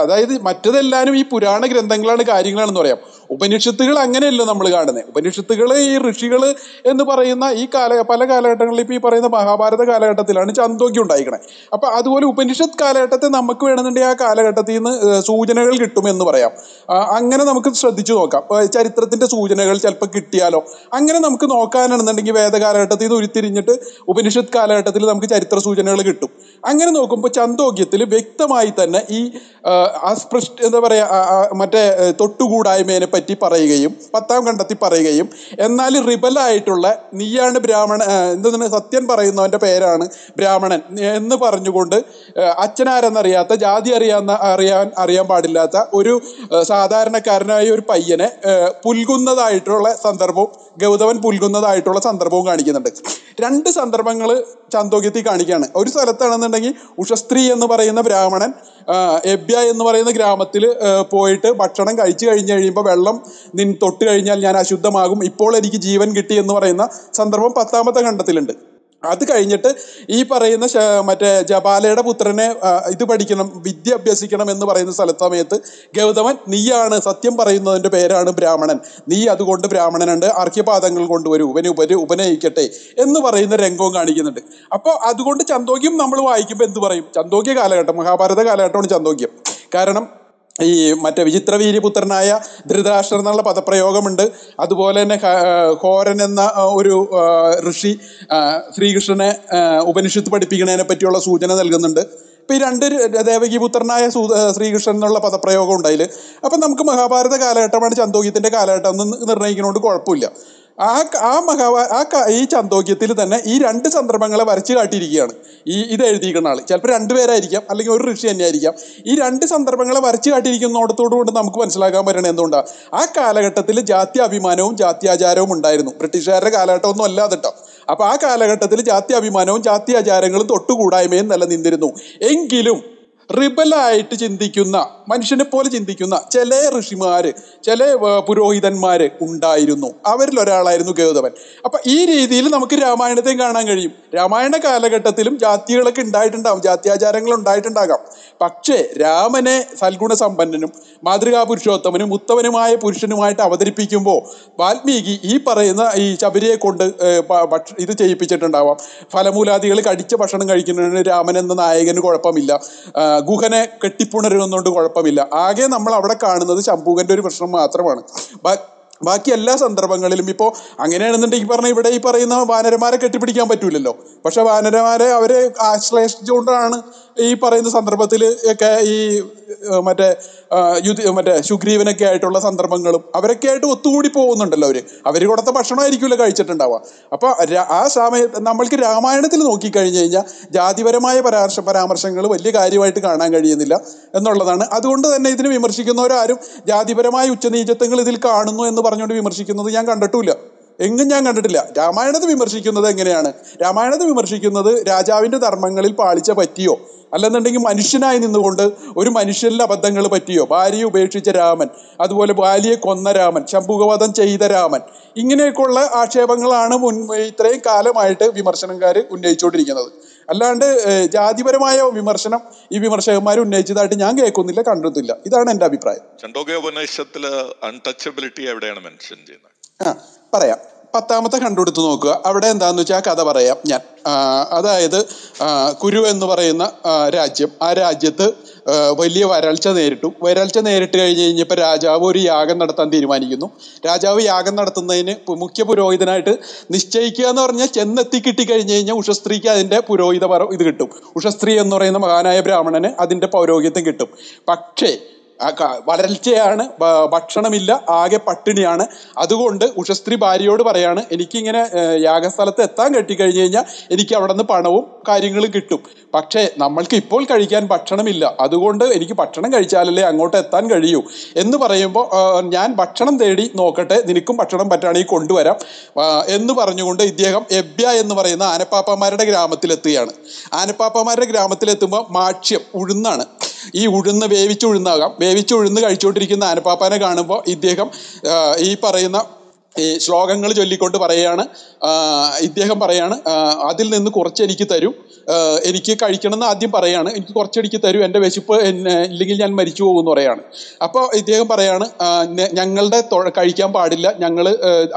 അതായത് മറ്റതെല്ലാവരും ഈ പുരാണ ഗ്രന്ഥങ്ങളാണ് കാര്യങ്ങളാണെന്ന് പറയാം. ഉപനിഷത്തുകൾ അങ്ങനെയല്ല നമ്മൾ കാണുന്നത്. ഉപനിഷത്തുകൾ ഈ ഋഷികൾ എന്ന് പറയുന്ന ഈ കാല പല കാലഘട്ടങ്ങളിൽ ഇപ്പോൾ ഈ പറയുന്ന മഹാഭാരത കാലഘട്ടത്തിലാണ് ചന്തോക്കി ഉണ്ടായിക്കണേ അപ്പോൾ അതുപോലെ ഉപനിഷത്ത് കാലഘട്ടത്തെ നമുക്ക് വേണമെന്നുണ്ടെങ്കിൽ ആ കാലഘട്ടത്തിൽ നിന്ന് സൂചനകൾ കിട്ടുമെന്ന് പറയാം. അങ്ങനെ നമുക്ക് ശ്രദ്ധിച്ചു നോക്കാം. ചരിത്രത്തിന്റെ സൂചനകൾ ചിലപ്പോൾ കിട്ടിയാലോ? അങ്ങനെ നമുക്ക് നോക്കാനാണെന്നുണ്ടെങ്കിൽ വേദകാലഘട്ടത്തിൽ നിന്ന് ഉരുത്തിരിഞ്ഞിട്ട് ഉപനിഷത്ത് കാലഘട്ടത്തിൽ നമുക്ക് ചരിത്ര സൂചനകൾ കിട്ടും. അങ്ങനെ നോക്കുമ്പോൾ ചന്ദോഗ്യത്തിൽ വ്യക്തമായി തന്നെ ഈ അസ്പൃഷ്ട എന്താ പറയുക മറ്റേ തൊട്ടുകൂടായ്മേനെ പറ്റി പറയുകയും പത്താം കണ്ടെത്തി പറയുകയും എന്നാൽ റിബലായിട്ടുള്ള നീയാണ് ബ്രാഹ്മണ എന്താ സത്യൻ പറയുന്നവന്റെ പേരാണ് ബ്രാഹ്മണൻ. എന്ന് പറഞ്ഞുകൊണ്ട് അച്ഛനാരെന്നറിയാത്ത ജാതി അറിയാവുന്ന അറിയാൻ അറിയാൻ പാടില്ലാത്ത ഒരു സാധാരണക്കാരനായ ഒരു പയ്യനെ പുൽകുന്നതായിട്ടുള്ള സന്ദർഭവും ഗൗതമൻ പുൽകുന്നതായിട്ടുള്ള സന്ദർഭവും കാണിക്കുന്നുണ്ട്. രണ്ട് സന്ദർഭങ്ങൾ ചാന്തോക്യത്തിൽ കാണിക്കുകയാണ്. ഒരു സ്ഥലത്താണെന്നുണ്ടെങ്കിൽ ഉഷസ്ത്രീ എന്ന് പറയുന്ന ബ്രാഹ്മണൻ എബ്യ എന്ന് പറയുന്ന ഗ്രാമത്തിൽ പോയിട്ട് ഭക്ഷണം കഴിച്ചു കഴിഞ്ഞ് കഴിയുമ്പോൾ വെള്ളം നിൻ തൊട്ട് കഴിഞ്ഞാൽ ഞാൻ അശുദ്ധമാകും. ഇപ്പോൾ എനിക്ക് ജീവൻ കിട്ടി എന്ന് പറയുന്ന സന്ദർഭം പത്താമത്തെ ഖണ്ഡത്തിലുണ്ട്. അത് കഴിഞ്ഞിട്ട് ഈ പറയുന്ന മറ്റേ ജപാലയുടെ പുത്രനെ ഇത് പഠിക്കണം വിദ്യ അഭ്യസിക്കണം എന്ന് പറയുന്ന സ്ഥലത്ത് സമയത്ത് ഗൗതമൻ നീയാണ് സത്യം പറയുന്നതിന്റെ പേരാണ് ബ്രാഹ്മണൻ. നീ അതുകൊണ്ട് ബ്രാഹ്മണനുണ്ട്. അർഘ്യപാദങ്ങൾ കൊണ്ടുവരൂ. ഉപന ഉപരി ഉപനയിക്കട്ടെ എന്ന് പറയുന്ന രംഗവും കാണിക്കുന്നുണ്ട്. അപ്പോൾ അതുകൊണ്ട് ചന്തോക്യം നമ്മൾ വായിക്കുമ്പോൾ എന്ത് പറയും? ചന്തോക്യ കാലഘട്ടം മഹാഭാരത കാലഘട്ടമാണ് ചന്തോക്യം കാരണം ഈ മറ്റേ വിചിത്രവീര്യപുത്രനായ ധൃതരാഷ്ട്രൻ എന്നുള്ള പദപ്രയോഗമുണ്ട്. അതുപോലെ തന്നെ ഹോരൻ എന്ന ഒരു ഋഷി ശ്രീകൃഷ്ണനെ ഉപനിഷത്ത് പഠിപ്പിക്കുന്നതിനെ പറ്റിയുള്ള സൂചന നൽകുന്നുണ്ട്. ഇപ്പം ഈ രണ്ട് ദേവകീപുത്രനായ സൂ- ശ്രീകൃഷ്ണൻ എന്നുള്ള പദപ്രയോഗം ഉണ്ടായിൽ അപ്പം നമുക്ക് മഹാഭാരത കാലഘട്ടമാണ് ചന്തോക്യത്തിന്റെ കാലഘട്ടം എന്ന് നിർണയിക്കുന്നതുകൊണ്ട് കുഴപ്പമില്ല. ആ ആ മഹാഭാ ആ ഈ ചന്തോക്യത്തിൽ തന്നെ ഈ രണ്ട് സന്ദർഭങ്ങളെ വരച്ച് കാട്ടിയിരിക്കുകയാണ്. ഈ ഇത് എഴുതിയിരിക്കുന്ന ആൾ ചിലപ്പോൾ രണ്ടുപേരായിരിക്കാം അല്ലെങ്കിൽ ഒരു ഋഷി തന്നെ ആയിരിക്കാം ഈ രണ്ട് സന്ദർഭങ്ങളെ വരച്ചു കാട്ടിയിരിക്കുന്നിടത്തോടു കൊണ്ട് നമുക്ക് മനസ്സിലാക്കാൻ പറ്റണേ എന്തുകൊണ്ടാണ് ആ കാലഘട്ടത്തിൽ ജാത്യാഭിമാനവും ജാത്യാചാരവും ഉണ്ടായിരുന്നു. ബ്രിട്ടീഷുകാരുടെ കാലഘട്ടമൊന്നും അല്ലാതെ കേട്ടോ അപ്പോൾ ആ കാലഘട്ടത്തിൽ ജാത്യാഭിമാനവും ജാത്യാചാരങ്ങളും തൊട്ടുകൂടായ്മയും നിലനിന്നിരുന്നു. എങ്കിലും റിബലായിട്ട് ചിന്തിക്കുന്ന മനുഷ്യനെ പോലെ ചിന്തിക്കുന്ന ചില ഋഷിമാര് ചില പുരോഹിതന്മാര് ഉണ്ടായിരുന്നു. അവരിൽ ഒരാളായിരുന്നു ഗൗതമൻ. അപ്പൊ ഈ രീതിയിൽ നമുക്ക് രാമായണത്തെയും കാണാൻ കഴിയും. രാമായണ കാലഘട്ടത്തിലും ജാതികളൊക്കെ ഉണ്ടായിട്ടുണ്ടാകും ജാത്യാചാരങ്ങൾ ഉണ്ടായിട്ടുണ്ടാകാം. പക്ഷേ രാമനെ സൽഗുണ സമ്പന്നനും മാതൃകാ പുരുഷോത്തമനും ഉത്തമനുമായ പുരുഷനുമായിട്ട് അവതരിപ്പിക്കുമ്പോൾ വാൽമീകി ഈ പറയുന്ന ഈ ശബരിയെ കൊണ്ട് ഇത് ചെയ്യിപ്പിച്ചിട്ടുണ്ടാവാം. ഫലമൂലാദികൾ കടിച്ച ഭക്ഷണം കഴിക്കുന്നതിന് രാമൻ എന്ന നായകന് കുഴപ്പമില്ല. ഗുഹനെ കെട്ടിപ്പുണരുന്നതുകൊണ്ട് കുഴപ്പമില്ല. ആകെ നമ്മൾ അവിടെ കാണുന്നത് ശംഭൂകന്റെ ഒരു പ്രശ്നം മാത്രമാണ്. ബാക്കി എല്ലാ സന്ദർഭങ്ങളിലും ഇപ്പോൾ അങ്ങനെയാണെന്നുണ്ടെങ്കിൽ പറഞ്ഞ ഇവിടെ ഈ പറയുന്ന വാനരമാരെ കെട്ടിപ്പിടിക്കാൻ പറ്റൂലല്ലോ. പക്ഷെ വാനരമാരെ അവരെ ആശ്ലേഷിച്ചുകൊണ്ടാണ് ഈ പറയുന്ന സന്ദർഭത്തിൽ ഒക്കെ ഈ മറ്റേ യുദ്ധ മറ്റേ ശുഗ്രീവനൊക്കെ ആയിട്ടുള്ള സന്ദർഭങ്ങളും അവരൊക്കെ ആയിട്ട് ഒത്തുകൂടി പോകുന്നുണ്ടല്ലോ അവർ അവർ കൊടുത്ത ഭക്ഷണമായിരിക്കുമല്ലോ കഴിച്ചിട്ടുണ്ടാവുക. അപ്പോൾ ആ സമയത്ത് നമ്മൾക്ക് രാമായണത്തിൽ നോക്കിക്കഴിഞ്ഞ് കഴിഞ്ഞാൽ ജാതിപരമായ പരാമർശ പരാമർശങ്ങൾ വലിയ കാര്യമായിട്ട് കാണാൻ കഴിയുന്നില്ല എന്നുള്ളതാണ്. അതുകൊണ്ട് തന്നെ ഇതിനെ വിമർശിക്കുന്നവരാരും ജാതിപരമായ ഉച്ചനീചത്വങ്ങൾ ഇതിൽ കാണുന്നു എന്ന് പറഞ്ഞുകൊണ്ട് വിമർശിക്കുന്നത് ഞാൻ കണ്ടിട്ടില്ല. എങ്ങും ഞാൻ കണ്ടിട്ടില്ല. രാമായണത്തെ വിമർശിക്കുന്നത് എങ്ങനെയാണ്? രാമായണത്തെ വിമർശിക്കുന്നത് രാജാവിന്റെ ധർമ്മങ്ങളിൽ പാളിച്ച പറ്റിയോ? അല്ലെന്നുണ്ടെങ്കിൽ മനുഷ്യനായി നിന്നുകൊണ്ട് ഒരു മനുഷ്യന്റെ അബദ്ധങ്ങൾ പറ്റിയോ? ഭാര്യയെ ഉപേക്ഷിച്ച രാമൻ അതുപോലെ ബാലിയെ കൊന്ന രാമൻ ശംഭുകവധം ചെയ്ത രാമൻ ഇങ്ങനെയൊക്കെയുള്ള ആക്ഷേപങ്ങളാണ് മുൻ ഇത്രയും കാലമായിട്ട് വിമർശനക്കാർ ഉന്നയിച്ചുകൊണ്ടിരിക്കുന്നത്. അല്ലാണ്ട് ജാതിപരമായ വിമർശനം ഈ വിമർശകന്മാർ ഉന്നയിച്ചതായിട്ട് ഞാൻ കേൾക്കുന്നില്ല കണ്ടിട്ടില്ല. ഇതാണ് എന്റെ അഭിപ്രായം. അൺടച്ചബിലിറ്റി എവിടെയാണ് മെൻഷൻ ചെയ്യുന്നത്? ആ പറയാം. പത്താമത്തെ കണ്ടുപിടുത്ത് നോക്കുക. അവിടെ എന്താന്ന് വെച്ചാൽ കഥ പറയാം ഞാൻ. അതായത് കുരു എന്ന് പറയുന്ന രാജ്യം. ആ രാജ്യത്ത് വലിയ വരൾച്ച നേരിട്ടു. വരൾച്ച നേരിട്ട് കഴിഞ്ഞ് കഴിഞ്ഞപ്പോൾ രാജാവ് ഒരു യാഗം നടത്താൻ തീരുമാനിക്കുന്നു. രാജാവ് യാഗം നടത്തുന്നതിന് മുഖ്യ പുരോഹിതനായിട്ട് നിശ്ചയിക്കുക എന്ന് പറഞ്ഞാൽ ചെന്നെത്തി കിട്ടിക്കഴിഞ്ഞ് കഴിഞ്ഞാൽ ഉഷസ്ത്രീക്ക് അതിന്റെ പുരോഹിത പര- ഇത് കിട്ടും. ഉഷസ്ത്രീ എന്ന് പറയുന്ന മഹാനായ ബ്രാഹ്മണന് അതിന്റെ പൗരോഹിത്യം കിട്ടും. പക്ഷേ വരൾച്ചയാണ് ഭക്ഷണമില്ല ആകെ പട്ടിണിയാണ്. അതുകൊണ്ട് ഉഷസ്ത്രി ഭാര്യയോട് പറയാണ് എനിക്കിങ്ങനെ യാഗസ്ഥലത്ത് എത്താൻ കെട്ടിക്കഴിഞ്ഞു കഴിഞ്ഞാൽ എനിക്ക് അവിടെ നിന്ന് പണവും കാര്യങ്ങളും കിട്ടും. പക്ഷേ നമ്മൾക്ക് ഇപ്പോൾ കഴിക്കാൻ ഭക്ഷണമില്ല. അതുകൊണ്ട് എനിക്ക് ഭക്ഷണം കഴിച്ചാലല്ലേ അങ്ങോട്ട് എത്താൻ കഴിയൂ. എന്ന് പറയുമ്പോൾ ഞാൻ ഭക്ഷണം തേടി നോക്കട്ടെ നിനക്കും ഭക്ഷണം പറ്റുകയാണെങ്കിൽ കൊണ്ടുവരാം. എന്ന് പറഞ്ഞുകൊണ്ട് ഇദ്ദേഹം എബ്യ എന്ന് പറയുന്ന ആനപ്പാപ്പമാരുടെ ഗ്രാമത്തിലെത്തുകയാണ്. ആനപ്പാപ്പമാരുടെ ഗ്രാമത്തിലെത്തുമ്പോൾ മാക്ഷ്യം ഉഴുന്നാണ്. ഈ ഉഴുന്ന് വേവിച്ച് ഉഴുന്നാകാം. വേവിച്ച ഉഴുന്ന് കഴിച്ചുകൊണ്ടിരിക്കുന്ന ആനപ്പാപ്പാനെ കാണുമ്പോൾ ഇദ്ദേഹം ഈ പറയുന്ന ഈ ശ്ലോകങ്ങൾ ചൊല്ലിക്കൊണ്ട് പറയുകയാണ്. ഇദ്ദേഹം പറയാണ് അതിൽ നിന്ന് കുറച്ച് എനിക്ക് തരും എനിക്ക് കഴിക്കണം എന്ന് ആദ്യം പറയാണ്. എനിക്ക് കുറച്ച് എനിക്ക് തരൂ. എന്റെ വിശപ്പ് ഇല്ലെങ്കിൽ ഞാൻ മരിച്ചു പോകും എന്ന് പറയാണ്. അപ്പോൾ ഇദ്ദേഹം പറയാണ് ഞങ്ങളുടെ കഴിക്കാൻ പാടില്ല. ഞങ്ങൾ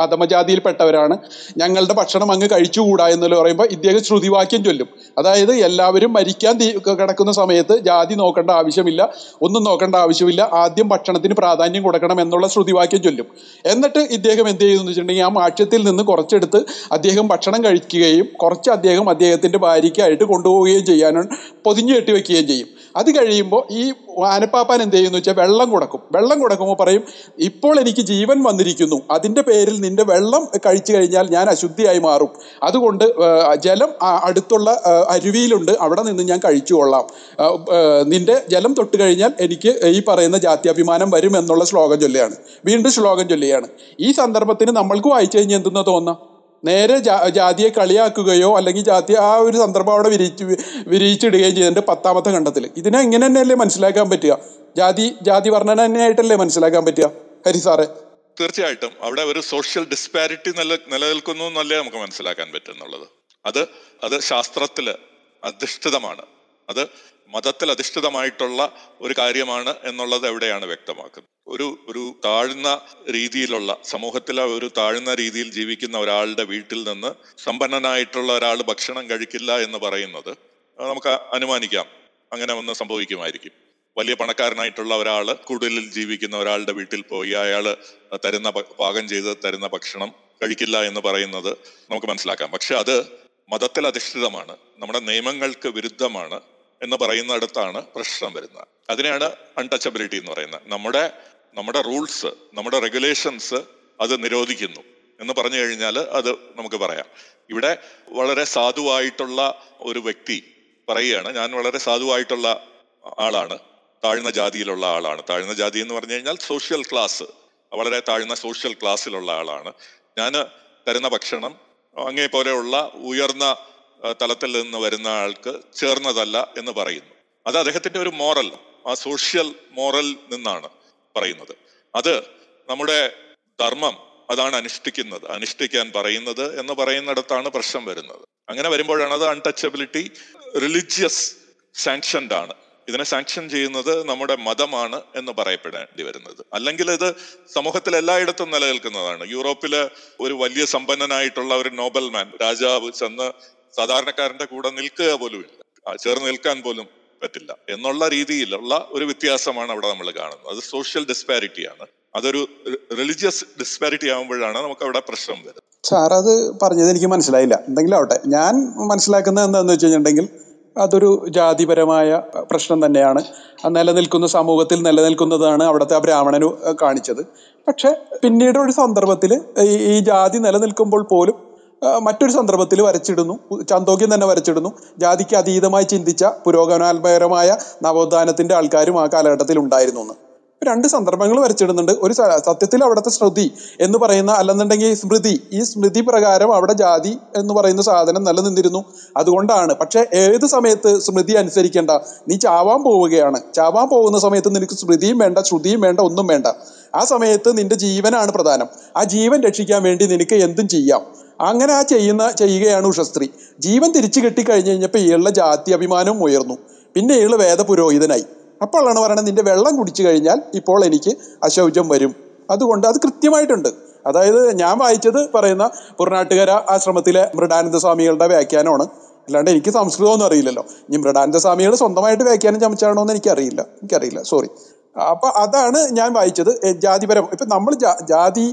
അധമജാതിയിൽപ്പെട്ടവരാണ്. ഞങ്ങളുടെ ഭക്ഷണം അങ്ങ് കഴിച്ചുകൂടാ എന്നുള്ള പറയുമ്പോൾ ഇദ്ദേഹം ശ്രുതിവാക്യം ചൊല്ലും. അതായത് എല്ലാവരും മരിക്കാൻ കിടക്കുന്ന സമയത്ത് ജാതി നോക്കേണ്ട ആവശ്യമില്ല. ഒന്നും നോക്കേണ്ട ആവശ്യമില്ല. ആദ്യം ഭക്ഷണത്തിന് പ്രാധാന്യം കൊടുക്കണം എന്നുള്ള ശ്രുതിവാക്യം ചൊല്ലും. എന്നിട്ട് ഇദ്ദേഹം എന്ത് ചെയ്യുന്നു വെച്ചിട്ടുണ്ടെങ്കിൽ ആ മാക്ഷ്യത്തിൽ നിന്ന് കുറച്ചെടുത്ത് അദ്ദേഹം ഭക്ഷണം കഴിക്കുകയും കുറച്ച് അദ്ദേഹം അദ്ദേഹത്തിന്റെ ഭാര്യയ്ക്കായിട്ട് കൊണ്ടുപോവുകയും ചെയ്യാനും പൊതിഞ്ഞു കെട്ടി വയ്ക്കുകയും ചെയ്യും. അത് കഴിയുമ്പോൾ ഈ ആനപ്പാപ്പാൻ എന്ത് ചെയ്യുന്നു വെച്ചാൽ വെള്ളം കൊടുക്കും. വെള്ളം കൊടുക്കുമ്പോൾ പറയും ഇപ്പോൾ എനിക്ക് ജീവൻ വന്നിരിക്കുന്നു. അതിന്റെ പേരിൽ നിന്റെ വെള്ളം കഴിച്ചു കഴിഞ്ഞാൽ ഞാൻ അശുദ്ധിയായി മാറും. അതുകൊണ്ട് ജലം അടുത്തുള്ള അരുവിയിലുണ്ട്. അവിടെ നിന്ന് ഞാൻ കഴിച്ചു കൊള്ളാം. നിന്റെ ജലം തൊട്ട് കഴിഞ്ഞാൽ എനിക്ക് ഈ പറയുന്ന ജാത്യാഭിമാനം വരും എന്നുള്ള ശ്ലോകം ചൊല്ലിയാണ് വീണ്ടും ശ്ലോകം ചൊല്ലിയാണ് ഈ സന്ദർഭത്തിന് നമ്മൾക്ക് വായിച്ചു കഴിഞ്ഞാൽ എന്തെന്നാ തോന്നുക? നേരെ ജാതിയെ കളിയാക്കുകയോ അല്ലെങ്കിൽ ജാതി ആ ഒരു സന്ദർഭം അവിടെ വിരിച്ച് വിരിയിച്ചിടുകയും ചെയ്തിട്ടുണ്ട് പത്താമത്തെ ഖണ്ഡത്തിൽ. ഇതിനെ ഇങ്ങനെ തന്നെയല്ലേ മനസ്സിലാക്കാൻ പറ്റുക? ജാതി ജാതി വർണന തന്നെയായിട്ടല്ലേ മനസ്സിലാക്കാൻ പറ്റുക? ഹരി സാറേ. തീർച്ചയായിട്ടും. അവിടെ ഒരു സോഷ്യൽ ഡിസ്പാരിറ്റി നില നിലനിൽക്കുന്നു എന്നല്ലേ നമുക്ക് മനസ്സിലാക്കാൻ പറ്റുന്നുള്ളത്. അത് അത് ശാസ്ത്രത്തിൽ അധിഷ്ഠിതമാണ്. അത് മതത്തിൽ അധിഷ്ഠിതമായിട്ടുള്ള ഒരു കാര്യമാണ് എന്നുള്ളത് എവിടെയാണ് വ്യക്തമാക്കുന്നത്? ഒരു ഒരു താഴ്ന്ന രീതിയിലുള്ള സമൂഹത്തിലെ ഒരു താഴ്ന്ന രീതിയിൽ ജീവിക്കുന്ന ഒരാളുടെ വീട്ടിൽ നിന്ന് സമ്പന്നനായിട്ടുള്ള ഒരാൾ ഭക്ഷണം കഴിക്കില്ല എന്ന് പറയുന്നത് നമുക്ക് അനുമാനിക്കാം. അങ്ങനെ ഒന്ന് സംഭവിക്കുമായിരിക്കും. വലിയ പണക്കാരനായിട്ടുള്ള ഒരാൾ കൂടുതലിൽ ജീവിക്കുന്ന ഒരാളുടെ വീട്ടിൽ പോയി അയാൾ തരുന്ന പാകം ചെയ്ത് തരുന്ന ഭക്ഷണം കഴിക്കില്ല എന്ന് പറയുന്നത് നമുക്ക് മനസ്സിലാക്കാം. പക്ഷെ അത് മതത്തിൽ അധിഷ്ഠിതമാണ്. നമ്മുടെ നിയമങ്ങൾക്ക് വിരുദ്ധമാണ്. എന്ന് പറയുന്നിടത്താണ് പ്രശ്നം വരുന്നത്. അതിനെയാണ് അൺടച്ചബിലിറ്റി എന്ന് പറയുന്നത്. നമ്മുടെ നമ്മുടെ റൂൾസ് നമ്മുടെ റെഗുലേഷൻസ് അത് നിരോധിക്കുന്നു. എന്ന് പറഞ്ഞു കഴിഞ്ഞാൽ അത് നമുക്ക് പറയാം. ഇവിടെ വളരെ സാധുവായിട്ടുള്ള ഒരു വ്യക്തി പറയുകയാണ് ഞാൻ വളരെ സാധുവായിട്ടുള്ള ആളാണ്. താഴ്ന്ന ജാതിയിലുള്ള ആളാണ്. താഴ്ന്ന ജാതി എന്ന് പറഞ്ഞു കഴിഞ്ഞാൽ സോഷ്യൽ ക്ലാസ് വളരെ താഴ്ന്ന സോഷ്യൽ ക്ലാസ്സിലുള്ള ആളാണ്. ഞാൻ തരുന്ന ഭക്ഷണം അങ്ങേ പോലെയുള്ള ഉയർന്ന തലത്തിൽ നിന്ന് വരുന്ന ആൾക്ക് ചേർന്നതല്ല എന്ന് പറയുന്നു. അത് അദ്ദേഹത്തിന്റെ ഒരു മോറൽ ആ സോഷ്യൽ മോറൽ നിന്നാണ് പറയുന്നത്. അത് നമ്മുടെ ധർമ്മം അതാണ് അനുഷ്ഠിക്കുന്നത്. അനുഷ്ഠിക്കാൻ പറയുന്നത് എന്ന് പറയുന്നിടത്താണ് പ്രശ്നം വരുന്നത്. അങ്ങനെ വരുമ്പോഴാണ് അത് അൺടച്ചബിലിറ്റി റിലിജിയസ് സാങ്ഷൻഡ് ആണ്. ഇതിനെ സാങ്ഷൻ ചെയ്യുന്നത് നമ്മുടെ മതമാണ് എന്ന് പറയപ്പെടേണ്ടി വരുന്നത്. അല്ലെങ്കിൽ ഇത് സമൂഹത്തിൽ എല്ലായിടത്തും നിലനിൽക്കുന്നതാണ്. യൂറോപ്പിലെ ഒരു വലിയ സമ്പന്നനായിട്ടുള്ള ഒരു നോബൽമാൻ രാജാവ് ചെന്ന് സാധാരണക്കാരന്റെ കൂടെ നിൽക്കുക പോലും ഇല്ല. ചേർന്ന് നിൽക്കാൻ പോലും പറ്റില്ല. എന്നുള്ള രീതിയിലുള്ള ഒരു വ്യത്യാസമാണ് അവിടെ നമ്മൾ കാണുന്നത്. അത് സോഷ്യൽ ഡിസ്പാരിറ്റിയാണ് അതൊരു റിലീജിയസ് ഡിസ്പാരിറ്റി ആകുമ്പോഴാണ് നമുക്ക് അവിടെ പ്രശ്നം വരുന്നത്. സാർ അത് പറഞ്ഞത് എനിക്ക് മനസ്സിലായില്ല. എന്തെങ്കിലും ആവട്ടെ. ഞാൻ മനസ്സിലാക്കുന്നത് എന്താണെന്ന് വെച്ച് കഴിഞ്ഞിട്ടുണ്ടെങ്കിൽ അതൊരു ജാതിപരമായ പ്രശ്നം തന്നെയാണ്. നിലനിൽക്കുന്ന സമൂഹത്തിൽ നിലനിൽക്കുന്നതാണ് അവിടുത്തെ ആ ബ്രാഹ്മണന് കാണിച്ചത്. പക്ഷെ പിന്നീട് ഒരു സന്ദർഭത്തിൽ ഈ ജാതി നിലനിൽക്കുമ്പോൾ പോലും മറ്റൊരു സന്ദർഭത്തിൽ വരച്ചിടുന്നു. ചന്തോക്യം തന്നെ വരച്ചിടുന്നു. ജാതിക്ക് അതീതമായി ചിന്തിച്ച പുരോഗമനാത്മകരമായ നവോത്ഥാനത്തിന്റെ ആൾക്കാരും ആ കാലഘട്ടത്തിൽ ഉണ്ടായിരുന്നു എന്ന്. രണ്ട് സന്ദർഭങ്ങൾ വരച്ചിടുന്നുണ്ട്. ഒരു സത്യത്തിൽ അവിടുത്തെ ശ്രുതി എന്ന് പറയുന്ന അല്ലെന്നുണ്ടെങ്കിൽ സ്മൃതി ഈ സ്മൃതി പ്രകാരം അവിടെ ജാതി എന്ന് പറയുന്ന സാധനം നിലനിന്നിരുന്നു. അതുകൊണ്ടാണ്. പക്ഷേ ഏത് സമയത്ത് സ്മൃതി അനുസരിക്കേണ്ട? നീ ചാവാൻ പോവുകയാണ്. ചാവാൻ പോകുന്ന സമയത്ത് നിനക്ക് സ്മൃതിയും വേണ്ട ശ്രുതിയും വേണ്ട ഒന്നും വേണ്ട. ആ സമയത്ത് നിന്റെ ജീവനാണ് പ്രധാനം. ആ ജീവൻ രക്ഷിക്കാൻ വേണ്ടി നിനക്ക് എന്തും ചെയ്യാം. അങ്ങനെ ആ ചെയ്യുന്ന ചെയ്യുകയാണ് ഉഷസ്ത്രീ. ജീവൻ തിരിച്ചു കിട്ടി കഴിഞ്ഞു കഴിഞ്ഞപ്പോൾ ഇയാളുടെ ജാതി അഭിമാനവും ഉയർന്നു. പിന്നെ ഇയാൾ വേദ പുരോഹിതനായി അപ്പോഴാണ് പറയുന്നത് നിന്റെ വെള്ളം കുടിച്ചു കഴിഞ്ഞാൽ ഇപ്പോൾ എനിക്ക് അശൗചം വരും. അതുകൊണ്ട് അത് കൃത്യമായിട്ടുണ്ട്. അതായത് ഞാൻ വായിച്ചത് പറയുന്ന പുറനാട്ടുകര ആശ്രമത്തിലെ മൃഡാനന്ദ സ്വാമികളുടെ വ്യാഖ്യാനമാണ്. അല്ലാണ്ട് എനിക്ക് സംസ്കൃതമൊന്നും അറിയില്ലല്ലോ. ഇനി മൃഡാനന്ദ സ്വാമികൾ സ്വന്തമായിട്ട് വ്യാഖ്യാനം ചമച്ചാണോ എന്ന് എനിക്കറിയില്ല. എനിക്കറിയില്ല. സോറി അപ്പൊ അതാണ് ഞാൻ വായിച്ചത് ജാതിപരം ഇപ്പൊ നമ്മൾ ജാതി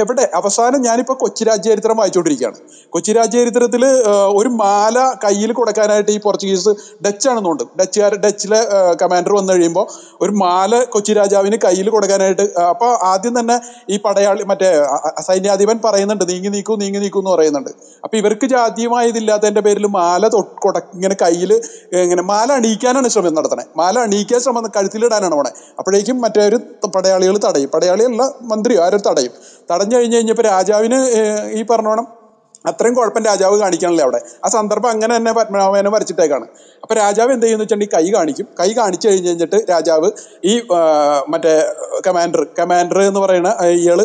എവിടെ? അവസാനം ഞാനിപ്പോ കൊച്ചി രാജ്യചരിത്രം വായിച്ചുകൊണ്ടിരിക്കുകയാണ് കൊച്ചി രാജ്യചരിത്രത്തിൽ ഒരു മാല കയ്യിൽ കൊടുക്കാനായിട്ട് ഈ പോർച്ചുഗീസ് ഡച്ച് ആണെന്നുണ്ട്. ഡച്ചുകാർ ഡച്ചിലെ കമാൻഡർ വന്നു കഴിയുമ്പോൾ ഒരു മാല കൊച്ചി രാജാവിന് കയ്യിൽ കൊടുക്കാനായിട്ട് അപ്പോൾ അപ്പൊ ആദ്യം തന്നെ ഈ പടയാളി മറ്റേ സൈന്യാധിപൻ പറയുന്നുണ്ട് നീങ്ങി നീക്കൂ നീങ്ങി നീക്കൂ എന്ന് പറയുന്നുണ്ട്. അപ്പൊ ഇവർക്ക് ജാതിയുമായതില്ലാത്തതിന്റെ പേരിൽ മാല തൊട്ട് ഇങ്ങനെ കയ്യിൽ ഇങ്ങനെ മാല അണിയിക്കാനാണ് ശ്രമം നടത്തണേ. മാല അണിയിക്കാൻ ശ്രമം കഴുത്തിലിടാനാണ് പോണേ. അപ്പോഴേക്കും മറ്റേ ഒരു പടയാളികൾ തടയും. പടയാളിയല്ല മന്ത്രിയോ ആരും തടയും. തടഞ്ഞു കഴിഞ്ഞ് കഴിഞ്ഞപ്പോൾ രാജാവിന് ഈ പറഞ്ഞോണം അത്രയും കുഴപ്പം രാജാവ് കാണിക്കണല്ലേ അവിടെ. ആ സന്ദർഭം അങ്ങനെ തന്നെ പത്മനാഭനെ വരച്ചിട്ടേക്കാണ്. അപ്പോൾ രാജാവ് എന്ത് ചെയ്യുന്ന വെച്ചിട്ടുണ്ടെങ്കിൽ കൈ കാണിക്കും. കൈ കാണിച്ചു കഴിഞ്ഞ് കഴിഞ്ഞിട്ട് രാജാവ് ഈ മറ്റേ കമാൻഡർ കമാൻഡർ എന്ന് പറയുന്ന ഇയാൾ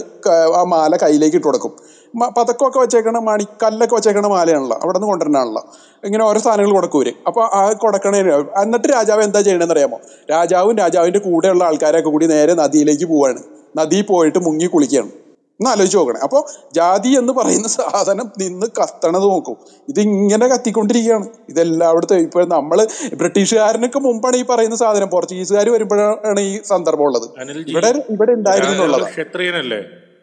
ആ മാല കയ്യിലേക്ക് ഇട്ട് കൊടുക്കും പതക്കമൊക്കെ വെച്ചേക്കണ മണിക്കല്ലൊക്കെ വെച്ചേക്കണ മാലയാണല്ലോ. അവിടെ നിന്ന് കൊണ്ടുവരണാണല്ലോ ഇങ്ങനെ ഓരോ സാധനങ്ങൾ കൊടുക്കൂര്. അപ്പൊ ആ കൊടുക്കണേ എന്നിട്ട് രാജാവ് എന്താ ചെയ്യണമെന്ന് അറിയാമോ രാജാവും രാജാവിന്റെ കൂടെയുള്ള ആൾക്കാരൊക്കെ കൂടി നേരെ നദിയിലേക്ക് പോവാണ്. നദിയിൽ പോയിട്ട് മുങ്ങി കുളിക്കുകയാണ്. ഒന്ന് ആലോചിച്ച് നോക്കണേ. അപ്പോൾ ജാതി എന്ന് പറയുന്ന സാധനം നിന്ന് കത്തണത് നോക്കും. ഇതിങ്ങനെ കത്തിക്കൊണ്ടിരിക്കുകയാണ്. ഇതെല്ലാവിടത്തെ ഇപ്പൊ നമ്മൾ ബ്രിട്ടീഷുകാരനൊക്കെ മുമ്പാണ് ഈ പറയുന്ന സാധനം. പോർച്ചുഗീസുകാർ വരുമ്പോഴാണ് ഈ സന്ദർഭം ഉള്ളത്. ഇവിടെ ഇവിടെ ഉണ്ടായിരുന്നുള്ളത്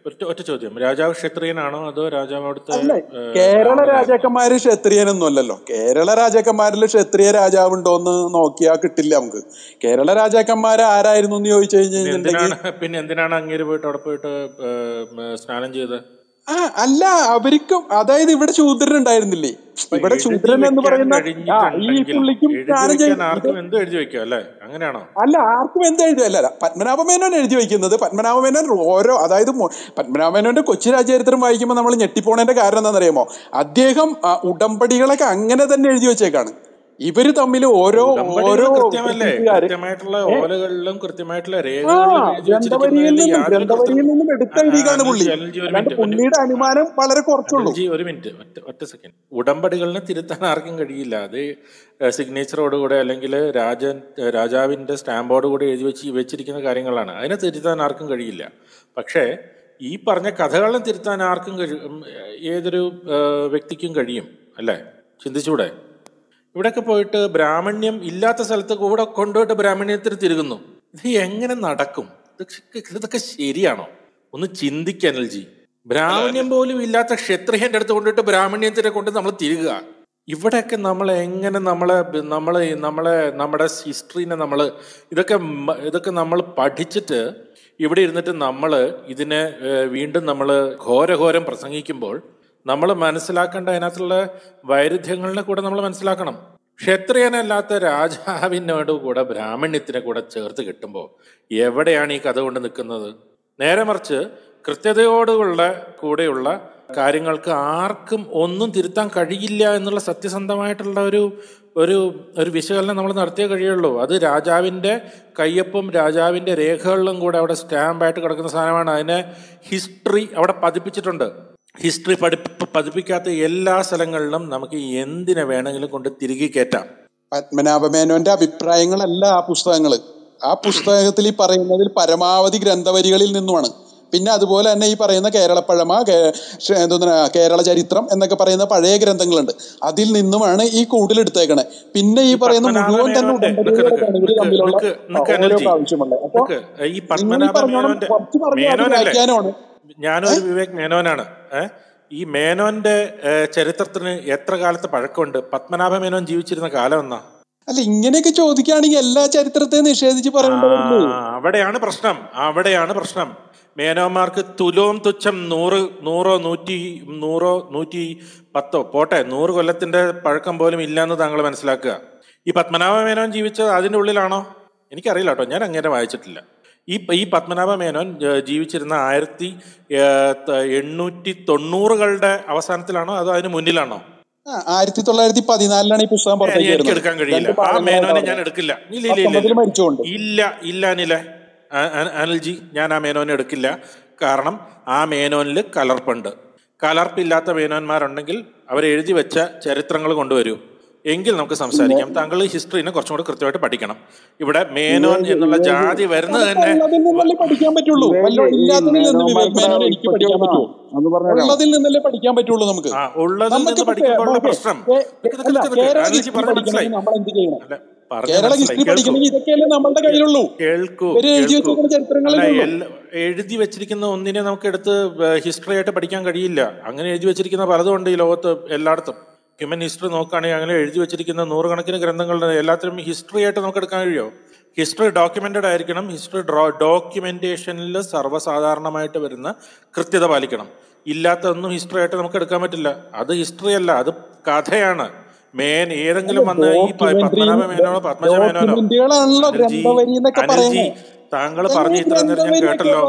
ഒറ്റ ചോദ്യം. രാജാവ് ക്ഷത്രിയനാണോ അതോ രാജാവ് അവിടുത്തെ കേരള രാജാക്കന്മാര് ക്ഷത്രിയനൊന്നും അല്ലല്ലോ കേരള രാജാക്കന്മാരിൽ ക്ഷത്രിയ രാജാവ് ഉണ്ടോന്ന് നോക്കിയാ കിട്ടില്ല നമുക്ക്. കേരള രാജാക്കന്മാർ ആരായിരുന്നു എന്ന് ചോദിച്ചു കഴിഞ്ഞാൽ പിന്നെ എന്തിനാണ് അങ്ങേര് പോയിട്ട് അവിടെ പോയിട്ട് സ്നാനം ചെയ്തത്? ആ അല്ല അവർക്കും അതായത് ഇവിടെ ശൂദ്രൻ ഉണ്ടായിരുന്നില്ലേ ഇവിടെ ചൂദ്രൻ എന്ന് പറയുന്ന ഈ പുള്ളിക്കും സ്നാനം വെക്കാൻ ആർക്കും എന്തും എഴുതി വെക്കാം അല്ലേ? അങ്ങനെയാണോ? അല്ല ആർക്കും എന്ത് എഴുതുകയല്ല പത്മനാഭമേനോൻ എഴുതി വയ്ക്കുന്നത് പത്മനാഭമേനോൻ ഓരോ അതായത് പത്മനാഭമേനോന്റെ കൊച്ചി രാജചരിത്രം വായിക്കുമ്പോൾ നമ്മൾ ഞെട്ടിപ്പോണേന്റെ കാരണം എന്താണെന്നറിയാമോ? അദ്ദേഹം ഉടമ്പടികളൊക്കെ അങ്ങനെ തന്നെ എഴുതി വെച്ചേക്കാണ്. ഇവർ തമ്മിൽ ഓരോ ഓരോ കൃത്യമായിട്ടുള്ള ഓലകളിലും കൃത്യമായിട്ടുള്ള ഗ്രന്ഥവരിയിൽ നിന്നും എടുത്തെഴുതിക്കാണ് പുള്ളി. പുള്ളിയുടെ അനുമാനം വളരെ കുറച്ചുള്ളൂ. ഒരു മിനിറ്റ് ഒറ്റ സെക്കൻഡ്. ഉടമ്പടികളിനെ തിരുത്താൻ ആർക്കും കഴിയില്ല. അത് സിഗ്നേച്ചറോടുകൂടെ അല്ലെങ്കിൽ രാജൻ സ്റ്റാമ്പോട് കൂടി എഴുതി വെച്ച് വെച്ചിരിക്കുന്ന കാര്യങ്ങളാണ്. അതിനെ തിരുത്താൻ ആർക്കും കഴിയില്ല. പക്ഷേ ഈ പറഞ്ഞ കഥകളെ തിരുത്താൻ ആർക്കും കഴിയും ഏതൊരു വ്യക്തിക്കും കഴിയും അല്ലേ? ചിന്തിച്ചൂടെ? ഇവിടെയൊക്കെ പോയിട്ട് ബ്രാഹ്മണ്യം ഇല്ലാത്ത സ്ഥലത്ത് കൂടെ കൊണ്ടുപോയിട്ട് ബ്രാഹ്മണ്യത്തിന് തിരുകുന്നു. ഇത് എങ്ങനെ നടക്കും? ഇതൊക്കെ ശരിയാണോ? ഒന്ന് ചിന്തിക്കാൻ അനൽജി. ബ്രാഹ്മണ്യം പോലും ഇല്ലാത്ത ക്ഷത്രിയന്റെ അടുത്ത് കൊണ്ടിട്ട് ബ്രാഹ്മണ്യത്തിനെ കൊണ്ട് നമ്മൾ തിരുകുക. ഇവിടെയൊക്കെ നമ്മൾ എങ്ങനെ നമ്മളെ നമ്മളെ നമ്മളെ നമ്മുടെ ഹിസ്റ്ററിനെ നമ്മൾ ഇതൊക്കെ ഇതൊക്കെ നമ്മൾ പഠിച്ചിട്ട് ഇവിടെ ഇരുന്നിട്ട് നമ്മൾ ഇതിനെ വീണ്ടും നമ്മൾ ഘോരഘോരം പ്രസംഗിക്കുമ്പോൾ നമ്മൾ മനസ്സിലാക്കേണ്ട അതിനകത്തുള്ള വൈരുദ്ധ്യങ്ങളിനെ കൂടെ നമ്മൾ മനസ്സിലാക്കണം. ക്ഷത്രിയനല്ലാത്ത രാജാവിനോട് കൂടെ ബ്രാഹ്മണ്യത്തിനെ കൂടെ ചേർത്ത് കിട്ടുമ്പോൾ എവിടെയാണ് ഈ കഥ കൊണ്ട് നിൽക്കുന്നത്? നേരെ മറിച്ച് കൃത്യതയോടുള്ള കൂടെയുള്ള കാര്യങ്ങൾക്ക് ആർക്കും ഒന്നും തിരുത്താൻ കഴിയില്ല എന്നുള്ള സത്യസന്ധമായിട്ടുള്ള ഒരു ഒരു ഒരു വിശകലനം നമ്മൾ നടത്തിയേ കഴിയുള്ളൂ. അത് രാജാവിന്റെ കയ്യൊപ്പും രാജാവിന്റെ രേഖകളിലും കൂടെ അവിടെ സ്റ്റാമ്പായിട്ട് കിടക്കുന്ന സാധനമാണ്. അതിനെ ഹിസ്റ്ററി അവിടെ പതിപ്പിച്ചിട്ടുണ്ട്. ഹിസ്റ്ററി പഠി പതിപ്പിക്കാത്ത എല്ലാ സ്ഥലങ്ങളിലും നമുക്ക് എന്തിനെ വേണമെങ്കിലും കൊണ്ട് തിരികെ കയറ്റാം പത്മനാഭമേനോന്റെ അഭിപ്രായങ്ങളല്ല ആ പുസ്തകങ്ങൾ ആ പുസ്തകത്തിൽ ഈ പറയുന്നതിൽ പരമാവധി ഗ്രന്ഥവരികളിൽ നിന്നുമാണ്. പിന്നെ അതുപോലെ തന്നെ ഈ പറയുന്ന കേരളപ്പഴമ എന്താ കേരള ചരിത്രം എന്നൊക്കെ പറയുന്ന പഴയ ഗ്രന്ഥങ്ങളുണ്ട്. അതിൽ നിന്നുമാണ് ഈ കൂടുതലെടുത്തേക്കണേ പിന്നെ ഈ പറയുന്ന മുഴുവൻ തന്നെ മേനോന്റെ നിക്ക് നിക്ക് ഉടമ്പടികളൊക്കെയാണ് ഇവർ നിക്ക് തമ്മിലുള്ള നിക്ക് ആ, നിക്ക് ഓരോ അനിൽജി പ്രാവശ്യമുള്ളത് അപ്പൊ കുറച്ച് പറഞ്ഞാൽ വ്യാഖ്യാനമാണ്. ഞാനൊരു വിവേക് മേനോനാണ്. ഈ മേനോന്റെ ചരിത്രത്തിന് എത്ര കാലത്ത് പഴക്കമുണ്ട്? പത്മനാഭ മേനോൻ ജീവിച്ചിരുന്ന കാലം എന്നാ? അല്ല ഇങ്ങനെയൊക്കെ ചോദിക്കുകയാണെങ്കിൽ എല്ലാ ചരിത്രത്തെ നിഷേധിച്ച് പറയുന്നു അവിടെയാണ് പ്രശ്നം. അവിടെയാണ് പ്രശ്നം. മേനോന്മാർക്ക് തുലോം തുച്ഛം നൂറ് നൂറോ നൂറ്റി നൂറോ നൂറ്റി പത്തോ? പോട്ടെ നൂറ് കൊല്ലത്തിന്റെ പഴക്കം പോലും ഇല്ലാന്ന് താങ്കൾ മനസ്സിലാക്കുക. ഈ പത്മനാഭ മേനോൻ ജീവിച്ചത് അതിന്റെ ഉള്ളിലാണോ? എനിക്കറിയില്ല കേട്ടോ. ഞാൻ അങ്ങനെ വായിച്ചിട്ടില്ല. ഈ ഈ പത്മനാഭ മേനോൻ ജീവിച്ചിരുന്ന ആയിരത്തി എണ്ണൂറ്റി തൊണ്ണൂറുകളുടെ അവസാനത്തിലാണോ അതോ അതിന് മുന്നിലാണോ? ആയിരത്തി തൊള്ളായിരത്തി പതിനാലിലാണ് ഈ പുസ്തകം എനിക്ക് എടുക്കാൻ കഴിയില്ല. ആ മേനോനെ ഞാൻ എടുക്കില്ല. ഇല്ല ഇല്ല അനിലെ. അനിൽജി ഞാൻ ആ മേനോനെ എടുക്കില്ല. കാരണം ആ മേനോനിൽ കലർപ്പുണ്ട്. കലർപ്പില്ലാത്ത മേനോന്മാരുണ്ടെങ്കിൽ അവരെഴുതി വെച്ച ചരിത്രങ്ങൾ കൊണ്ടുവരൂ. എങ്കിൽ നമുക്ക് സംസാരിക്കാം. താങ്കൾ ഹിസ്റ്ററിനെ കുറച്ചും കൂടെ കൃത്യമായിട്ട് പഠിക്കണം. ഇവിടെ മേനോൻ എന്നുള്ള ജാതി വരുന്നത് തന്നെ പഠിക്കാൻ പറ്റുള്ളൂ. ഉള്ളതിൽ നിന്നല്ലേ പഠിക്കാൻ പറ്റുള്ളൂ. നമുക്ക്. ഉള്ളതിൽ നിന്ന് പഠിക്കുമ്പോഴുള്ള പ്രശ്നം. കേരള ഹിസ്റ്ററി പഠിക്കണമെങ്കിൽ നമ്മൾ എന്ത് ചെയ്യണം? കേരള ഹിസ്റ്ററി പഠിക്കണമെങ്കിൽ ഇതൊക്കെയല്ലേ നമ്മളുടെ കയ്യിലുള്ളൂ. കേൾക്കൂ എഴുതി വെച്ചിരിക്കുന്ന ഒന്നിനെ നമുക്ക് എടുത്ത് ഹിസ്റ്ററി ആയിട്ട് പഠിക്കാൻ കഴിയില്ല. അങ്ങനെ എഴുതി വെച്ചിരിക്കുന്ന പലതും ഉണ്ട് ഈ ലോകത്ത് എല്ലായിടത്തും. ഹ്യൂമൻ ഹിസ്റ്ററി നോക്കുകയാണെങ്കിൽ അങ്ങനെ എഴുതി വെച്ചിരിക്കുന്ന നൂറുകണക്കിന് ഗ്രന്ഥങ്ങളുടെ എല്ലാത്തിനും ഹിസ്റ്ററി ആയിട്ട് നമുക്ക് എടുക്കാൻ കഴിയുമോ ഹിസ്റ്ററി ഡോക്യുമെന്റഡ് ആയിരിക്കണം. ഹിസ്റ്ററി ഡ്രോ ഡോക്യുമെന്റേഷനിൽ സർവസാധാരണമായിട്ട് വരുന്ന കൃത്യത പാലിക്കണം. ഇല്ലാത്തതൊന്നും ഹിസ്റ്ററി ആയിട്ട് നമുക്ക് എടുക്കാൻ പറ്റില്ല. അത് ഹിസ്റ്ററി അല്ല അത് കഥയാണ്. മേൻ ഏതെങ്കിലും വന്ന് ഈ പത്മനാഭ മേനോനോ പത്മജ മേനോനോ പറയുന്നത്. താങ്കൾ പറഞ്ഞു ഇത്ര നേരം ഞാൻ കേട്ടല്ലോ.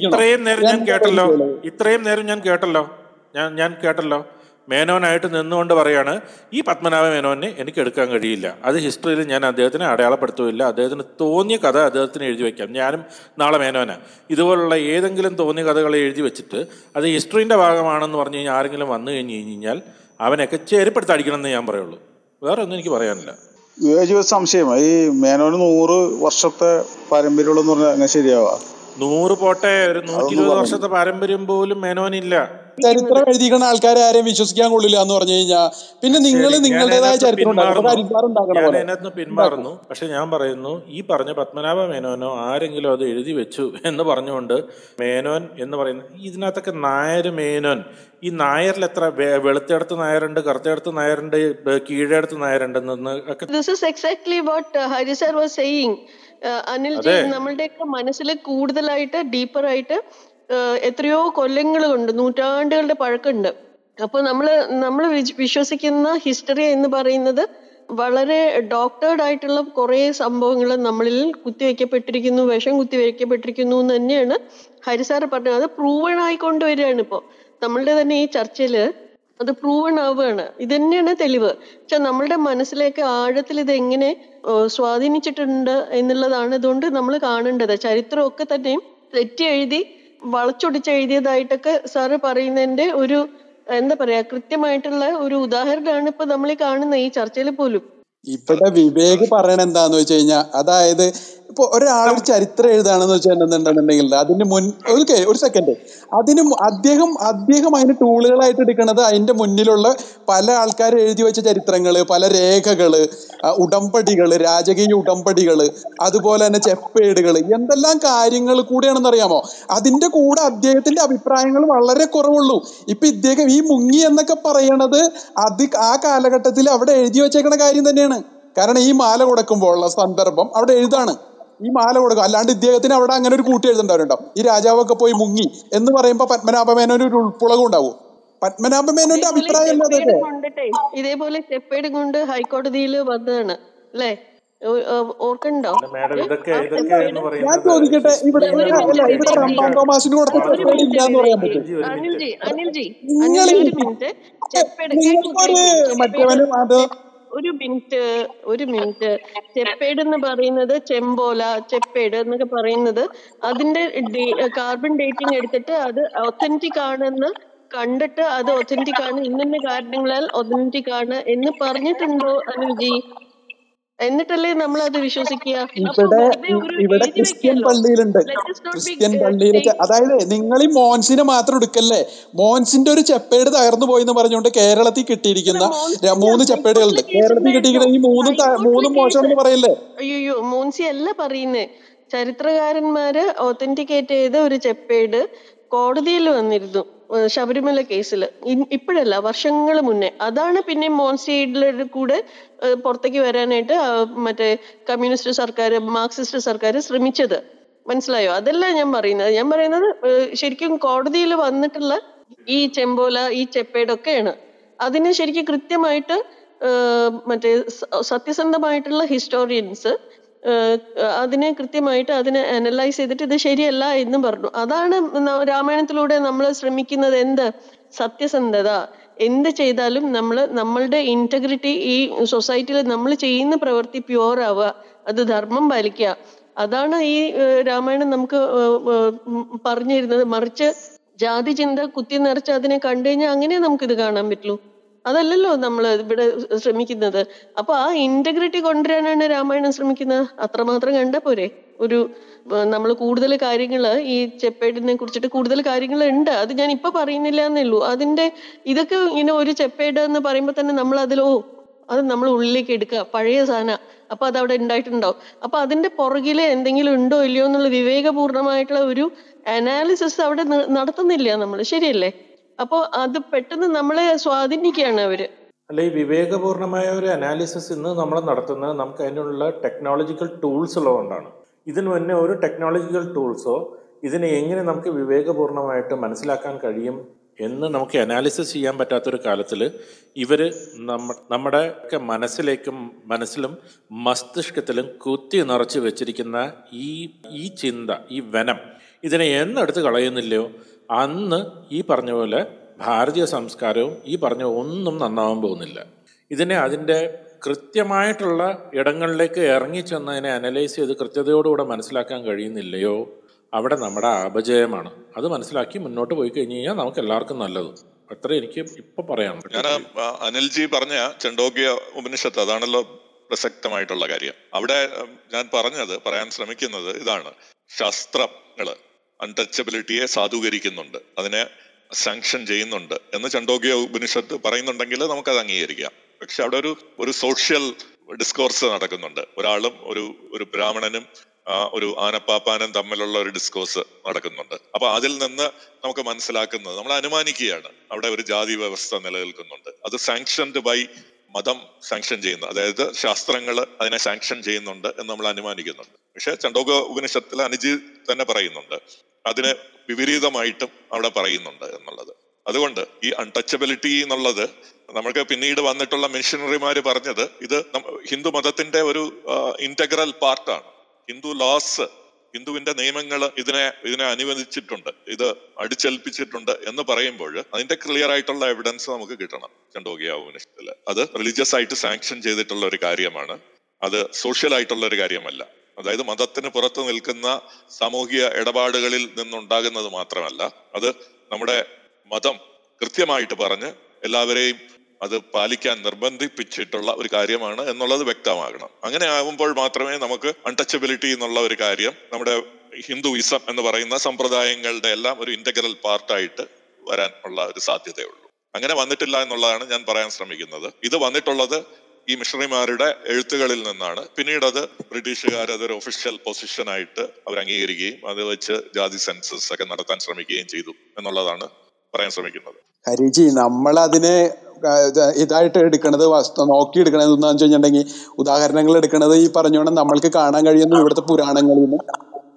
ഇത്രയും നേരം ഞാൻ കേട്ടല്ലോ. ഇത്രയും നേരം ഞാൻ കേട്ടല്ലോ. ഞാൻ ഞാൻ കേട്ടല്ലോ. മേനോനായിട്ട് നിന്നുകൊണ്ട് പറയാണ് ഈ പത്മനാഭ മേനോനെ എനിക്ക് എടുക്കാൻ കഴിയില്ല. അത് ഹിസ്റ്ററിയിൽ ഞാൻ അദ്ദേഹത്തിനെ അടയാളപ്പെടുത്തുകയില്ല. അദ്ദേഹത്തിന് തോന്നിയ കഥ അദ്ദേഹത്തിന് എഴുതി വയ്ക്കാം ഞാനും നാളെ മേനോന. ഇതുപോലുള്ള ഏതെങ്കിലും തോന്നിയ കഥകളെ എഴുതി വെച്ചിട്ട് അത് ഹിസ്റ്ററിന്റെ ഭാഗമാണെന്ന് പറഞ്ഞു കഴിഞ്ഞാൽ ആരെങ്കിലും വന്നു കഴിഞ്ഞ് കഴിഞ്ഞാൽ അവനൊക്കെ ചേരിപ്പെടുത്തടിക്കണം എന്ന് ഞാൻ പറയുള്ളൂ. വേറെ ഒന്നും എനിക്ക് പറയാനില്ല. സംശയം. ഈ മേനോന് നൂറ് വർഷത്തെ പാരമ്പര്യമുള്ളതെന്ന് പറഞ്ഞാൽ അങ്ങനെ ശരിയാവാ? നൂറ് പോട്ടെ ഒരു നൂറ്റി ഇരുപത് വർഷത്തെ പാരമ്പര്യം പോലും മേനോനില്ല. ചരിത്രം എഴുതിക്കുന്ന ആൾക്കാരെ ആരെയും വിശ്വസിക്കാൻ കൊള്ളില്ല എന്ന് പറഞ്ഞു കഴിഞ്ഞാൽ പിന്നെ നിങ്ങൾ നിങ്ങളുടേതായ ചരിത്രം പിന്മാറുന്നു. പക്ഷെ ഞാൻ പറയുന്നു ഈ പറഞ്ഞ പത്മനാഭ മേനോനോ ആരെങ്കിലും അത് എഴുതി വെച്ചു എന്ന് പറഞ്ഞുകൊണ്ട് മേനോൻ എന്ന് പറയുന്ന ഇതിനകത്തൊക്കെ നായർ മേനോൻ. ഈ നായരിൽ എത്ര വെളുത്തെടുത്ത് നായരുണ്ട് കറുത്തെടുത്ത് നായരുണ്ട് കീഴെടുത്ത് നായരുണ്ടെന്ന് ഒക്കെ this is exactly what Hari sir was saying Anilji നമ്മളുടെ നമ്മളുടെയൊക്കെ മനസ്സിൽ കൂടുതലായിട്ട് ഡീപ്പറായിട്ട് എത്രയോ കൊല്ലങ്ങൾ കൊണ്ട് നൂറ്റാണ്ടുകളുടെ പഴക്കമുണ്ട്. അപ്പോൾ നമ്മൾ നമ്മൾ വിശ്വസിക്കുന്ന ഹിസ്റ്ററി എന്ന് പറയുന്നത് വളരെ ഡോക്ടേർഡ് ആയിട്ടുള്ള കുറേ സംഭവങ്ങൾ നമ്മളിൽ കുത്തിവെക്കപ്പെട്ടിരിക്കുന്നു വിഷം കുത്തിവെക്കപ്പെട്ടിരിക്കുന്നു എന്ന് തന്നെയാണ് ഹരിസാർ പറഞ്ഞത്. അത് പ്രൂവൺ ആയിക്കൊണ്ട് വരികയാണ് ഇപ്പോൾ നമ്മളുടെ തന്നെ ഈ ചർച്ചയിൽ അത് പ്രൂവൺ ആവുകയാണ്. ഇത് തന്നെയാണ് തെളിവ്. പക്ഷെ നമ്മളുടെ മനസ്സിലേക്ക് ആഴത്തിൽ ഇത് എങ്ങനെ സ്വാധീനിച്ചിട്ടുണ്ട് എന്നുള്ളതാണ് ഇതുകൊണ്ട് നമ്മൾ കാണേണ്ടത്. ചരിത്രമൊക്കെ തന്നെ തെറ്റി എഴുതി വളച്ചൊടിച്ച് എഴുതിയതായിട്ടൊക്കെ സാറ് പറയുന്നതിന്റെ ഒരു എന്താ പറയാ കൃത്യമായിട്ടുള്ള ഒരു ഉദാഹരണമാണ് ഇപ്പൊ നമ്മൾ ഈ കാണുന്ന ഈ ചർച്ചയിൽ പോലും. ഇവിടെ വിവേക് പറയണ എന്താന്ന് വെച്ച് കഴിഞ്ഞാൽ അതായത് ഇപ്പൊ ഒരു ചരിത്രം എഴുതാണെന്ന് വെച്ചിട്ടുണ്ടെന്നുണ്ടെങ്കിൽ അതിന് മുൻ ഒരു ഒരു സെക്കൻഡ് അതിന് അദ്ദേഹം അദ്ദേഹം അതിന് ടൂളുകളായിട്ട് എടുക്കുന്നത് അതിന്റെ മുന്നിലുള്ള പല ആൾക്കാർ എഴുതി വെച്ച ചരിത്രങ്ങൾ പല രേഖകൾ ആ, ഉടമ്പടികൾ രാജകീയ ഉടമ്പടികൾ അതുപോലെ തന്നെ ചെപ്പേടുകൾ എന്തെല്ലാം കാര്യങ്ങൾ കൂടെയാണെന്ന് അറിയാമോ? അതിന്റെ കൂടെ അദ്ദേഹത്തിന്റെ അഭിപ്രായങ്ങൾ വളരെ കുറവുള്ളൂ. ഇപ്പൊ ഇദ്ദേഹം ഈ മുങ്ങി എന്നൊക്കെ പറയണത് അത് ആ കാലഘട്ടത്തിൽ അവിടെ എഴുതി വെച്ചേക്കണ കാര്യം തന്നെയാണ്. കാരണം ഈ മാല കൊടുക്കുമ്പോൾ ഉള്ള സന്ദർഭം അവിടെ എഴുതാണ്. ഈ മാല കൊടുക്കും അല്ലാണ്ട് ഇദ്ദേഹത്തിന് അവിടെ അങ്ങനെ ഒരു കൂട്ടി എഴുതണ്ടാവുണ്ടോ ഈ രാജാവൊക്കെ പോയി മുങ്ങി എന്ന് പറയുമ്പോ പത്മനാഭ മേനോന് ഒരു ഉൾപ്പുളകം പത്മനാഭ മേനോന്റെ ഇതേപോലെ അഭിപ്രായം ഇതേപോലെ ചെപ്പേട് കൊണ്ട് ഹൈക്കോടതിയിൽ വന്നതാണ് അല്ലേ? ഓർക്കണ്ടോ? ഞാൻ ചോദിക്കട്ടെ ഇവിടെ ഒരു മിനിറ്റ്. ഇവിടെ റംബാൻ തോമാസിന് കൊടുത്ത ചെപ്പേട് മിനിറ്റ് ഇല്ല എന്ന് പറയാൻ പറ്റും അനിൽജി അനിൽജി അനിൽജി നിങ്ങൾ ഒരു മിനിറ്റ്. ചെപ്പേട് കേൾക്കൂ നിങ്ങൾക്കൊരു കേൾക്കൂ മറ്റവനും അത് ഒരു മിനിറ്റ് ഒരു മിനിറ്റ്. ചെപ്പേട് എന്ന് പറയുന്നത് ചെമ്പോല ചെപ്പേട് എന്നൊക്കെ പറയുന്നത്. അതിന്റെ കാർബൺ ഡേറ്റിംഗ് എടുത്തിട്ട് അത് ഒത്തന്റിക് ആണെന്ന് കണ്ടിട്ട് അത് ഒത്തന്റിക് ആണ്. ഇന്നിന്ന കാരണങ്ങളാൽ ഒത്തന്റിക് ആണ് എന്ന് പറഞ്ഞിട്ടുണ്ടോ അനുജി? എന്നിട്ടല്ലേ നമ്മൾ അത് വിശ്വസിക്കുക? ഇവിടെ ഒരു ഇവിടെ ക്രിസ്ത്യൻ പള്ളിയിലുണ്ട്. ക്രിസ്ത്യൻ പള്ളിയിലൊക്കെ. അതായത് നിങ്ങൾ ഈ മോൻസിനെ മാത്രം എടുക്കല്ലേ? മോൻസിന്റെ ഒരു ചെപ്പേട് തകർന്നു പോയി എന്ന് പറഞ്ഞുകൊണ്ട് കേരളത്തിൽ കിട്ടിയിരിക്കുന്ന മൂന്ന് ചെപ്പേടുകളുണ്ട്. കേരളത്തിൽ കിട്ടിയിരിക്കുന്ന ഈ മൂന്നും മൂന്നും മോശം എന്ന് പറയല്ലേ? അയ്യോ മോൻസി അല്ല പറയുന്നേ. ചരിത്രകാരന്മാര് ഒത്തന്റിക്കേറ്റ് ചെയ്ത ഒരു ചെപ്പേട് കോടതിയിൽ വന്നിരുന്നു. ശബരിമല കേസിൽ ഇപ്പോഴല്ല വർഷങ്ങൾ മുന്നേ. അതാണ് പിന്നെ മോൻസിയുടെ കൂടെ പുറത്തേക്ക് വരാനായിട്ട് മറ്റേ കമ്മ്യൂണിസ്റ്റ് സർക്കാർ മാർക്സിസ്റ്റ് സർക്കാർ ശ്രമിച്ചത്. മനസ്സിലായോ? അതല്ല ഞാൻ പറയുന്നത്. ഞാൻ പറയുന്നത് ശരിക്കും കോടതിയിൽ വന്നിട്ടുള്ള ഈ ചെമ്പോല ഈ ചെപ്പേടൊക്കെയാണ്. അതിന് ശരിക്കും കൃത്യമായിട്ട് മറ്റേ സത്യസന്ധമായിട്ടുള്ള ഹിസ്റ്റോറിയൻസ് അതിനെ കൃത്യമായിട്ട് അതിനെ അനലൈസ് ചെയ്തിട്ട് ഇത് ശരിയല്ല എന്നും പറഞ്ഞു. അതാണ് രാമായണത്തിലൂടെ നമ്മൾ ശ്രമിക്കുന്നത് എന്ത്? സത്യസന്ധത. എന്ത് ചെയ്താലും നമ്മൾ നമ്മളുടെ ഇന്റഗ്രിറ്റി ഈ സൊസൈറ്റിയിൽ നമ്മൾ ചെയ്യുന്ന പ്രവൃത്തി പ്യുവർ ആവുക. അത് ധർമ്മം പാലിക്കുക. അതാണ് ഈ രാമായണം നമുക്ക് ഏഹ് ഏഹ് പറഞ്ഞു തരുന്നത് മറിച്ച് ജാതി ചിന്ത കുത്തി നിറച്ച് അതിനെ കണ്ടു കഴിഞ്ഞാൽ അങ്ങനെ നമുക്കിത് കാണാൻ പറ്റുള്ളൂ. അതല്ലല്ലോ നമ്മൾ ഇവിടെ ശ്രമിക്കുന്നത് അപ്പൊ ആ ഇന്റഗ്രിറ്റി കൊണ്ടുവരാനാണ് രാമായണം ശ്രമിക്കുന്നത്. അത്രമാത്രം കണ്ട പോരെ. ഒരു നമ്മൾ കൂടുതൽ കാര്യങ്ങൾ ഈ ചെപ്പേടിനെ കുറിച്ചിട്ട് കൂടുതൽ കാര്യങ്ങൾ ഉണ്ട് അത് ഞാൻ ഇപ്പൊ പറയുന്നില്ല എന്നേ ഉള്ളൂ അതിന്റെ ഇതൊക്കെ ഇങ്ങനെ ഒരു ചെപ്പേട് എന്ന് പറയുമ്പോൾ തന്നെ നമ്മൾ അതിലോ അത് നമ്മൾ ഉള്ളിലേക്ക് എടുക്കുക. പഴയ സാധന. അപ്പൊ അത് അവിടെ ഉണ്ടായിട്ടുണ്ടാവും. അപ്പൊ അതിന്റെ പുറകിൽ എന്തെങ്കിലും ഉണ്ടോ ഇല്ലയോ എന്നുള്ള വിവേകപൂർണമായിട്ടുള്ള ഒരു അനാലിസിസ് അവിടെ നടത്തുന്നില്ല നമ്മൾ ശരിയല്ലേ? അപ്പൊ അത് പെട്ടെന്ന് നമ്മളെ സ്വാധീനിക്കുകയാണ് അവർ. അല്ല ഈ വിവേകപൂർണമായ ഒരു അനാലിസിസ് ഇന്ന് നമ്മൾ നടത്തുന്നത് നമുക്ക് അതിനുള്ള ടെക്നോളജിക്കൽ ടൂൾസ് ഉള്ളതുകൊണ്ടാണ്. ഇതിന് മുന്നേ ഒരു ടെക്നോളജിക്കൽ ടൂൾസോ ഇതിനെ എങ്ങനെ നമുക്ക് വിവേകപൂർണമായിട്ട് മനസ്സിലാക്കാൻ കഴിയും എന്ന് നമുക്ക് അനാലിസിസ് ചെയ്യാൻ പറ്റാത്തൊരു കാലത്തിൽ ഇവർ നമ്മ നമ്മുടെ ഒക്കെ മനസ്സിലേക്കും മനസ്സിലും മസ്തിഷ്കത്തിലും കുത്തി നിറച്ച് വെച്ചിരിക്കുന്ന ഈ ഈ ചിന്ത ഈ വനം ഇതിനെ എന്നെടുത്ത് കളയുന്നില്ലയോ? അന്ന് ഈ പറഞ്ഞ പോലെ ഭാരതീയ സംസ്കാരവും ഈ പറഞ്ഞ ഒന്നും നന്നാവാൻ പോകുന്നില്ല. ഇതിനെ അതിന്റെ കൃത്യമായിട്ടുള്ള ഇടങ്ങളിലേക്ക് ഇറങ്ങി ചെന്ന് അനലൈസ് ചെയ്ത് കൃത്യതയോടുകൂടെ മനസ്സിലാക്കാൻ കഴിയുന്നില്ലയോ? അവിടെ നമ്മുടെ അപജയമാണ്. അത് മനസ്സിലാക്കി മുന്നോട്ട് പോയി കഴിഞ്ഞ് കഴിഞ്ഞാൽ നമുക്ക് എല്ലാവർക്കും നല്ലത്. അത്ര എനിക്ക് ഇപ്പൊ പറയാൻ ഞാൻ അനിൽജി പറഞ്ഞ ചണ്ടോഗ്യ ഉപനിഷത്ത് അതാണല്ലോ പ്രസക്തമായിട്ടുള്ള കാര്യം. അവിടെ ഞാൻ പറഞ്ഞത് പറയാൻ ശ്രമിക്കുന്നത് ഇതാണ്. ശാസ്ത്രങ്ങൾ. അൺടച്ചബിലിറ്റിയെ സാധൂകരിക്കുന്നുണ്ട്. അതിനെ സാങ്ഷൻ ചെയ്യുന്നുണ്ട് എന്ന് ചണ്ടോഗ്യ ഉപനിഷത്ത് പറയുന്നുണ്ടെങ്കിൽ നമുക്കത് അംഗീകരിക്കാം. പക്ഷെ അവിടെ ഒരു ഒരു സോഷ്യൽ ഡിസ്കോഴ്സ് നടക്കുന്നുണ്ട്. ഒരാളും ഒരു ഒരു ബ്രാഹ്മണനും ഒരു ആനപ്പാപ്പാനും തമ്മിലുള്ള ഒരു ഡിസ്കോഴ്സ് നടക്കുന്നുണ്ട്. അപ്പൊ അതിൽ നിന്ന് നമുക്ക് മനസ്സിലാക്കുന്നത് നമ്മൾ അനുമാനിക്കുകയാണ്. അവിടെ ഒരു ജാതി വ്യവസ്ഥ നിലനിൽക്കുന്നുണ്ട്. അത് സാങ്ഷൻഡ് ബൈ മതം സാങ്ഷൻ ചെയ്യുന്നു. അതായത് ശാസ്ത്രങ്ങൾ അതിനെ സാങ്ഷൻ ചെയ്യുന്നുണ്ട് എന്ന് നമ്മൾ അനുമാനിക്കുന്നുണ്ട്. പക്ഷെ ചണ്ടോക ഉപനിഷത്തിൽ അനുജി തന്നെ പറയുന്നുണ്ട്. അതിന് വിപരീതമായിട്ടും അവിടെ പറയുന്നുണ്ട് എന്നുള്ളത്. അതുകൊണ്ട് ഈ അൺടച്ചബിലിറ്റി എന്നുള്ളത് നമ്മൾക്ക് പിന്നീട് വന്നിട്ടുള്ള മിഷനറിമാര് പറഞ്ഞത് ഇത് ഹിന്ദു മതത്തിന്റെ ഒരു ഇന്റഗ്രൽ പാർട്ടാണ് ഹിന്ദു ലോസ് ഹിന്ദുവിന്റെ നിയമങ്ങൾ ഇതിനെ ഇതിനെ അനുവദിച്ചിട്ടുണ്ട്. ഇത് അടിച്ചേൽപ്പിച്ചിട്ടുണ്ട് എന്ന് പറയുമ്പോൾ അതിന്റെ ക്ലിയർ ആയിട്ടുള്ള എവിഡൻസ് നമുക്ക് കിട്ടണം ചണ്ടോകിയ ഉപനിഷത്തിൽ. അത് റിലീജിയസ് ആയിട്ട് സാങ്ഷൻ ചെയ്തിട്ടുള്ള ഒരു കാര്യമാണ്. അത് സോഷ്യൽ ആയിട്ടുള്ള ഒരു കാര്യമല്ല. അതായത് മതത്തിന് പുറത്ത് നിൽക്കുന്ന സാമൂഹിക ഇടപാടുകളിൽ നിന്നുണ്ടാകുന്നത് മാത്രമല്ല അത് നമ്മുടെ മതം കൃത്യമായിട്ട് പറഞ്ഞ് എല്ലാവരെയും അത് പാലിക്കാൻ നിർബന്ധിപ്പിച്ചിട്ടുള്ള ഒരു കാര്യമാണ് എന്നുള്ളത് വ്യക്തമാകണം. അങ്ങനെ ആകുമ്പോൾ മാത്രമേ നമുക്ക് അൺടച്ചബിലിറ്റി എന്നുള്ള ഒരു കാര്യം നമ്മുടെ ഹിന്ദുയിസം എന്ന് പറയുന്ന സമ്പ്രദായങ്ങളുടെ എല്ലാം ഒരു ഇന്റഗ്രൽ പാർട്ടായിട്ട് വരാൻ ഉള്ള ഒരു സാധ്യതയുള്ളൂ. അങ്ങനെ വന്നിട്ടില്ല എന്നുള്ളതാണ് ഞാൻ പറയാൻ ശ്രമിക്കുന്നത്. ഇത് വന്നിട്ടുള്ളത് ഈ മിഷണറിമാരുടെ എഴുത്തുകളിൽ നിന്നാണ്. പിന്നീട് അത് ബ്രിട്ടീഷുകാർ അതൊരു ഒഫീഷ്യൽ പൊസിഷനായിട്ട് അവർ അംഗീകരിക്കുകയും അത് വെച്ച് ജാതി സെൻസസ് ഒക്കെ നടത്താൻ ശ്രമിക്കുകയും ചെയ്തു എന്നുള്ളതാണ് പറയാൻ ശ്രമിക്കുന്നത്. ഹരിജി നമ്മൾ അതിനെ ഇതായിട്ട് എടുക്കണത് വസ്തു നോക്കി എടുക്കണത് എന്താണെന്ന് വെച്ച് കഴിഞ്ഞിട്ടുണ്ടെങ്കിൽ ഉദാഹരണങ്ങൾ എടുക്കണത് ഈ പറഞ്ഞോണം നമ്മൾക്ക് കാണാൻ കഴിയുന്ന ഇവിടുത്തെ പുരാണങ്ങളിൽ നിന്ന്.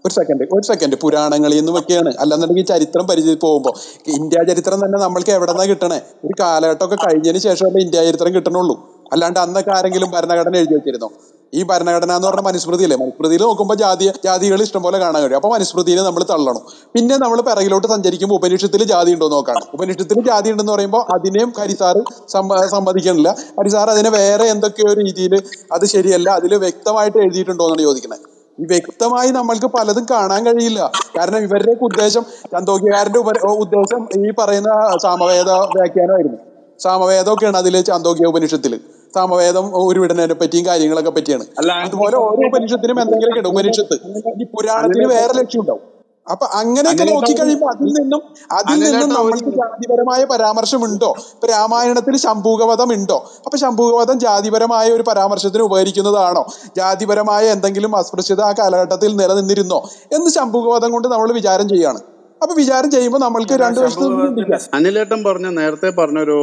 ഒരു സെക്കൻഡ് ഒരു സെക്കൻഡ് പുരാണങ്ങളിൽ നിന്നും ഒക്കെയാണ് അല്ലാന്നുണ്ടെങ്കിൽ ചരിത്രം പരിചയ പോകുമ്പോൾ ഇന്ത്യ ചരിത്രം തന്നെ നമ്മൾക്ക് എവിടെ നിന്നാണ് കിട്ടണേ? ഒരു കാലഘട്ടമൊക്കെ കഴിഞ്ഞതിന് ശേഷമല്ലേ ഇന്ത്യ ചരിത്രം കിട്ടണുള്ളൂ. അല്ലാണ്ട് അന്നൊക്കെ ആരെങ്കിലും ഭരണഘടന എഴുതി വെച്ചിരുന്നോ? ഈ ഭരണഘടന എന്ന് പറഞ്ഞ മനുസ്മൃതിയല്ലേ? മനുസ്മൃതിയിൽ നോക്കുമ്പോൾ ജാതി ജാതികൾ ഇഷ്ടംപോലെ കാണാൻ കഴിയും. അപ്പൊ മനുസ്മൃതിയിൽ നമ്മൾ തള്ളണം. പിന്നെ നമ്മൾ പിറകിലോട്ട് സഞ്ചരിക്കുമ്പോൾ ഉപനിഷത്തിൽ ജാതി ഉണ്ടോ നോക്കാണ് ഉപനിഷത്തിൽ ജാതി ഉണ്ടെന്ന് പറയുമ്പോൾ അതിനെയും കരിസാറ് സമ്മ സമ്മതിക്കണില്ല ഹരിസാർ അതിനെ വേറെ എന്തൊക്കെയോ രീതിയിൽ അത് ശരിയല്ല അതിൽ വ്യക്തമായിട്ട് എഴുതിയിട്ടുണ്ടോ എന്നാണ് ചോദിക്കുന്നത് വ്യക്തമായി നമ്മൾക്ക് പലതും കാണാൻ കഴിയില്ല. കാരണം ഇവരുടെ ഉദ്ദേശം ചന്തോക്യകാരന്റെ ഉപ- ഉദ്ദേശം ഈ പറയുന്ന സാമവേദ വ്യാഖ്യാനമായിരുന്നു. സാമവേദമൊക്കെയാണ് അതിൽ ചാന്തോക്യ ഉപനിഷത്തിൽ സാമവേദം ഉരുവിടുന്നതിനെ പറ്റിയും കാര്യങ്ങളൊക്കെ പറ്റിയാണ്. അതുപോലെ ഓരോ ഉപനിഷത്തിനും എന്തെങ്കിലും ഉണ്ട്. ഉപനിഷത്ത്. ഈ പുരാണത്തിന് വേറെ ലക്ഷ്യം ഉണ്ടാവും. അപ്പൊ അങ്ങനെയൊക്കെ അനിലേട്ട നോക്കി കഴിയുമ്പോൾ അതിൽ നിന്നും അതിൽ നിന്നും നമ്മൾക്ക് ജാതിപരമായ പരാമർശമുണ്ടോ? ഇപ്പൊ രാമായണത്തിൽ ശംഭൂകവധം ഉണ്ടോ അപ്പൊ ശംഭൂകവധം ജാതിപരമായ ഒരു പരാമർശത്തിന് ഉപകരിക്കുന്നതാണോ? ജാതിപരമായ എന്തെങ്കിലും അസ്പൃശ്യത ആ കാലഘട്ടത്തിൽ നിലനിന്നിരുന്നോ? എന്ന് ശംഭൂകവധം കൊണ്ട് നമ്മൾ വിചാരം ചെയ്യാണ്. അപ്പൊ വിചാരം ചെയ്യുമ്പോൾ നമ്മൾക്ക് രണ്ടു വശത്ത് ചിന്തിക്കാം അനിലേട്ടൻ പറഞ്ഞ നേരത്തെ പറഞ്ഞൊരു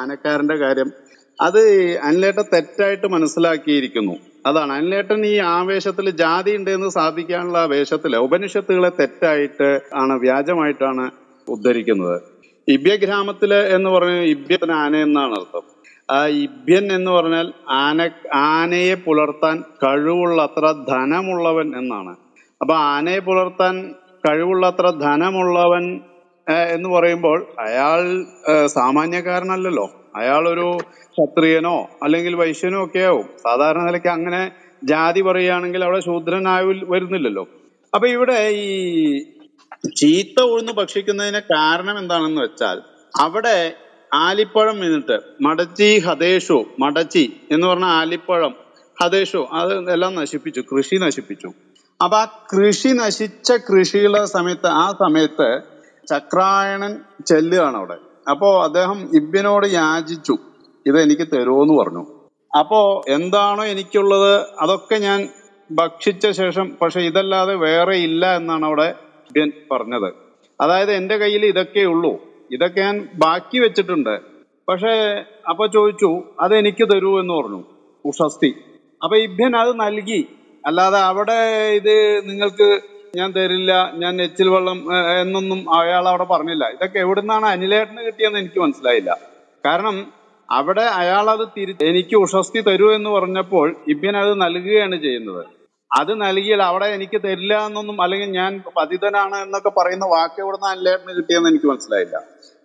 ആനക്കാരന്റെ കാര്യം അത് അനിലേട്ടൻ തെറ്റായിട്ട് മനസ്സിലാക്കിയിരിക്കുന്നു. അതാണ്. അനിലേട്ടൻ ഈ ആവേശത്തിൽ ജാതി ഉണ്ട് എന്ന് സ്ഥാപിക്കാനുള്ള ഉപനിഷത്തുകളെ തെറ്റായിട്ട് ആണ് വ്യാജമായിട്ടാണ് ഉദ്ധരിക്കുന്നത്. ഇബ്യ ഗ്രാമത്തിൽ എന്ന് പറഞ്ഞ ഇബ്യത്തിന് ആന എന്നാണ് അർത്ഥം. ആ ഇബ്യൻ എന്ന് പറഞ്ഞാൽ ആന ആനയെ പുലർത്താൻ കഴിവുള്ളത്ര ധനമുള്ളവൻ എന്നാണ്. അപ്പൊ ആനയെ പുലർത്താൻ കഴിവുള്ളത്ര ധനമുള്ളവൻ എന്ന് പറയുമ്പോൾ അയാൾ സാമാന്യക്കാരനല്ലല്ലോ. അയാൾ ഒരു ക്ഷത്രിയനോ അല്ലെങ്കിൽ വൈശ്യനോ ഒക്കെ ആവും. സാധാരണ നിലയ്ക്ക് അങ്ങനെ ജാതി പറയുകയാണെങ്കിൽ അവിടെ ശൂദ്രനായി വരുന്നില്ലല്ലോ. അപ്പൊ ഇവിടെ ഈ ചീത്ത ഉഴുന്ന് ഭക്ഷിക്കുന്നതിന് കാരണം എന്താണെന്ന് വെച്ചാൽ അവിടെ ആലിപ്പഴം എന്നിട്ട് മടച്ചി ഹതേഷു മടച്ചി എന്ന് പറഞ്ഞ ആലിപ്പഴം ഹതേഷു അത് എല്ലാം നശിപ്പിച്ചു കൃഷി നശിപ്പിച്ചു. അപ്പൊ ആ കൃഷി നശിച്ച കൃഷിയുള്ള സമയത്ത് ആ സമയത്ത് ചക്രായണൻ ചെല്ലുകയാണ് അവിടെ. അപ്പോ അദ്ദേഹം ഇബിനോട് യാചിച്ചു ഇത് എനിക്ക് തരുമോന്ന് പറഞ്ഞു. അപ്പോ എന്താണോ എനിക്കുള്ളത് അതൊക്കെ ഞാൻ ഭക്ഷിച്ച ശേഷം പക്ഷെ ഇതല്ലാതെ വേറെ ഇല്ല എന്നാണ് അവിടെ ഇബ്യൻ പറഞ്ഞത്. അതായത് എന്റെ കയ്യിൽ ഇതൊക്കെ ഉള്ളൂ. ഇതൊക്കെ ഞാൻ ബാക്കി വെച്ചിട്ടുണ്ട്. പക്ഷേ അപ്പൊ ചോദിച്ചു അത് എനിക്ക് തരൂ എന്ന് പറഞ്ഞു. ഉഷസ്തി. അപ്പൊ ഇബ്യൻ അത് നൽകി. അല്ലാതെ അവിടെ ഇത് നിങ്ങൾക്ക് ഞാൻ തരില്ല ഞാൻ നെച്ചിൽ വെള്ളം എന്നൊന്നും അയാൾ അവിടെ പറഞ്ഞില്ല. ഇതൊക്കെ എവിടുന്നാണ് അനിലേട്ടന് കിട്ടിയെന്ന് എനിക്ക് മനസ്സിലായില്ല. കാരണം അവിടെ അയാൾ അത് തിരി എനിക്ക് ഉഷസ്തി തരൂ എന്ന് പറഞ്ഞപ്പോൾ ഇബ്യൻ അത് നൽകുകയാണ് ചെയ്യുന്നത്. അത് നൽകിയാൽ അവിടെ എനിക്ക് തരില്ല എന്നൊന്നും അല്ലെങ്കിൽ ഞാൻ പതിതനാണ് എന്നൊക്കെ പറയുന്ന വാക്ക് എവിടുന്ന് അനിലേട്ടന് കിട്ടിയെന്ന് എനിക്ക് മനസ്സിലായില്ല.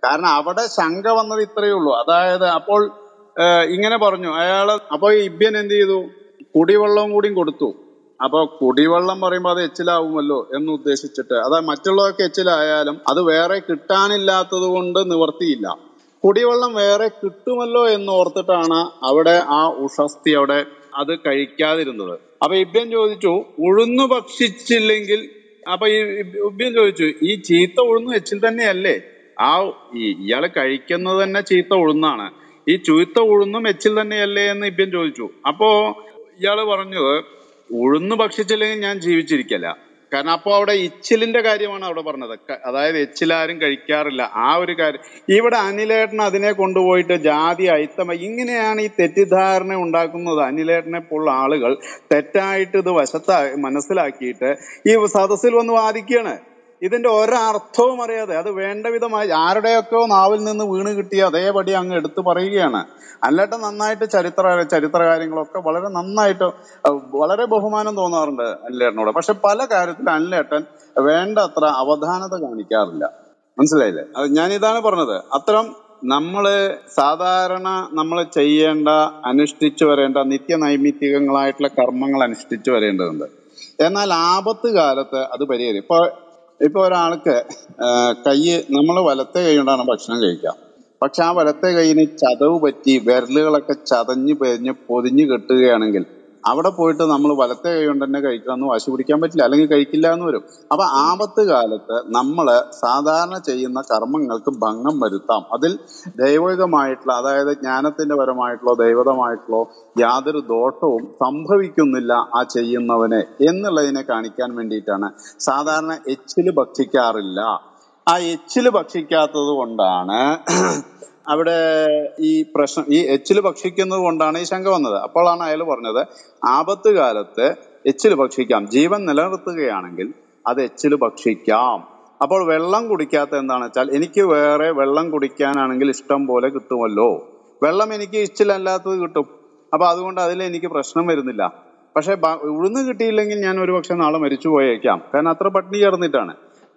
കാരണം അവിടെ ശങ്ക വന്നത് ഇത്രയേ ഉള്ളൂ. അതായത് അപ്പോൾ ഇങ്ങനെ പറഞ്ഞു. അയാൾ അപ്പോൾ ഇബ്യൻ എന്ത് ചെയ്തു? കുടിവെള്ളവും കൂടിയും കൊടുത്തു. അപ്പൊ കുടിവെള്ളം പറയുമ്പോൾ അത് എച്ചിലാവുമല്ലോ എന്ന് ഉദ്ദേശിച്ചിട്ട് അതായത് മറ്റുള്ളതൊക്കെ എച്ചിലായാലും അത് വേറെ കിട്ടാനില്ലാത്തത് കൊണ്ട് നിവർത്തിയില്ല. കുടിവെള്ളം വേറെ കിട്ടുമല്ലോ എന്ന് ഓർത്തിട്ടാണ് അവിടെ ആ ഉഷസ്തി അവിടെ അത് കഴിക്കാതിരുന്നത്. അപ്പൊ ഇബ്യൻ ചോദിച്ചു ഉഴുന്നു ഭക്ഷിച്ചില്ലെങ്കിൽ അപ്പൊ ഈ ഇബ്യൻ ചോദിച്ചു ഈ ചീത്ത ഉഴുന്ന് എച്ചിൽ തന്നെയല്ലേ? ആ ഇയാൾ കഴിക്കുന്നത് തന്നെ ചീത്ത ഉഴുന്നാണ്. ഈ ചീത്ത ഉഴുന്നും എച്ചിൽ തന്നെയല്ലേ എന്ന് ഇബ്യൻ ചോദിച്ചു. അപ്പോ ഇയാൾ പറഞ്ഞത് ഉഴുന്ന് ഭക്ഷിച്ചില്ലെങ്കിൽ ഞാൻ ജീവിച്ചിരിക്കല. കാരണം അപ്പൊ അവിടെ ഇച്ചിലിന്റെ കാര്യമാണ് അവിടെ പറഞ്ഞത്. അതായത് എച്ചിലാരും കഴിക്കാറില്ല. ആ ഒരു കാര്യം. ഇവിടെ അനിലേട്ടൻ അതിനെ കൊണ്ടുപോയിട്ട് ജാതി അയിത്തമ ഇങ്ങനെയാണ് ഈ തെറ്റിദ്ധാരണ ഉണ്ടാക്കുന്നത്. അനിലേട്ടനെ പോലുള്ള ആളുകൾ തെറ്റായിട്ട് ഇത് വശത്താ മനസ്സിലാക്കിയിട്ട് ഈ സദസ്സിൽ വന്ന് വാദിക്കുകയാണ്. ഇതിന്റെ ഒരർത്ഥവും അറിയാതെ അത് വേണ്ട വിധമായി ആരുടെയൊക്കെയോ നാവിൽ നിന്ന് വീണ് കിട്ടിയ അതേപടി അങ്ങ് എടുത്തു പറയുകയാണ്. അല്ലാട്ട് നന്നായിട്ട് ചരിത്ര ചരിത്ര കാര്യങ്ങളൊക്കെ വളരെ നന്നായിട്ട് വളരെ ബഹുമാനം തോന്നാറുണ്ട് അല്ലേട്ടനോട് പക്ഷെ പല കാര്യത്തിലും അല്ലേട്ടൻ വേണ്ടത്ര അവധാനത കാണിക്കാറില്ല. മനസ്സിലായില്ലേ? അത് ഞാൻ ഇതാണ് പറഞ്ഞത്. അത്തരം നമ്മൾ സാധാരണ നമ്മൾ ചെയ്യേണ്ട അനുഷ്ഠിച്ചു വരേണ്ട നിത്യനൈമിത്തികങ്ങളായിട്ടുള്ള കർമ്മങ്ങൾ അനുഷ്ഠിച്ചു വരേണ്ടതുണ്ട്. എന്നാൽ ആപത്ത് കാലത്ത് അത് പരിഹരിക്കും ഇപ്പൊ ഇപ്പൊ ഒരാൾക്ക് കൈ നമ്മൾ വലത്തെ കൈ കൊണ്ടാണ് ഭക്ഷണം കഴിക്കുക. പക്ഷെ ആ വലത്തെ കൈയിന് ചതവ് പറ്റി വിരലുകളൊക്കെ ചതഞ്ഞ് പെരിഞ്ഞ് പൊതിഞ്ഞ് കെട്ടുകയാണെങ്കിൽ അവിടെ പോയിട്ട് നമ്മൾ വലത്തെ കൈ കൊണ്ട് തന്നെ കഴിക്കാമെന്ന് വാശി പിടിക്കാൻ പറ്റില്ല അല്ലെങ്കിൽ കഴിക്കില്ല എന്ന് വരും. അപ്പൊ ആപത്ത് കാലത്ത് നമ്മൾ സാധാരണ ചെയ്യുന്ന കർമ്മങ്ങൾക്ക് ഭംഗം വരുത്താം. അതിൽ ദൈവികമായിട്ടുള്ള അതായത് ജ്ഞാനത്തിന്റെ പരമായിട്ടുള്ളോ ദൈവതമായിട്ടുള്ളോ യാതൊരു ദോഷവും സംഭവിക്കുന്നില്ല ആ ചെയ്യുന്നവനെ എന്നുള്ളതിനെ കാണിക്കാൻ വേണ്ടിയിട്ടാണ്. സാധാരണ എച്ചിൽ ഭക്ഷിക്കാറില്ല. ആ എച്ചിൽ ഭക്ഷിക്കാത്തത് കൊണ്ടാണ് അവിടെ ഈ പ്രശ്നം ഈ എച്ചിൽ ഭക്ഷിക്കുന്നത് കൊണ്ടാണ് ഈ ശങ്ക വന്നത്. അപ്പോഴാണ് അയാൾ പറഞ്ഞത് ആപത്ത് കാലത്ത് എച്ചിൽ ഭക്ഷിക്കാം. ജീവൻ നിലനിർത്തുകയാണെങ്കിൽ അത് എച്ചിൽ ഭക്ഷിക്കാം. അപ്പോൾ വെള്ളം കുടിക്കാത്ത എന്താണെന്ന് വെച്ചാൽ എനിക്ക് വേറെ വെള്ളം കുടിക്കാനാണെങ്കിൽ ഇഷ്ടം പോലെ കിട്ടുമല്ലോ. വെള്ളം എനിക്ക് ഇച്ചിലല്ലാത്തത് കിട്ടും. അപ്പൊ അതുകൊണ്ട് അതിൽ എനിക്ക് പ്രശ്നം വരുന്നില്ല. പക്ഷെ ഉഴുന്ന് കിട്ടിയില്ലെങ്കിൽ ഞാൻ ഒരുപക്ഷെ നാളെ മരിച്ചു പോയേക്കാം കാരണം അത്ര പട്ടിണി ചേർന്നിട്ടാണ്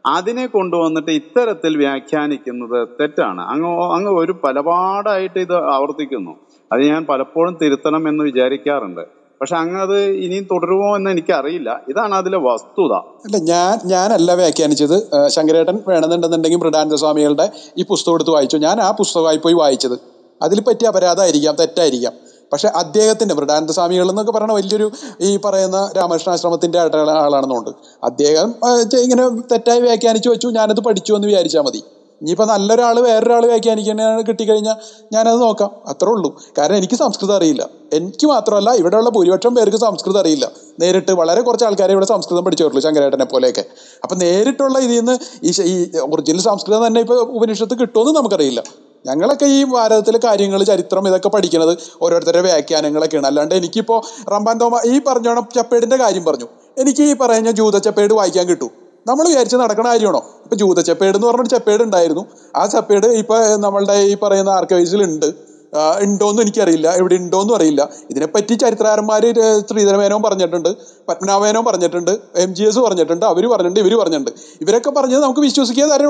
അതിനെ കൊണ്ടുവന്നിട്ട് ഇത്തരത്തിൽ വ്യാഖ്യാനിക്കുന്നത് തെറ്റാണ്. അങ്ങ് അങ്ങ് ഒരു പലപാടായിട്ട് ഇത് ആവർത്തിക്കുന്നു. അത് ഞാൻ പലപ്പോഴും തിരുത്തണം എന്ന് വിചാരിക്കാറുണ്ട്. പക്ഷെ അങ്ങ് അത് ഇനിയും തുടരുമോ എന്ന് എനിക്കറിയില്ല. ഇതാണ് അതിലെ വസ്തുത. അല്ല ഞാൻ ഞാനല്ല വ്യാഖ്യാനിച്ചത്. ശങ്കരേട്ടൻ വേണമെന്നുണ്ടെന്നുണ്ടെങ്കിൽ മൃഡാനന്ദ സ്വാമികളുടെ ഈ പുസ്തകം എടുത്ത് വായിച്ചു. ഞാൻ ആ പുസ്തകമായി പോയി വായിച്ചത്. അതിൽ പറ്റിയ അപരാധമായിരിക്കാം തെറ്റായിരിക്കാം. പക്ഷെ അദ്ദേഹത്തിന്റെ മൃഡാനന്ദ സ്വാമികൾ എന്നൊക്കെ പറയുന്ന വലിയൊരു ഈ പറയുന്ന രാമകൃഷ്ണാശ്രമത്തിന്റെ ആളാണെന്നുണ്ട്. അദ്ദേഹം ഇങ്ങനെ തെറ്റായി വ്യാഖ്യാനിച്ചു വെച്ചു ഞാനത് പഠിച്ചു എന്ന് വിചാരിച്ചാൽ മതി. ഇനിയിപ്പോൾ നല്ലൊരാൾ വേറൊരാൾ വ്യാഖ്യാനിക്കാൻ കിട്ടിക്കഴിഞ്ഞാൽ ഞാനത് നോക്കാം. അത്രേ ഉള്ളൂ. കാരണം എനിക്ക് സംസ്കൃതം അറിയില്ല. എനിക്ക് മാത്രമല്ല ഇവിടെയുള്ള ഭൂരിപക്ഷം പേർക്ക് സംസ്കൃതം അറിയില്ല. നേരിട്ട് വളരെ കുറച്ച് ആൾക്കാരെ ഇവിടെ സംസ്കൃതം പഠിച്ചിട്ടുള്ളൂ ശങ്കരേട്ടനെ പോലെയൊക്കെ. അപ്പം നേരിട്ടുള്ള ഇതിൽ നിന്ന് ഈ ഒറിജിനൽ സംസ്കൃതം തന്നെ ഇപ്പോൾ ഉപനിഷത്ത് കിട്ടുമെന്ന് നമുക്കറിയില്ല. ഞങ്ങളൊക്കെ ഈ ഭാരതത്തിലെ കാര്യങ്ങൾ ചരിത്രം ഇതൊക്കെ പഠിക്കുന്നത് ഓരോരുത്തരുടെ വ്യാഖ്യാനങ്ങളൊക്കെയാണ്. അല്ലാണ്ട് എനിക്കിപ്പോൾ റമ്പാൻ തോമ ഈ പറഞ്ഞോണം ചപ്പേടിന്റെ കാര്യം പറഞ്ഞു. എനിക്ക് ഈ പറയുന്ന ജൂത ചപ്പേട് വായിക്കാൻ കിട്ടും. നമ്മൾ വിചാരിച്ച് നടക്കണ കാര്യമാണോ? ഇപ്പൊ ജൂത ചപ്പേട് എന്ന് പറഞ്ഞൊരു ചപ്പേട് ഉണ്ടായിരുന്നു. ആ ചപ്പേട് ഇപ്പൊ നമ്മളുടെ ഈ പറയുന്ന ആർക്കൈവ്സിൽ ഉണ്ട് ആ, ഉണ്ടോന്നും എനിക്കറിയില്ല. എവിടെ ഉണ്ടോന്നും അറിയില്ല. ഇതിനെപ്പറ്റി ചരിത്രകാരന്മാര് ര- ശ്രീധരമേനോൻ പറഞ്ഞിട്ടുണ്ട് പത്മനാഭമേനോൻ പറഞ്ഞിട്ടുണ്ട് എം ജി എസ് പറഞ്ഞിട്ടുണ്ട് അവർ പറഞ്ഞിട്ടുണ്ട് ഇവർ പറഞ്ഞിട്ടുണ്ട്. ഇവരൊക്കെ പറഞ്ഞത് നമുക്ക് വിശ്വസിക്കാൻ തരേ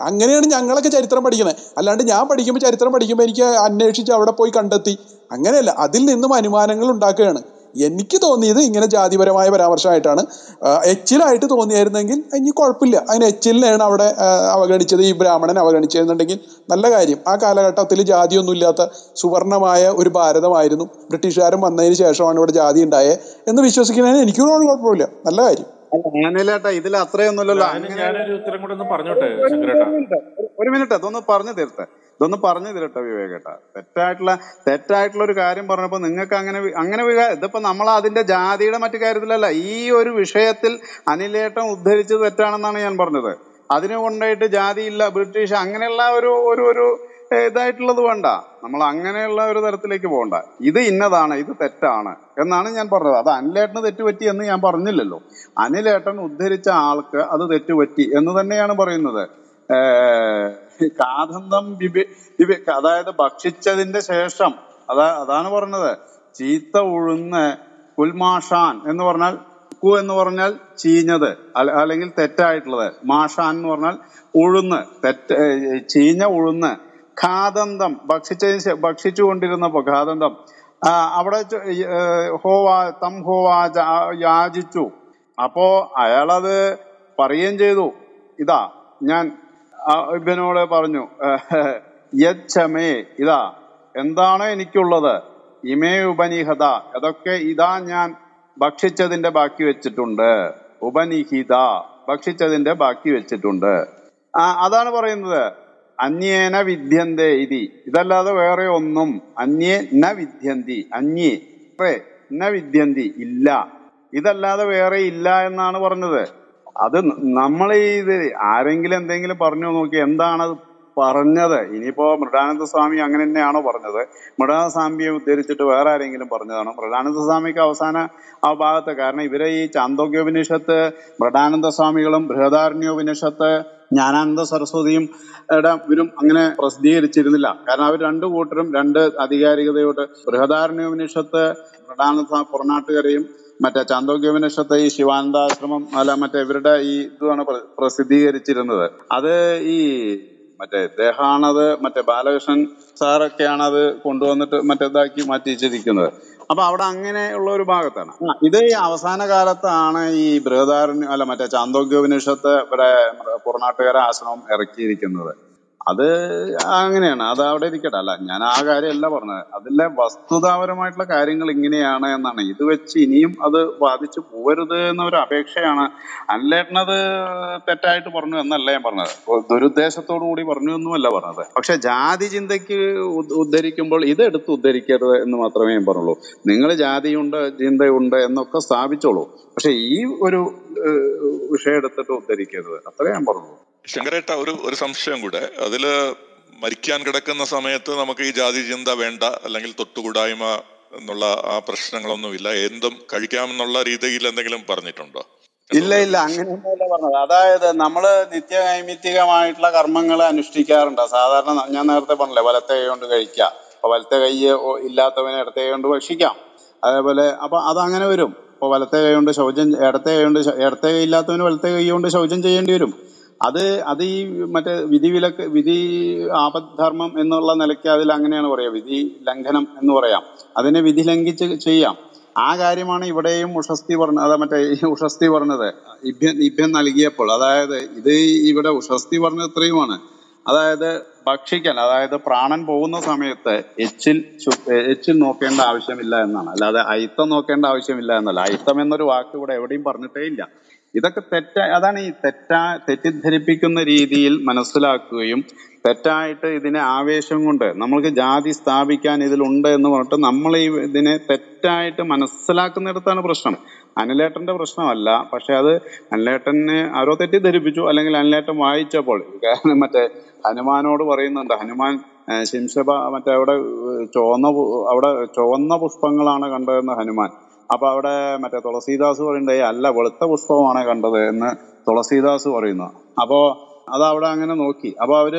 അങ്ങനെയാണ് ഞങ്ങളൊക്കെ ചരിത്രം പഠിക്കുന്നത് അല്ലാണ്ട് ഞാൻ പഠിക്കുമ്പോൾ ചരിത്രം പഠിക്കുമ്പോൾ എനിക്ക് അന്വേഷിച്ച് അവിടെ പോയി കണ്ടെത്തി. അങ്ങനെയല്ല അതിൽ നിന്നും അനുമാനങ്ങൾ ഉണ്ടാക്കുകയാണ്. എനിക്ക് തോന്നിയത് ഇങ്ങനെ ജാതിപരമായ പരാമർശമായിട്ടാണ്. എച്ചിലായിട്ട് തോന്നിയായിരുന്നെങ്കിൽ ഇനി കുഴപ്പമില്ല. അതിന് എച്ചിലിനെയാണ് അവിടെ അവഗണിച്ചത് ഈ ബ്രാഹ്മണൻ അവഗണിച്ചതെന്നുണ്ടെങ്കിൽ നല്ല കാര്യം. ആ കാലഘട്ടത്തിൽ ജാതിയൊന്നും ഇല്ലാത്ത സുവർണമായ ഒരു ഭാരതമായിരുന്നു. ബ്രിട്ടീഷുകാരൻ വന്നതിന് ശേഷമാണ് ഇവിടെ ജാതി ഉണ്ടായത് എന്ന് വിശ്വസിക്കുന്നതിന് എനിക്കൊരു കുഴപ്പമില്ല. നല്ല കാര്യം. അനിലേട്ടാ ഇതിൽ അത്രയൊന്നുമില്ലല്ലോ. ഞാനൊരു ഉത്തരം കൂടെ ഒന്ന് പറഞ്ഞോട്ടെ ഒരു മിനിറ്റ് അതൊന്ന് പറഞ്ഞു തീർത്തെ. ഇതൊന്ന് പറഞ്ഞു തീരട്ടെ വിവേകേട്ടാ. തെറ്റായിട്ടുള്ള തെറ്റായിട്ടുള്ള ഒരു കാര്യം പറഞ്ഞപ്പോ നിങ്ങൾക്ക് അങ്ങനെ അങ്ങനെ വികാ- ഇതിപ്പോ നമ്മൾ അതിന്റെ ജാതിയുടെ മറ്റു കാര്യത്തിലല്ല ഈ ഒരു വിഷയത്തിൽ അനിലേട്ടം ഉദ്ധരിച്ചത് തെറ്റാണെന്നാണ് ഞാൻ പറഞ്ഞത്. അതിനു കൊണ്ടായിട്ട് ജാതിയില്ല ബ്രിട്ടീഷ് അങ്ങനെയുള്ള ഒരു ഒരു ഒരു ഇതായിട്ടുള്ളത് വേണ്ട. നമ്മൾ അങ്ങനെയുള്ള ഒരു തരത്തിലേക്ക് പോകണ്ട. ഇത് ഇന്നതാണ് ഇത് തെറ്റാണ് എന്നാണ് ഞാൻ പറഞ്ഞത്. അത് അനിലേട്ടന് തെറ്റുപറ്റി എന്ന് ഞാൻ പറഞ്ഞില്ലല്ലോ. അനിലേട്ടൻ ഉദ്ധരിച്ച ആൾക്ക് അത് തെറ്റുപറ്റി എന്ന് തന്നെയാണ് പറയുന്നത്. കാതന്തം വിവേ അതായത് ഭക്ഷിച്ചതിന്റെ ശേഷം അതാ അതാണ് പറഞ്ഞത്. ചീത്ത ഉഴുന്ന് കുൽമാഷാൻ എന്ന് പറഞ്ഞാൽ കു എന്ന് പറഞ്ഞാൽ ചീഞ്ഞത് അല്ലെങ്കിൽ തെറ്റായിട്ടുള്ളത്. മാഷാൻ എന്ന് പറഞ്ഞാൽ ഉഴുന്ന് തെറ്റ് ചീഞ്ഞ ഉഴുന്ന്. ഖാദന്തം ഭക്ഷിച്ചതിന് ഭക്ഷിച്ചു ഭക്ഷിച്ചുകൊണ്ടിരുന്നപ്പോ ഖാദന്തം അവിടെ ഹോവാ തം ഹോവാ യാചിച്ചു. അപ്പോ അയാളത് പറയുകയും ചെയ്തു. ഇതാ ഞാൻ ഇവനോട് പറഞ്ഞു യച്ഛമേ ഇതാ എന്താണ് എനിക്കുള്ളത്? ഇമേ ഉപനിഹത. അതൊക്കെ ഇതാ ഞാൻ ഭക്ഷിച്ചതിന്റെ ബാക്കി വെച്ചിട്ടുണ്ട്. ഉപനിഹിത ഭക്ഷിച്ചതിന്റെ ബാക്കി വെച്ചിട്ടുണ്ട്. അതാണ് പറയുന്നത്. അന്യേന വിദ്യന്തേ ഇതി. ഇതല്ലാതെ വേറെ ഒന്നും അന്യേ ന വിദ്യന്തി. അന്യേ ന വിദ്യന്തി ഇല്ല. ഇതല്ലാതെ വേറെ ഇല്ല എന്നാണ് പറഞ്ഞത്. അത് നമ്മൾ ഇത് ആരെങ്കിലും എന്തെങ്കിലും പറഞ്ഞു നോക്കി എന്താണ് പറഞ്ഞത്? ഇനിയിപ്പോ മൃഡാനന്ദ സ്വാമി അങ്ങനെ തന്നെയാണോ പറഞ്ഞത്? മൃഡാനന്ദ സ്വാമിയെ ഉദ്ധരിച്ചിട്ട് വേറെ ആരെങ്കിലും പറഞ്ഞതാണോ? മൃഡാനന്ദ സ്വാമിക്ക് അവസാന ആ ഭാഗത്ത് കാരണം ഇവരെ ഈ ചാന്തോക്യോപനിഷത്ത് മൃഡാനന്ദ സ്വാമികളും ബൃഹദാരണ്യോപനിഷത്ത് ജ്ഞാനാനന്ദ സരസ്വതിയും ഇവരും അങ്ങനെ പ്രസിദ്ധീകരിച്ചിരുന്നില്ല. കാരണം അവർ രണ്ടു കൂട്ടരും രണ്ട് ആധികാരികതയോട് ബൃഹദാരണ്യോപനിഷത്ത് മൃഡാനന്ദ പുറനാട്ടുകരയും മറ്റേ ചാന്തോക്യോപനിഷത്ത് ഈ ശിവാനന്ദാശ്രമം അല്ല മറ്റേ ഇവരുടെ ഈ ഇതുമാണ് പ്രസിദ്ധീകരിച്ചിരുന്നത്. അത് ഈ മറ്റേ ഇദ്ദേഹമാണത് മറ്റേ ബാലകൃഷ്ണൻ സാറൊക്കെയാണ് അത് കൊണ്ടുവന്നിട്ട് മറ്റേതാക്കി മാറ്റിച്ചിരിക്കുന്നത് അപ്പൊ അവിടെ അങ്ങനെയുള്ള ഒരു ഭാഗത്താണ്. ഇത് ഈ അവസാന കാലത്താണ് ഈ ബൃഹദാരണ്യ അല്ല മറ്റേ ചാന്തോഗ്യോപനിഷത്ത് ഇവിടെ പുറനാട്ടുകാര ആശ്രമം ഇറക്കിയിരിക്കുന്നത്. അത് അങ്ങനെയാണ്. അത് അവിടെ ഇരിക്കട്ടെ. അല്ല ഞാൻ ആ കാര്യമല്ല പറഞ്ഞത്. അതിലെ വസ്തുതാപരമായിട്ടുള്ള കാര്യങ്ങൾ ഇങ്ങനെയാണ് എന്നാണ്. ഇത് വെച്ച് ഇനിയും അത് ബാധിച്ചു പോവരുത് എന്നൊരു അപേക്ഷയാണ്. അനിലേട്ടനത് തെറ്റായിട്ട് പറഞ്ഞു എന്നല്ല ഞാൻ പറഞ്ഞത്. ദുരുദ്ദേശത്തോടു കൂടി പറഞ്ഞു എന്നുമല്ല പറഞ്ഞത്. പക്ഷെ ജാതി ചിന്തയ്ക്ക് ഉദ്ധരിക്കുമ്പോൾ ഇത് എടുത്ത് ഉദ്ധരിക്കരുത് എന്ന് മാത്രമേ ഞാൻ പറഞ്ഞുള്ളൂ. നിങ്ങൾ ജാതിയുണ്ട് ചിന്തയുണ്ട് എന്നൊക്കെ സ്ഥാപിച്ചോളൂ. പക്ഷെ ഈ ഒരു വിഷയം എടുത്തിട്ട് ഉദ്ധരിക്കരുത്. അത്രേ ഞാൻ പറഞ്ഞുള്ളൂ. ശങ്കരേട്ട ഒരു ഒരു സംശയം കൂടെ. അതിൽ മരിക്കാൻ കിടക്കുന്ന സമയത്ത് നമുക്ക് ഈ ജാതി ചിന്ത വേണ്ട അല്ലെങ്കിൽ തൊട്ടുകൂടായ്മ എന്നുള്ള ആ പ്രശ്നങ്ങളൊന്നുമില്ല. എന്തും കഴിക്കാമെന്നുള്ള രീതിയിൽ എന്തെങ്കിലും പറഞ്ഞിട്ടുണ്ടോ? ഇല്ല ഇല്ല. അങ്ങനെയൊന്നുമല്ല പറഞ്ഞത്. അതായത് നമ്മൾ നിത്യനൈമിത്തികമായിട്ടുള്ള കർമ്മങ്ങൾ അനുഷ്ഠിക്കാറുണ്ട്. സാധാരണ ഞാൻ നേരത്തെ പറഞ്ഞില്ലേ വലത്തെ കൈ കൊണ്ട് കഴിക്കാം. അപ്പൊ വലത്തെ കൈ ഇല്ലാത്തവനെ ഇടത്തെ കൈ കൊണ്ട് ഭക്ഷിക്കാം. അതേപോലെ അപ്പൊ അതങ്ങനെ വരും. ഇപ്പൊ വലത്തെ കൈ കൊണ്ട് ശൗചം ഇടത്തെ കൈ കൊണ്ട് ഇടത്തെ കൈ ഇല്ലാത്തവന് വലത്തെ കൈ കൊണ്ട് ശൗചം ചെയ്യേണ്ടി വരും. അത് അത് ഈ മറ്റേ വിധി വിലക്ക് വിധി ആപദ്ധർമ്മം എന്നുള്ള നിലയ്ക്ക് അതിൽ അങ്ങനെയാണ് പറയാ. വിധി ലംഘനം എന്ന് പറയാം. അതിനെ വിധി ലംഘിച്ച് ചെയ്യാം. ആ കാര്യമാണ് ഇവിടെയും ഉഷസ്തി പറഞ്ഞത് അതാ മറ്റേ ഉഷസ്തി പറഞ്ഞത്. ഇഭ്യം ഇഭ്യം നൽകിയപ്പോൾ അതായത് ഇത് ഇവിടെ ഉഷസ്തി പറഞ്ഞത് ഇത്രയുമാണ്. അതായത് ഭക്ഷിക്കാൻ അതായത് പ്രാണൻ പോകുന്ന സമയത്ത് എച്ചിൽ എച്ചിൽ നോക്കേണ്ട ആവശ്യമില്ല എന്നാണ്. അല്ലാതെ അയിത്തം നോക്കേണ്ട ആവശ്യമില്ല എന്നല്ല. അയിത്തം എന്നൊരു വാക്ക് ഇവിടെ എവിടെയും പറഞ്ഞിട്ടേ ഇല്ല. ഇതൊക്കെ തെറ്റ അതാണ് ഈ തെറ്റാ തെറ്റിദ്ധരിപ്പിക്കുന്ന രീതിയിൽ മനസ്സിലാക്കുകയും തെറ്റായിട്ട് ഇതിനെ ആവേശം കൊണ്ട് നമ്മൾക്ക് ജാതി സ്ഥാപിക്കാൻ ഇതിലുണ്ട് എന്ന് പറഞ്ഞിട്ട് നമ്മൾ ഈ ഇതിനെ തെറ്റായിട്ട് മനസ്സിലാക്കുന്നിടത്താണ് പ്രശ്നം. അനിലേട്ടന്റെ പ്രശ്നമല്ല പക്ഷെ അത് അനിലേട്ടനെ ആരോ തെറ്റിദ്ധരിപ്പിച്ചു അല്ലെങ്കിൽ അനിലേട്ടൻ വായിച്ചപ്പോൾ കാരണം മറ്റേ ഹനുമാനോട് പറയുന്നുണ്ട് ഹനുമാൻ ശിംശബ മറ്റേ അവിടെ ചുവന്ന അവിടെ ചുവന്ന പുഷ്പങ്ങളാണ് കണ്ടതെന്ന് ഹനുമാൻ. അപ്പൊ അവിടെ മറ്റേ തുളസീദാസ് പറയുന്നത് അല്ല വെളുത്ത പുഷ്പമാണ് കണ്ടത് എന്ന് തുളസീദാസ് പറയുന്നു. അപ്പോ അത് അവിടെ അങ്ങനെ നോക്കി. അപ്പൊ അവർ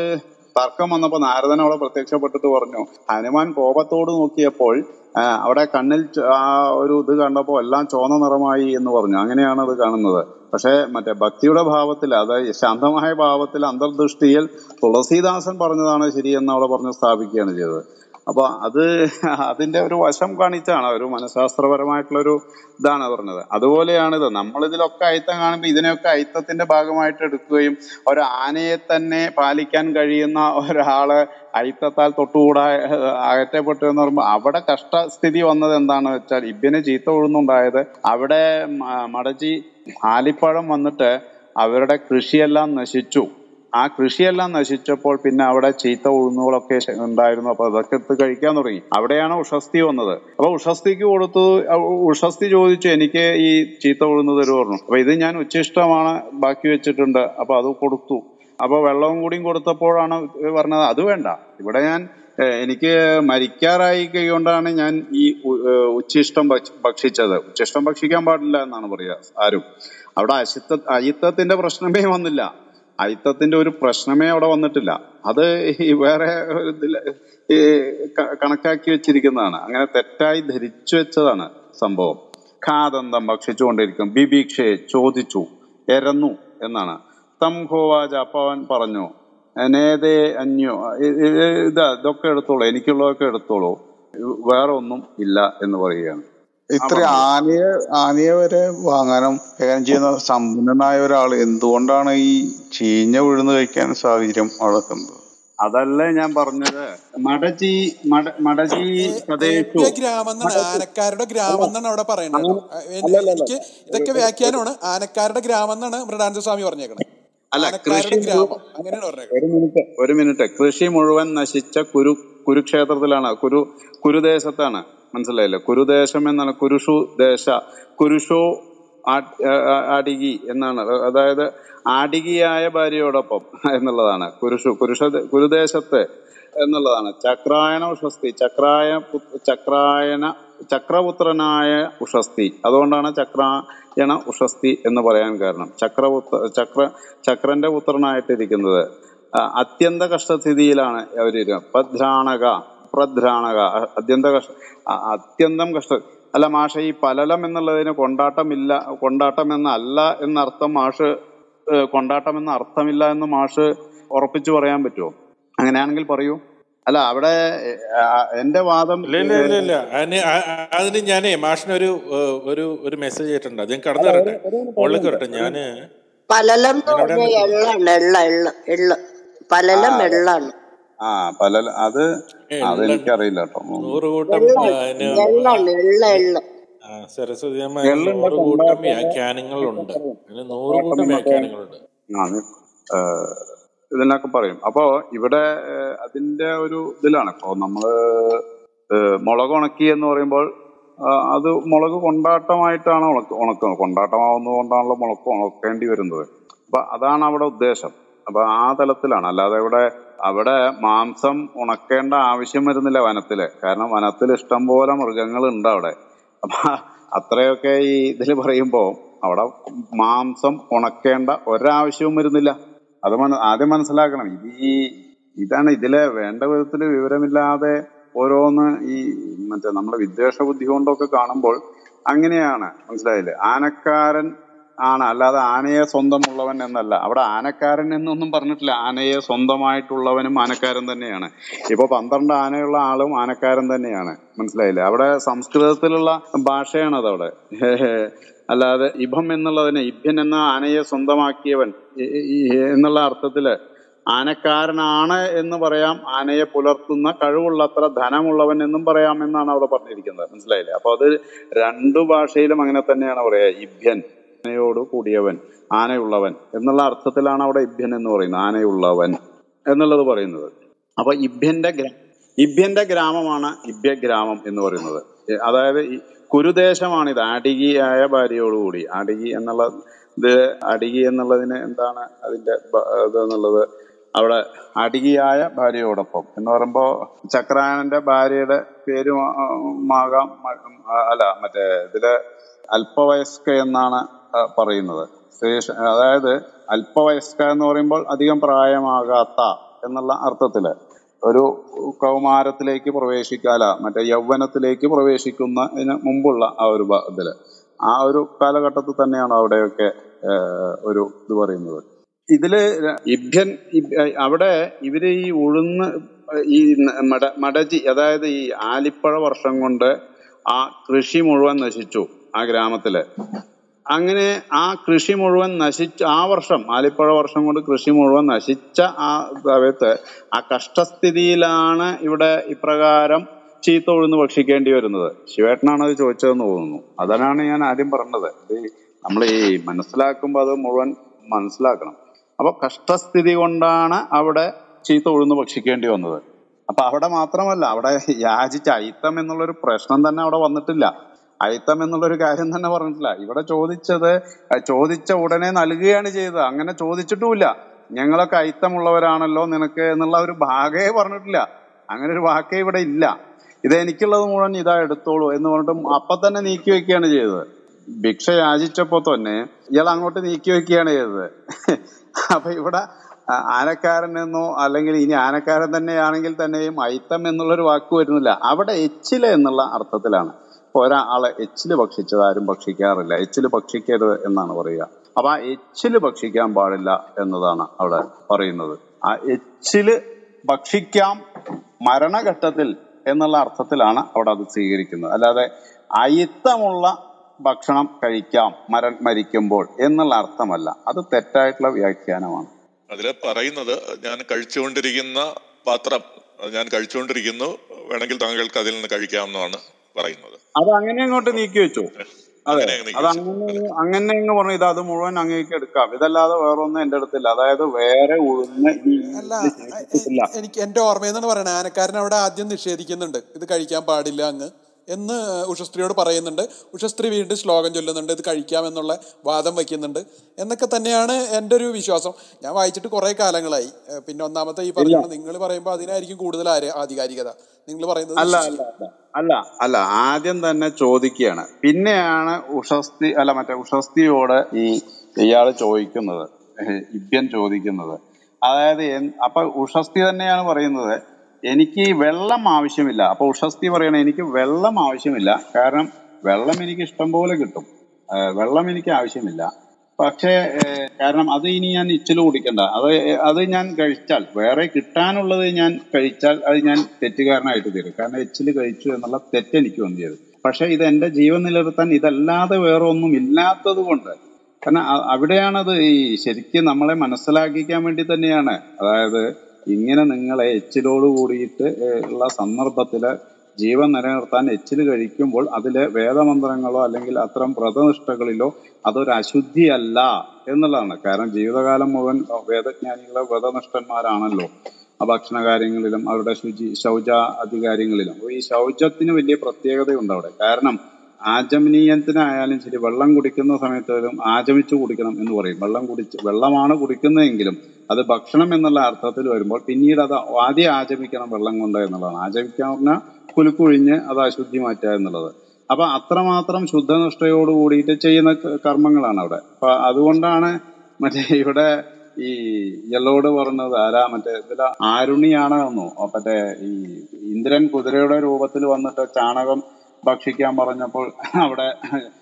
തർക്കം വന്നപ്പോ നാരദൻ അവിടെ പ്രത്യക്ഷപ്പെട്ടിട്ട് പറഞ്ഞു ഹനുമാൻ കോപത്തോട് നോക്കിയപ്പോൾ അവിടെ കണ്ണിൽ ആ ഒരു ഇത് കണ്ടപ്പോൾ എല്ലാം ചോന്ന നിറമായി എന്ന് പറഞ്ഞു. അങ്ങനെയാണ് അത് കാണുന്നത്. പക്ഷേ മറ്റേ ഭക്തിയുടെ ഭാവത്തിൽ അത് ശാന്തമായ ഭാവത്തിൽ അന്തർദൃഷ്ടിയിൽ തുളസീദാസൻ പറഞ്ഞതാണ് ശരിയെന്ന് അവിടെ പറഞ്ഞ് സ്ഥാപിക്കുകയാണ് ചെയ്തത്. അപ്പൊ അത് അതിന്റെ ഒരു വശം കാണിച്ചാണ് ഒരു മനഃശാസ്ത്രപരമായിട്ടുള്ള ഒരു ഇതാണ് പറഞ്ഞത്. അതുപോലെയാണിത്. നമ്മൾ ഇതിലൊക്കെ അയിത്തം കാണുമ്പോൾ ഇതിനെയൊക്കെ അയിത്തത്തിന്റെ ഭാഗമായിട്ട് എടുക്കുകയും ഒരു ആനയെ തന്നെ പാലിക്കാൻ കഴിയുന്ന ഒരാൾ അയിത്തത്താൽ തൊട്ടുകൂടാ അകറ്റപ്പെട്ടു എന്ന് പറയുമ്പോൾ അവിടെ കഷ്ടസ്ഥിതി വന്നത് എന്താണെന്ന് വെച്ചാൽ ഇബിന് ചീത്ത ഉഴുന്നുണ്ടായത് അവിടെ മടജി ആലിപ്പഴം വന്നിട്ട് അവരുടെ കൃഷിയെല്ലാം നശിച്ചു. ആ കൃഷിയെല്ലാം നശിച്ചപ്പോൾ പിന്നെ അവിടെ ചീത്ത ഉഴുന്നുകളൊക്കെ ഉണ്ടായിരുന്നു. അപ്പൊ അതൊക്കെ എടുത്ത് കഴിക്കാൻ തുടങ്ങി. അവിടെയാണ് ഉഷസ്തി വന്നത്. അപ്പൊ ഉഷസ്തിക്ക് കൊടുത്തു ഉഷസ്തി ചോദിച്ചു എനിക്ക് ഈ ചീത്ത ഉഴുന്ന് തരുമോ അപ്പൊ ഇത് ഞാൻ ഉച്ചിഷ്ടമാണ് ബാക്കി വെച്ചിട്ടുണ്ട്. അപ്പൊ അത് കൊടുത്തു. അപ്പൊ വെള്ളവും കൂടിയും കൊടുത്തപ്പോഴാണ് പറഞ്ഞത് അത് വേണ്ട. ഇവിടെ ഞാൻ എനിക്ക് മരിക്കാറായി കൊണ്ടാണ് ഞാൻ ഈ ഉച്ചിഷ്ടം ഭക്ഷിച്ചത്. ഉച്ചിഷ്ടം ഭക്ഷിക്കാൻ പാടില്ല എന്നാണ് പറയുക ആരും. അവിടെ അശിത്ത അയിത്തത്തിന്റെ പ്രശ്നമേ വന്നില്ല. അയിത്തത്തിന്റെ ഒരു പ്രശ്നമേ അവിടെ വന്നിട്ടില്ല. അത് ഈ വേറെ ഇതിൽ ഈ കണക്കാക്കി വെച്ചിരിക്കുന്നതാണ്. അങ്ങനെ തെറ്റായി ധരിച്ചു വെച്ചതാണ് സംഭവം. ഖാദന്തം ഭക്ഷിച്ചുകൊണ്ടിരിക്കും. ബിഭീക്ഷയെ ചോദിച്ചു എരന്നു? എന്നാണ്. തം ഹോവാജ അപ്പൊ അവൻ പറഞ്ഞു നേതേ അന്യോ ഇതാ ഇതൊക്കെ എടുത്തോളൂ. എനിക്കുള്ളതൊക്കെ എടുത്തോളൂ. വേറെ ഒന്നും ഇല്ല എന്ന് പറയുകയാണ്. ഇത്ര ആനയെ ആനയെ വരെ വാങ്ങാനും കൈകാര്യം ചെയ്യുന്ന സമ്പന്നനായ ഒരാൾ എന്തുകൊണ്ടാണ് ഈ ചീഞ്ഞ ഉഴുന്ന് കഴിക്കാൻ സാഹചര്യം അവിടെ അതല്ലേ ഞാൻ പറഞ്ഞത്. മടജി മടജി പ്രദേശു? ആനക്കാരുടെ ഗ്രാമം എന്നാണ് അവിടെ പറയുന്നത് എനിക്ക് ഇതൊക്കെ വ്യാഖ്യാനമാണ്. ആനക്കാരുടെ ഗ്രാമം എന്നാണ് മൃഡാനന്ദ സ്വാമി പറഞ്ഞേക്കുന്നത് അല്ല കൃഷി ഒരു മിനിറ്റ് ഒരു മിനിറ്റ്. കൃഷി മുഴുവൻ നശിച്ച കുരു കുരുക്ഷേത്രത്തിലാണ് കുരു കുരുദേശത്താണ്. മനസ്സിലായില്ലേ? കുരുദേശം എന്നാണ് കുരുഷു ദേശ. കുരുഷോ ആടികി എന്നാണ്. അതായത് ആടികിയായ ഭാര്യയോടൊപ്പം എന്നുള്ളതാണ്. കുരുഷു കുരുഷ കുരുദേശത്തെ എന്നുള്ളതാണ്. ചക്രായണ ഉഷസ്തി ചക്രായ ചക്രായണ ചക്രപുത്രനായ ഉഷസ്തി. അതുകൊണ്ടാണ് ചക്രായണ ഉഷസ്തി എന്ന് പറയാൻ കാരണം. ചക്രപുത്ര ചക്ര ചക്രന്റെ പുത്രനായിട്ടിരിക്കുന്നത്. അത്യന്ത കഷ്ടസ്ഥിതിയിലാണ് അവരിരിക്കുന്നത് പ്രധ്രാണക പ്രധ്രാണക അ- അത്യന്ത കഷ്ട അത്യന്തം കഷ്ട അല്ല മാഷ ഈ പലലം എന്നുള്ളതിന് കൊണ്ടാട്ടമില്ല കൊണ്ടാട്ടം എന്നല്ല എന്നർത്ഥം മാഷ് കൊണ്ടാട്ടം എന്ന അർത്ഥമില്ല എന്ന് മാഷ് ഉറപ്പിച്ചു പറയാൻ പറ്റുമോ അങ്ങനെയാണെങ്കിൽ പറയൂ. അല്ല അവിടെ എന്റെ വാദം ഇല്ല ഇല്ല ഇല്ല ഇല്ല. അതിന് ഞാനേ മാഷിനൊരു ഏഹ്, ഒരു ഒരു മെസ്സേജ് ആയിട്ടുണ്ട് അത് ഞാൻ കടന്നു വരട്ടെ. ഞാൻ പലലം എള്ളാണ് എള്ള എള്ള എള്ള. പലലം എള്ളാണ്. ആ പല അത് അതെനിക്കറിയില്ല കേട്ടോ. ഉം. നൂറ് കൂട്ടം എള്ള. ആ, അതിന് ആ, എള്ളാണ് എള്ള എള്ള. ആ, സരസ്വതി അമ്മ വ്യാഖ്യാനങ്ങളുണ്ട്. അതിന് നൂറ് കൂട്ടം മറ്റേ വ്യാഖ്യാനങ്ങളുണ്ട്. ഇതിനൊക്കെ പറയും. അപ്പോ ഇവിടെ അതിന്റെ ഒരു ഇതിലാണ്. ഇപ്പോ നമ്മൾ മുളക് ഉണക്കി എന്ന് പറയുമ്പോൾ അത് മുളക് കൊണ്ടാട്ടമായിട്ടാണ് ഉണക്ക ഉണക്കുന്നത്. കൊണ്ടാട്ടമാവുന്നത് കൊണ്ടാണല്ലോ മുളക് ഉണക്കേണ്ടി വരുന്നത്. അപ്പൊ അതാണ് അവിടെ ഉദ്ദേശം. അപ്പൊ ആ തലത്തിലാണ്. അല്ലാതെ ഇവിടെ അവിടെ മാംസം ഉണക്കേണ്ട ആവശ്യം വരുന്നില്ല വനത്തിൽ. കാരണം വനത്തിൽ ഇഷ്ടം പോലെ മൃഗങ്ങൾ ഉണ്ട് അവിടെ. അപ്പൊ അത്രയൊക്കെ ഈ ഇതിൽ പറയുമ്പോൾ അവിടെ മാംസം ഉണക്കേണ്ട ഒരാവശ്യവും വരുന്നില്ല. അത് ആദ്യം മനസ്സിലാക്കണം. ഇത് ഈ ഇതാണ് ഇതിലെ വേണ്ട വിധത്തിൽ വിവരമില്ലാതെ ഓരോന്ന് ഈ മറ്റേ നമ്മുടെ വിദ്വേഷ ബുദ്ധി കൊണ്ടൊക്കെ കാണുമ്പോൾ അങ്ങനെയാണ്. മനസ്സിലായില്ലേ? ആനക്കാരൻ ആണ്. അല്ലാതെ ആനയെ സ്വന്തമുള്ളവൻ എന്നല്ല. അവിടെ ആനക്കാരൻ എന്നൊന്നും പറഞ്ഞിട്ടില്ല. ആനയെ സ്വന്തമായിട്ടുള്ളവനും ആനക്കാരൻ തന്നെയാണ്. ഇപ്പൊ പന്ത്രണ്ട് ആനയുള്ള ആളും ആനക്കാരൻ തന്നെയാണ്. മനസ്സിലായില്ലേ? അവിടെ സംസ്കൃതത്തിലുള്ള ഭാഷയാണ് അതവിടെ അല്ലാതെ ഇഭം എന്നുള്ളതിനെ ഇഭ്യൻ എന്ന ആനയെ സ്വന്തമാക്കിയവൻ എന്നുള്ള അർത്ഥത്തിൽ ആനക്കാരനാണ് എന്ന് പറയാം. ആനയെ പുലർത്തുന്ന കഴിവുള്ളത്ര ധനമുള്ളവൻ എന്നും പറയാം എന്നാണ് അവിടെ പറഞ്ഞിരിക്കുന്നത്. മനസ്സിലായില്ലേ? അപ്പൊ അത് രണ്ടു ഭാഷയിലും അങ്ങനെ തന്നെയാണ് പറയാ. ഇഭ്യൻ. ആനയോട് കൂടിയവൻ ആനയുള്ളവൻ എന്നുള്ള അർത്ഥത്തിലാണ് അവിടെ ഇഭ്യൻ എന്ന് പറയുന്നത് ആനയുള്ളവൻ എന്നുള്ളത് പറയുന്നത്. അപ്പൊ ഇഭ്യന്റെ ഇഭ്യന്റെ ഗ്രാമമാണ് ഇഭ്യ ഗ്രാമം എന്ന് പറയുന്നത്. അതായത് കുരുദേശമാണ് കുരുദേശമാണിത് ആടികിയായ ഭാര്യയോടുകൂടി. ആടികി എന്നുള്ള ഇത് അടികി എന്നുള്ളതിന് എന്താണ് അതിന്റെ ഇതെന്നുള്ളത്? അവിടെ അടികിയായ ഭാര്യയോടൊപ്പം. എന്ന് പറയുമ്പോ ചക്രായനന്റെ ഭാര്യയുടെ പേരുമാകാം അല്ല മറ്റേ ഇതിൽ അല്പവയസ്ക എന്നാണ് പറയുന്നത്. ശേഷ- അതായത് അല്പവയസ്ക എന്ന് പറയുമ്പോൾ അധികം പ്രായമാകാത്ത എന്നുള്ള അർത്ഥത്തിൽ. ഒരു കൗമാരത്തിലേക്ക് പ്രവേശിക്കാല മറ്റേ യൗവനത്തിലേക്ക് പ്രവേശിക്കുന്നതിന് മുമ്പുള്ള ആ ഒരു ഇതിൽ. ആ ഒരു കാലഘട്ടത്തിൽ തന്നെയാണ് അവിടെയൊക്കെ ഒരു ഇത് പറയുന്നത്. ഇതിൽ ഇഭ്യൻ അവിടെ ഇവർ ഈ ഉഴുന്ന് ഈ മട മടജി അതായത് ഈ ആലിപ്പഴ വർഷം കൊണ്ട് ആ കൃഷി മുഴുവൻ നശിച്ചു. ആ ഗ്രാമത്തിൽ അങ്ങനെ ആ കൃഷി മുഴുവൻ നശിച്ച ആ വർഷം ആലിപ്പഴ വർഷം കൊണ്ട് കൃഷി മുഴുവൻ നശിച്ച ആ സമയത്ത് ആ കഷ്ടസ്ഥിതിയിലാണ് ഇവിടെ ഇപ്രകാരം ചീത്ത ഉഴുന്ന് ഭക്ഷിക്കേണ്ടി വരുന്നത്. ശിവേട്ടനാണ് അത് ചോദിച്ചതെന്ന് തോന്നുന്നു. അതാണ് ഞാൻ ആദ്യം പറഞ്ഞത്. നമ്മൾ ഈ മനസ്സിലാക്കുമ്പോൾ അത് മുഴുവൻ മനസ്സിലാക്കണം. അപ്പൊ കഷ്ടസ്ഥിതി കൊണ്ടാണ് അവിടെ ചീത്ത ഉഴുന്ന് ഭക്ഷിക്കേണ്ടി വന്നത്. അപ്പൊ അവിടെ മാത്രമല്ല അവിടെ യാചിച്ച അയിത്തം എന്നുള്ളൊരു പ്രശ്നം തന്നെ അവിടെ വന്നിട്ടില്ല. അയിത്തം എന്നുള്ളൊരു കാര്യം തന്നെ പറഞ്ഞിട്ടില്ല. ഇവിടെ ചോദിച്ചത് ചോദിച്ച ഉടനെ നൽകുകയാണ് ചെയ്തത്. അങ്ങനെ ചോദിച്ചിട്ടുമില്ല. ഞങ്ങളൊക്കെ അയിത്തമുള്ളവരാണല്ലോ നിനക്ക് എന്നുള്ള ഒരു ഭാഗേ പറഞ്ഞിട്ടില്ല. അങ്ങനെ ഒരു വാക്കേ ഇവിടെ ഇല്ല. ഇത് എനിക്കുള്ളത് മുഴുവൻ ഇതാ എടുത്തോളൂ എന്ന് പറഞ്ഞിട്ട് അപ്പൊ തന്നെ നീക്കി വെക്കുകയാണ് ചെയ്തത്. ഭിക്ഷ യാചിച്ചപ്പോ തന്നെ ഇയാൾ അങ്ങോട്ട് നീക്കി വെക്കുകയാണ് ചെയ്തത്. അപ്പൊ ഇവിടെ ആനക്കാരൻ എന്നോ അല്ലെങ്കിൽ ഇനി ആനക്കാരൻ തന്നെയാണെങ്കിൽ തന്നെയും അയിത്തം എന്നുള്ളൊരു വാക്ക് വരുന്നില്ല. അവിടെ എച്ചില എന്നുള്ള അർത്ഥത്തിലാണ്. ഒരാളെ എച്ചിൽ ഭക്ഷിച്ചത് ആരും ഭക്ഷിക്കാറില്ല. എച്ചിൽ ഭക്ഷിക്കരുത് എന്നാണ് പറയുക. അപ്പൊ ആ എച്ചിൽ ഭക്ഷിക്കാൻ പാടില്ല എന്നതാണ് അവിടെ പറയുന്നത്. ആ എച്ചിൽ ഭക്ഷിക്കാം മരണഘട്ടത്തിൽ എന്നുള്ള അർത്ഥത്തിലാണ് അവിടെ അത് സ്വീകരിക്കുന്നത്. അല്ലാതെ അയിത്തമുള്ള ഭക്ഷണം കഴിക്കാം മര മരിക്കുമ്പോൾ എന്നുള്ള അർത്ഥമല്ല. അത് തെറ്റായിട്ടുള്ള വ്യാഖ്യാനമാണ്. അതിൽ പറയുന്നത് ഞാൻ കഴിച്ചുകൊണ്ടിരിക്കുന്ന പാത്രം ഞാൻ കഴിച്ചുകൊണ്ടിരിക്കുന്നു വേണമെങ്കിൽ താങ്കൾക്ക് അതിൽ നിന്ന് കഴിക്കാമെന്നാണ് പറയുന്നത്. അത് അങ്ങനെ അങ്ങോട്ട് നീക്കി വെച്ചു. അതെ അത് അങ്ങനെ അങ്ങനെ അങ്ങ് പറഞ്ഞു ഇത് അത് മുഴുവൻ അങ്ങേക്ക് എടുക്കാം. ഇതല്ലാതെ വേറെ ഒന്നും എന്റെ അടുത്തില്ല. അതായത് വേറെ ഉഴുന്ന് എനിക്ക് എന്റെ ഓർമ്മയെന്നാണ് പറയണത് ആനക്കാരൻ അവിടെ ആദ്യം നിഷേധിക്കുന്നുണ്ട്. ഇത് കഴിക്കാൻ പാടില്ല അങ്ങ് എന്ന് ഉഷസ്ത്രീയോട് പറയുന്നുണ്ട്. ഉഷസ്ത്രീ വീണ്ടും ശ്ലോകം ചൊല്ലുന്നുണ്ട് ഇത് കഴിക്കാമെന്നുള്ള വാദം വയ്ക്കുന്നുണ്ട്. എന്നൊക്കെ തന്നെയാണ് എന്റെ ഒരു വിശ്വാസം. ഞാൻ വായിച്ചിട്ട് കുറേ കാലങ്ങളായി. പിന്നെ ഒന്നാമത്തെ ഈ പറയുന്നത് പറഞ്ഞ നിങ്ങൾ പറയുമ്പോൾ അതിനായിരിക്കും കൂടുതൽ ആധികാരികത. നിങ്ങൾ പറയുന്നത് അല്ല. അല്ല ആദ്യം തന്നെ ചോദിക്കുകയാണ്. പിന്നെയാണ് ഉഷസ്തി അല്ല മറ്റേ ഉഷസ്തിയോട് ഈ ഇയാൾ ചോദിക്കുന്നത്. ഇബ്യൻ ചോദിക്കുന്നത്. അതായത് അപ്പൊ ഉഷസ്തി തന്നെയാണ് പറയുന്നത് എനിക്ക് വെള്ളം ആവശ്യമില്ല. അപ്പൊ ഉഷസ്തി പറയണ എനിക്ക് വെള്ളം ആവശ്യമില്ല. കാരണം വെള്ളം എനിക്ക് ഇഷ്ടം പോലെ കിട്ടും. വെള്ളം എനിക്ക് ആവശ്യമില്ല. പക്ഷേ കാരണം അത് ഇനി ഞാൻ ഇച്ചിൽ കുടിക്കണ്ട. അത് അത് ഞാൻ കഴിച്ചാൽ വേറെ കിട്ടാനുള്ളത് ഞാൻ കഴിച്ചാൽ അത് ഞാൻ തെറ്റുകാരനായിട്ട് തീരും. കാരണം എച്ചിൽ കഴിച്ചു എന്നുള്ള തെറ്റ് എനിക്ക് വന്നു ചെയ്തു പക്ഷെ ഇത് എന്റെ ജീവൻ നിലനിർത്താൻ ഇതല്ലാതെ വേറെ ഒന്നും ഇല്ലാത്തത് കൊണ്ട്. കാരണം അവിടെയാണത് ഈ ശരിക്കും നമ്മളെ മനസ്സിലാക്കിക്കാൻ വേണ്ടി തന്നെയാണ്. അതായത് ഇങ്ങനെ നിങ്ങളെ എച്ചിലോട് കൂടിയിട്ട് ഉള്ള സന്ദർഭത്തിൽ ജീവൻ നിലനിർത്താൻ എച്ചിൽ കഴിക്കുമ്പോൾ അതിലെ വേദമന്ത്രങ്ങളോ അല്ലെങ്കിൽ അത്തരം വ്രതനിഷ്ഠകളിലോ അതൊരു അശുദ്ധിയല്ല എന്നുള്ളതാണ്. കാരണം ജീവിതകാലം മുഴുവൻ വേദജ്ഞാനികളെ വ്രതനിഷ്ഠന്മാരാണല്ലോ. ഭക്ഷണ കാര്യങ്ങളിലും അവരുടെ ശുചി ശൗച അധികാരങ്ങളിലും ഈ ശൗചത്തിന് വലിയ പ്രത്യേകതയുണ്ട് അവിടെ. കാരണം ആചമനീയത്തിനായാലും ശരി വെള്ളം കുടിക്കുന്ന സമയത്തോലും ആചമിച്ചു കുടിക്കണം എന്ന് പറയും. വെള്ളം കുടിച്ച് വെള്ളമാണ് കുടിക്കുന്നതെങ്കിലും അത് ഭക്ഷണം എന്നുള്ള അർത്ഥത്തിൽ വരുമ്പോൾ പിന്നീട് അത് ആദ്യം ആചമിക്കണം വെള്ളം കൊണ്ട് എന്നുള്ളതാണ്. ആചമിക്കാൻ പറഞ്ഞാൽ കുലുക്കുഴിഞ്ഞ് അത് അശുദ്ധി മാറ്റുക എന്നുള്ളത്. അപ്പൊ അത്രമാത്രം ശുദ്ധനിഷ്ഠയോട് കൂടിയിട്ട് ചെയ്യുന്ന കർമ്മങ്ങളാണ് അവിടെ. അപ്പൊ അതുകൊണ്ടാണ് മറ്റേ ഇവിടെ ഈ യെല്ലോട് പറഞ്ഞത് ആരാ മറ്റേ ഇതില? ആരുണിയാണെന്നോ മറ്റേ ഈ ഇന്ദ്രൻ കുതിരയുടെ രൂപത്തിൽ വന്നിട്ട് ചാണകം ഭക്ഷിക്കാൻ പറഞ്ഞപ്പോൾ അവിടെ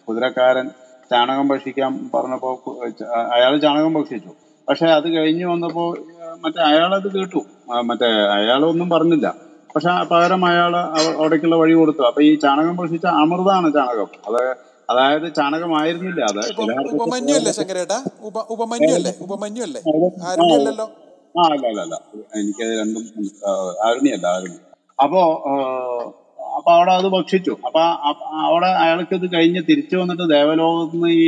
കുതിരക്കാരൻ ചാണകം ഭക്ഷിക്കാൻ പറഞ്ഞപ്പോൾ അയാൾ ചാണകം ഭക്ഷിച്ചു. പക്ഷെ അത് കഴിഞ്ഞു വന്നപ്പോൾ മറ്റേ അയാളത് കേട്ടു. മറ്റേ അയാളൊന്നും പറഞ്ഞില്ല. പക്ഷെ പകരം അയാൾ അവിടേക്കുള്ള വഴി കൊടുത്തു. അപ്പൊ ഈ ചാണകം ഭക്ഷിച്ച അമൃതാണ് ചാണകം. അത് അതായത് ചാണകമായിരുന്നില്ല അത്. ശങ്കരേട്ടാ? ആ അല്ല അല്ല അല്ല. എനിക്കത് രണ്ടും അരുണിയല്ല ആരുണിയല്ല ആരുണി അപ്പോ അപ്പൊ അവിടെ അത് ഭക്ഷിച്ചു. അപ്പൊ അവിടെ അയാൾക്ക് ഇത് കഴിഞ്ഞ് തിരിച്ചു വന്നിട്ട് ദേവലോകത്ത് നിന്ന് ഈ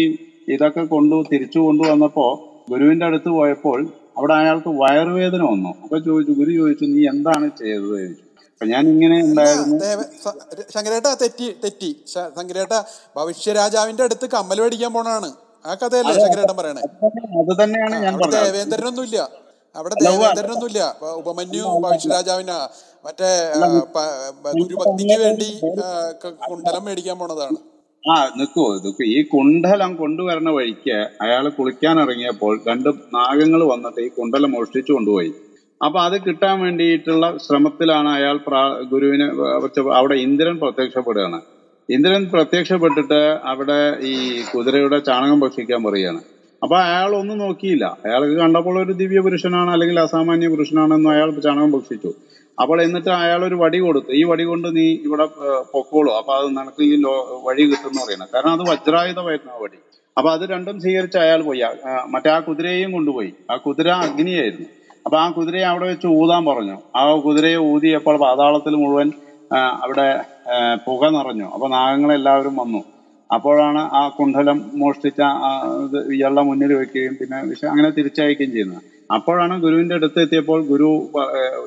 ഇതൊക്കെ കൊണ്ടു തിരിച്ചു കൊണ്ടുവന്നപ്പോ ഗുരുവിന്റെ അടുത്ത് പോയപ്പോൾ അവിടെ അയാൾക്ക് വയറുവേദന വന്നു. അപ്പൊ ചോദിച്ചു ഗുരു ചോദിച്ചു നീ എന്താണ് ചെയ്തത്? ചോദിച്ചു. ഞാൻ ഇങ്ങനെ ഉണ്ടായിരുന്നു ശങ്കരേട്ട തെറ്റി തെറ്റി. ശങ്കരേട്ട ഭവിഷ്യ രാജാവിന്റെ അടുത്ത് കമ്മൽ മേടിക്കാൻ പോണാണ്. ആ കഥയല്ലേ ശങ്കരേട്ടൻ പറയണേ? അത് തന്നെയാണ് ഞാൻ പറഞ്ഞത്. ദേവേന്ദ്രനൊന്നുമില്ല. അവിടെ. ദേവേന്ദ്രനൊന്നുമില്ല. ഉപമന്യു ഭവിഷ്യ. ഭവിഷ്യരാജാവിനാ. മറ്റേ ഗുരുഭക്തിക്ക് വേണ്ടി കുണ്ടലം മേടിക്കാൻ പോണതാണ്. ആ നിൽക്കൂ നിൽക്കൂ ഈ കുണ്ഡലം കൊണ്ടുവരുന്ന വഴിക്ക് അയാൾ കുളിക്കാൻ ഇറങ്ങിയപ്പോൾ രണ്ട് നാഗങ്ങൾ വന്നിട്ട് ഈ കുണ്ടലം മോഷ്ടിച്ചു കൊണ്ടുപോയി. അപ്പൊ അത് കിട്ടാൻ വേണ്ടിയിട്ടുള്ള ശ്രമത്തിലാണ് അയാൾ പ്രാ- ഗുരുവിനെ അവിടെ ഇന്ദ്രൻ പ്രത്യക്ഷപ്പെടുകയാണ്. ഇന്ദ്രൻ പ്രത്യക്ഷപ്പെട്ടിട്ട് അവിടെ ഈ കുതിരയുടെ ചാണകം ഭക്ഷിക്കാൻ പറയുകയാണ്. അപ്പൊ അയാൾ ഒന്നും നോക്കിയില്ല. അയാൾക്ക് കണ്ടപ്പോൾ ഒരു ദിവ്യ പുരുഷനാണ് അല്ലെങ്കിൽ അസാമാന്യ പുരുഷനാണെന്ന് അയാൾ ചാണകം ഭക്ഷിച്ചു. അപ്പോൾ എന്നിട്ട് അയാൾ ഒരു വടി കൊടുത്തു ഈ വടി കൊണ്ട് നീ ഇവിടെ പൊക്കോളൂ. അപ്പൊ അത് നിനക്ക് ഈ ലോ വഴി കിട്ടും എന്ന് പറയുന്നത് കാരണം അത് വജ്രായുധമായിരുന്നു ആ വടി. അപ്പൊ അത് രണ്ടും സ്വീകരിച്ച് അയാൾ പോയി. മറ്റേ ആ കുതിരയെയും കൊണ്ടുപോയി. ആ കുതിര അഗ്നിയായിരുന്നു. അപ്പൊ ആ കുതിരയെ അവിടെ വെച്ച് ഊതാൻ പറഞ്ഞു. ആ കുതിരയെ ഊതിയപ്പോൾ പാതാളത്തിൽ മുഴുവൻ അവിടെ പുക നിറഞ്ഞു. അപ്പൊ നാഗങ്ങളെല്ലാവരും വന്നു. അപ്പോഴാണ് ആ കുണ്ഡലം മോഷ്ടിച്ച ഇയാളുടെ മുന്നിൽ വെക്കുകയും പിന്നെ അങ്ങനെ തിരിച്ചയക്കുകയും ചെയ്യുന്നത്. അപ്പോഴാണ് ഗുരുവിന്റെ അടുത്ത് എത്തിയപ്പോൾ ഗുരു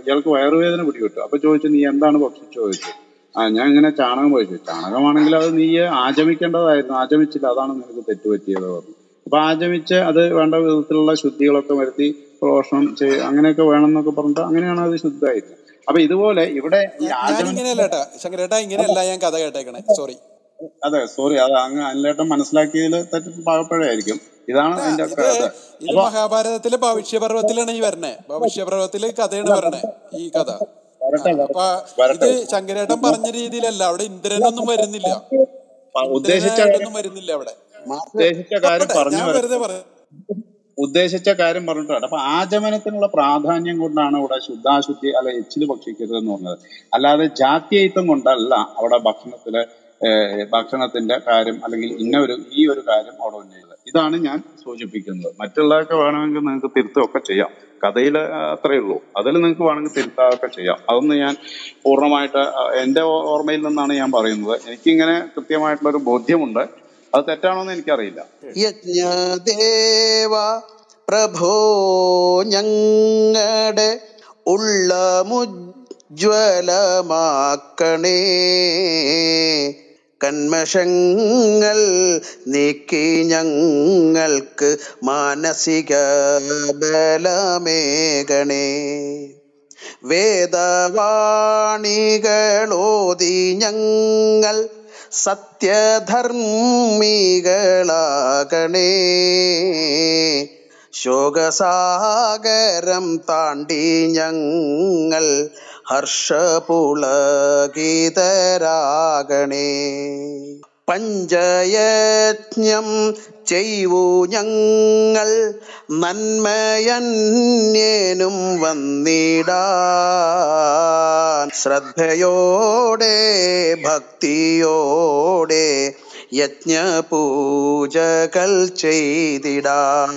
ഇയാൾക്ക് വയറുവേദന പിടികിട്ടു അപ്പൊ ചോദിച്ചു നീ എന്താണ് ഭക്ഷിച്ചു ചോദിച്ചു. ആ ഞാൻ ഇങ്ങനെ ചാണകം കഴിച്ചു ചാണകമാണെങ്കിൽ അത് നീ ആചമിക്കേണ്ടതായിരുന്നു. ആചമിച്ചില്ല അതാണ് നിനക്ക് തെറ്റുപറ്റിയത് പറഞ്ഞു. അപ്പൊ ആചമിച്ച് അത് വേണ്ട വിധത്തിലുള്ള ശുദ്ധികളൊക്കെ വരുത്തി പ്രോഷണം ചെയ്യുക അങ്ങനെയൊക്കെ വേണം എന്നൊക്കെ പറഞ്ഞിട്ട് അങ്ങനെയാണ് അത് ശുദ്ധമായത്. അപ്പൊ ഇതുപോലെ ഇവിടെ ഇങ്ങനെയല്ല ഇങ്ങനെയല്ല ഞാൻ കഥ കേട്ടേക്കണേ. സോറി അതെ സോറി അത് അങ്ങ് അനിലേട്ടൻ മനസ്സിലാക്കിയതിൽ തെറ്റ് പാകപ്പഴയായിരിക്കും ഇതാണ് അതിന്റെ ഇത് ഇത് മഹാഭാരതത്തിലെ ഭവിഷ്യപർവത്തിലാണ് ഈ വരണേ. ഭവിഷ്യപർവത്തിലെ കഥയാണ് വരണേ ഈ കഥ. അപ്പൊ ഇത് ശങ്കരേട്ടൻ പറഞ്ഞ രീതിയിലല്ല അവിടെ ഇന്ദ്രനൊന്നും വരുന്നില്ല. ഉദ്ദേശിച്ചൊന്നും വരുന്നില്ല അവിടെ. ഉദ്ദേശിച്ച കാര്യം പറഞ്ഞു വെറുതെ പറയാം ഉദ്ദേശിച്ച കാര്യം പറഞ്ഞിട്ടുണ്ട്. അപ്പൊ ആചമനത്തിനുള്ള പ്രാധാന്യം കൊണ്ടാണ് ഇവിടെ ശുദ്ധാശുദ്ധി അല്ല എച്ചിൽ ഭക്ഷിക്കരുത് എന്ന് പറഞ്ഞത്. അല്ലാതെ ജാത്യയിത്വം കൊണ്ടല്ല അവിടെ ഭക്ഷണത്തിലെ ഭക്ഷണത്തിന്റെ കാര്യം അല്ലെങ്കിൽ ഇന്ന ഒരു ഈ ഒരു കാര്യം അവിടെ ഉന്നയിച്ചത് ഇതാണ് ഞാൻ സൂചിപ്പിക്കുന്നത്. മറ്റുള്ളതൊക്കെ വേണമെങ്കിൽ നിങ്ങൾക്ക് തിരുത്തുകയൊക്കെ ചെയ്യാം. കഥയിൽ അത്രയേ ഉള്ളൂ. അതിൽ നിങ്ങൾക്ക് വേണമെങ്കിൽ തിരുത്താതൊക്കെ ചെയ്യാം. അതൊന്നും ഞാൻ പൂർണമായിട്ട് എന്റെ ഓർമ്മയിൽ നിന്നാണ് ഞാൻ പറയുന്നത്. എനിക്കിങ്ങനെ കൃത്യമായിട്ടുള്ള ഒരു ബോധ്യമുണ്ട്. അത് തെറ്റാണോ എന്ന് എനിക്കറിയില്ല. യജ്ഞദേവ പ്രഭോ ഞങ്ങളുടെ ഉള്ളമുജ്വലമാക്കണേ കന്മഷങ്ങൾ നീക്കി ഞങ്ങൾക്ക് മാനസിക ബലമേകണേ വേദവാണികളോതി ഞങ്ങൾ സത്യധർമ്മികളാകണേ. ശോകസാഗരം താണ്ടി ഞങ്ങൾ ഹർഷപുളകിതരാകണേ പഞ്ചയജ്ഞം ചെയ്വു ഞങ്ങൾ നന്മയന്യേനും വന്നിടാൻ. ശ്രദ്ധയോടെ ഭക്തിയോടെ യജ്ഞപൂജകൾ ചെയ്തിടാം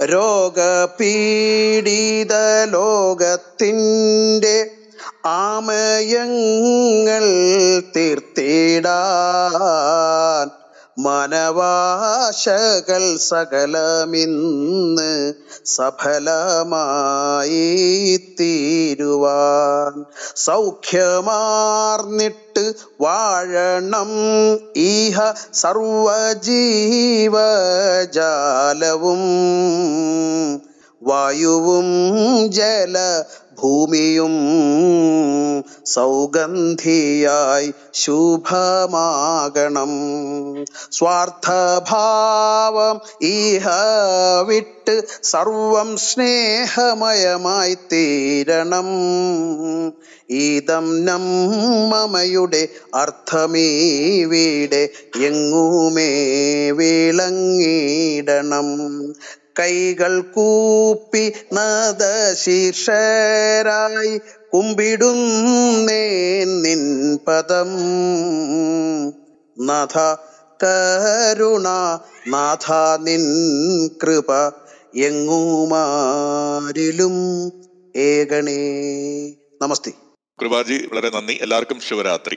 രോഗപീഡിത ലോകത്തിന്റെ ആമയങ്ങൾ തീർത്തിടാൻ മനവാശകൾ സകലമിന്ന് സഫലമായി തീരുവാൻ സൗഖ്യമാർന്നിട്ട് വാഴണം. ഈഹ സർവജീവജാലവും വായുവും ജല ഭൂമിയും സൗഗന്ധിയായി ശുഭമാകണം. സ്വാർത്ഥഭാവം ഇഹ വിട്ട് സർവം സ്നേഹമയമായി തീരണം. ഈതം നമ്മമയുടെ അർത്ഥമീവിടെ എങ്ങുമേ വിളങ്ങിടണം കൈകൾ കൂപ്പി നദശീർഷരായി കുമ്പിടുന്നേ നിൻ പദം. നാഥ കരുണ നാഥ നിൻ കൃപ എങ്ങുമാരിലും ഏകണേ നമസ്തേ. കൃപാജി വളരെ നന്ദി. എല്ലാവർക്കും ശിവരാത്രി